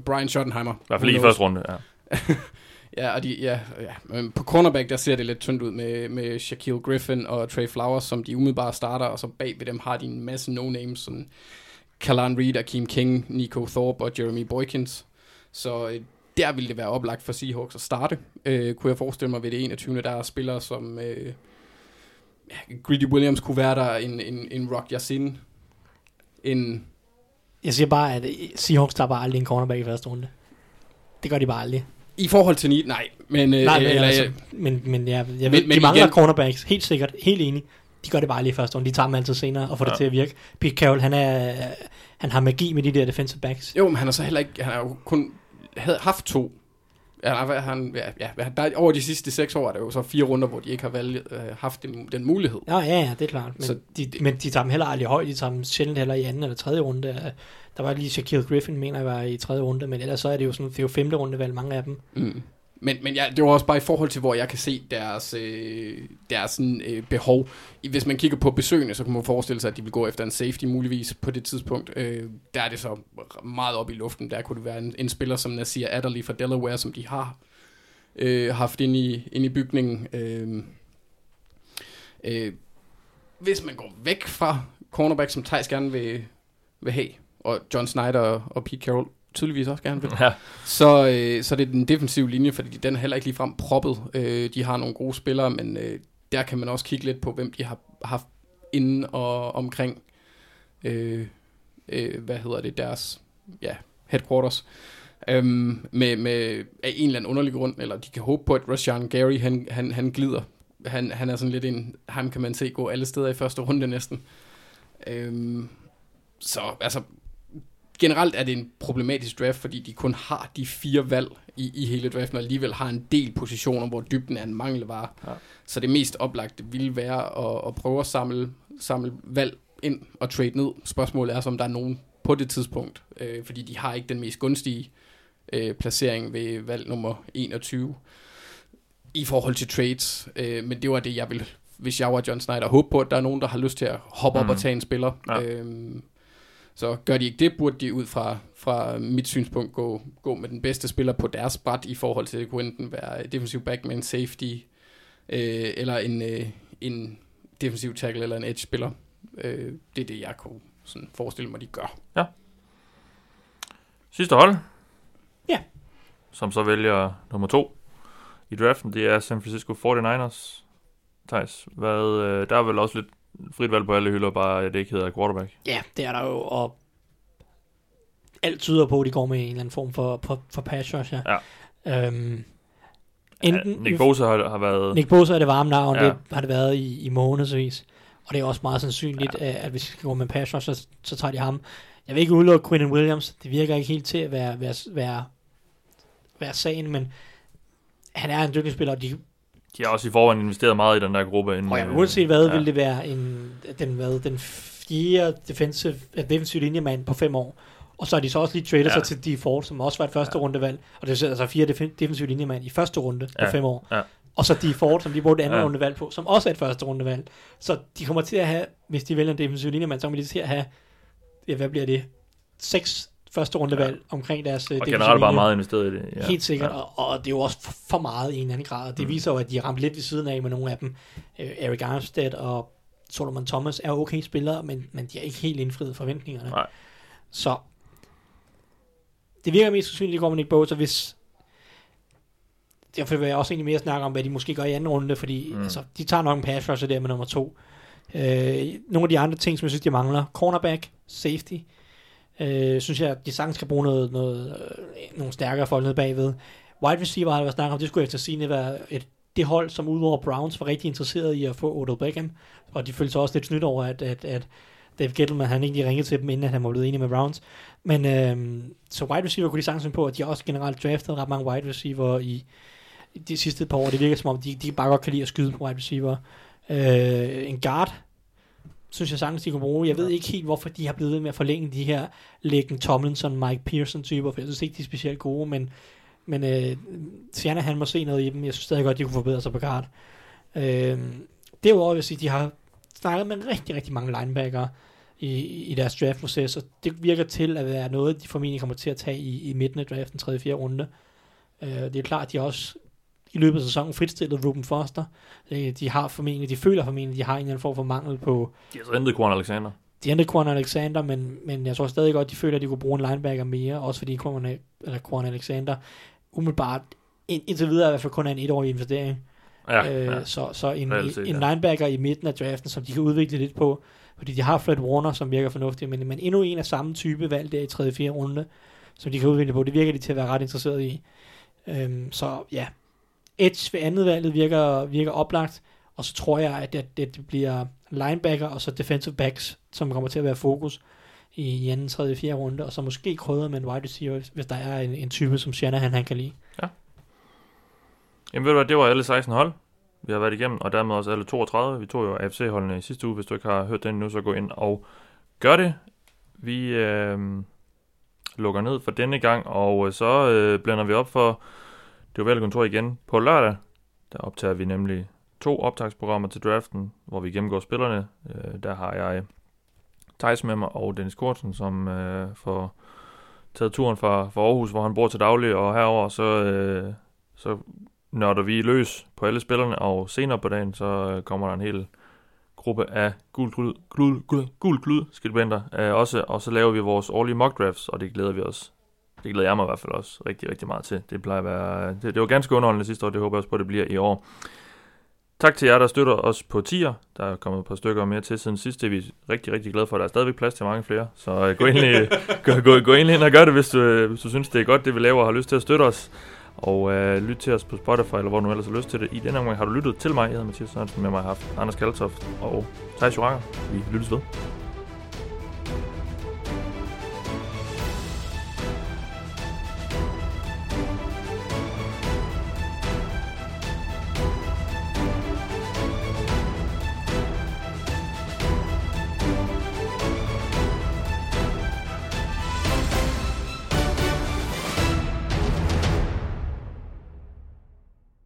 Brian Schottenheimer. I hvert fald i første runde, ja. Ja, og de, ja, ja, men på cornerback, der ser det lidt tyndt ud med, med Shaquille Griffin og Trey Flowers, som de umiddelbare starter, og så bag ved dem har de en masse no-names, som Kalan Reed, Akeem King, Nico Thorpe og Jeremy Boykins. Så øh, der ville det være oplagt for Seahawks at starte. Øh, kunne jeg forestille mig ved det 21. Der er spillere som øh, ja, Greedy Williams kunne være der, en, en, en Rock Yassin. en... Jeg siger bare, at Seahawks tager bare aldrig en cornerback i første runde. Det gør de bare aldrig. I forhold til need, nej. Men, øh, Nej, men, eller, altså, men, men jeg, jeg ved, Men- de mangler igen- cornerbacks, helt sikkert, helt enig. De gør det bare aldrig i første runde. De tager dem altid senere og får ja. Ja. det til at virke. Pete Carroll, han, er, han har magi med de der defensive backs. Jo, men han har så heller ikke... Han har jo kun havde haft to. Ja, hvad, han, ja, ja, der, er- over de sidste seks år er der jo så fire runder, hvor de ikke har valgt, øh, haft den, den mulighed. Ja, ja, ja, det er klart. Men, Så så de, men de tager dem heller aldrig højt. De tager dem sjældent heller i anden eller tredje runde. Øh, Der var lige Shaquille Griffin, mener jeg, var i tredje runde. Men ellers så er det jo, sådan, det er jo femte runde valg, mange af dem. Mm. Men, men ja, det var også bare i forhold til, hvor jeg kan se deres, øh, deres sådan, øh, behov. Hvis man kigger på besøgende, så kan man forestille sig, at de vil gå efter en safety muligvis på det tidspunkt. Øh, der er det så meget op i luften. Der kunne det være en, en spiller som Nasir Adderley fra Delaware, som de har øh, haft ind i, ind i bygningen. Øh, øh, hvis man går væk fra cornerback, som Thijs gerne vil, vil have, og John Snyder og, og Pete Carroll tydeligvis også gerne vil, Ja, så, øh, så det er den defensive linje, fordi den er heller ikke ligefrem proppet. Øh, de har nogle gode spillere, men øh, der kan man også kigge lidt på, hvem de har haft inden og omkring, øh, øh, hvad hedder det, deres ja, headquarters. Øhm, med, med af en eller anden underlig grund, eller de kan håbe på, at Rashan Gary, han, han, han glider. Han, han er sådan lidt en, ham kan man se gå alle steder i første runde næsten. Øhm, så altså, generelt er det en problematisk draft, fordi de kun har de fire valg i, i hele draften, og alligevel har en del positioner, hvor dybden er en mangelvare. Ja. Så det mest oplagte ville være at, at prøve at samle, samle valg ind og trade ned. Spørgsmålet er, så, om der er nogen på det tidspunkt, øh, fordi de har ikke den mest gunstige øh, placering ved valg nummer 21 i forhold til trades. Øh, men det var det, jeg ville, hvis jeg var John Snyder, håbe på, at der er nogen, der har lyst til at hoppe mm. op og tage en spiller. Ja. Øhm, så gør de ikke det, burde de ud fra, fra mit synspunkt gå, gå med den bedste spiller på deres bræt i forhold til, det kunne enten være defensiv back med en safety, øh, eller en, øh, en defensiv tackle eller en edge-spiller. Øh, det er det, jeg kunne sådan forestille mig, de gør. sidste hold. Ja. Som så vælger nummer to i draften, det er San Francisco 49ers. Thijs, hvad, øh, der er vel også lidt frit valg på alle hylder, bare at det ikke hedder quarterback. Ja, det er der jo, og alt tyder på, at de går med en eller anden form for, for, for pass rush, ja. Ja. Øhm, Enten, ja, Nick Bosa har, har været... Nick Bosa er det varme navn, Ja. det har det været i, i månedsvis. Og det er også meget sandsynligt, ja. at hvis de skal gå med pass rush, så, så tager de ham. Jeg vil ikke udelukke Quinn Williams. Det virker ikke helt til at være, være, være, være sagen, men han er en dygtig spiller, og de, De har også i forvejen investeret meget i den der gruppe. Inden, og ja, uanset hvad, ja. ja. vil det være en, den, hvad, den fjerde defensive, defensive linjemand på fem år. Og så har de så også lige traded Ja. sig til Dee Ford, som også var et første Ja. rundevalg. Og det er altså fire defen- defensive linjemand i første runde på Ja. fem år. Ja. Og så Dee Ford, som de brugte andet Ja. rundevalg på, som også er et første rundevalg. Så de kommer til at have, hvis de vælger en defensive linjemand, så kommer de til at have, ja, hvad bliver det? Seks første rundevalg ja. omkring deres uh, Og generelt bare meget investeret i det. Ja. Helt sikkert, ja. og, og det er jo også for, meget i en eller anden grad. Det Mm. viser jo, at de er ramt lidt ved siden af med nogle af dem. Øh, Eric Armstead og Solomon Thomas er okay spillere, men, men de har ikke helt indfriet forventningerne. Nej. Så det virker mest sandsynligt, at de går med Nick Bosa, hvis derfor vil jeg også egentlig mere snakke om, hvad de måske gør i anden runde, fordi mm. altså, de tager nok en pass rusher der med nummer to. Øh, nogle af de andre ting, som jeg synes, de mangler, cornerback, safety, øh, øh, synes jeg, at de sagtens skal bruge noget, noget, øh, nogle stærkere folk nede bagved. Wide receiver har jeg været snakket om, det skulle efter sigende være et, det hold, som udover Browns var rigtig interesseret i at få Odell Beckham, og de følte sig også lidt snydt over, at, at, at Dave Gettleman, han egentlig ringede til dem, inden han var blevet enig med Browns. Men øh, så wide receiver kunne de sagtens på, at de også generelt draftet ret mange wide receiver i, i de sidste par år. Det virker som om, de, de bare godt kan lide at skyde på wide receiver. Øh, en guard, synes jeg sagtens, de kunne bruge. Jeg ved ikke helt, hvorfor de har blevet ved med at forlænge de her Læggen Tomlinson, Mike Pearson typer, for jeg synes ikke, de er specielt gode, men, men øh, Sienna, han må se noget i dem. Jeg synes stadig godt, de kunne forbedre sig på guard. Øh, derudover vil jeg sige, de har snakket med rigtig, rigtig mange linebacker i, i deres draftproces, og det virker til at være noget, de formentlig kommer til at tage i, i midten af draften, 3. og 4. runde. Øh, det er klart, at de også i løbet af sæsonen fritstillet Ruben Foster. Øh, de har formentlig, de føler formentlig, de har en eller anden form for mangel på De har så hentet Quan Alexander. de andre Quan Alexander, men, men jeg tror stadig godt, de føler, at de kunne bruge en linebacker mere, også fordi Quan, eller Quan Alexander umiddelbart ind, indtil videre i hvert fald kun er en etårig investering. Ja, øh, ja. Så, så en, Reelt set, en ja. linebacker i midten af draften, som de kan udvikle lidt på, fordi de har Fred Warner, som virker fornuftig, men, men endnu en af samme type valg der i 3. 4. runde, som de kan udvikle på, det virker de til at være ret interesseret i. Øhm, så ja, Edge ved andet valget virker, virker oplagt, og så tror jeg, at det, det bliver linebacker og så defensive backs, som kommer til at være fokus i, i anden, tredje, fjerde runde, og så måske krydder med en wide receiver, hvis der er en, en type, som Shanahan han kan lide. Jamen ved du hvad, det var alle 16 hold, vi har været igennem, og dermed også alle 32. Vi tog jo AFC-holdene i sidste uge. Hvis du ikke har hørt den nu, så gå ind og gør det. Vi øh, lukker ned for denne gang, og så øh, blænder vi op for det ovale kontor igen på lørdag. Der optager vi nemlig to optagsprogrammer til draften, hvor vi gennemgår spillerne. Øh, der har jeg Thijs med mig og Dennis Kortsen, som øh, får taget turen fra, fra Aarhus, hvor han bor til daglig, og herover så, øh, så nørder vi løs på alle spillerne, og senere på dagen, så øh, kommer der en hel gruppe af gul klud, klud, klud, gul klud skribenter øh, også, og så laver vi vores årlige mock drafts, og det glæder vi os. Det glæder jeg mig i hvert fald også rigtig, rigtig meget til. Det plejer at være, det, det var ganske underholdende sidste år, det håber jeg også på, at det bliver i år. Tak til jer, der støtter os på tier. Der er kommet et par stykker mere til siden sidst. Det er vi rigtig, rigtig glade for. Der er stadigvæk plads til mange flere. Så øh, gå endelig, gå, gå, gå endelig ind og gør det, hvis du, øh, hvis du synes, det er godt, det vi laver, og har lyst til at støtte os. Og øh, lyt til os på Spotify, eller hvor du ellers har lyst til det. I denne omgang har du lyttet til mig. Jeg hedder Mathias Sørensen. Med mig har haft Anders Kaltoft og Thijs Joranger. Vi lyttes ved.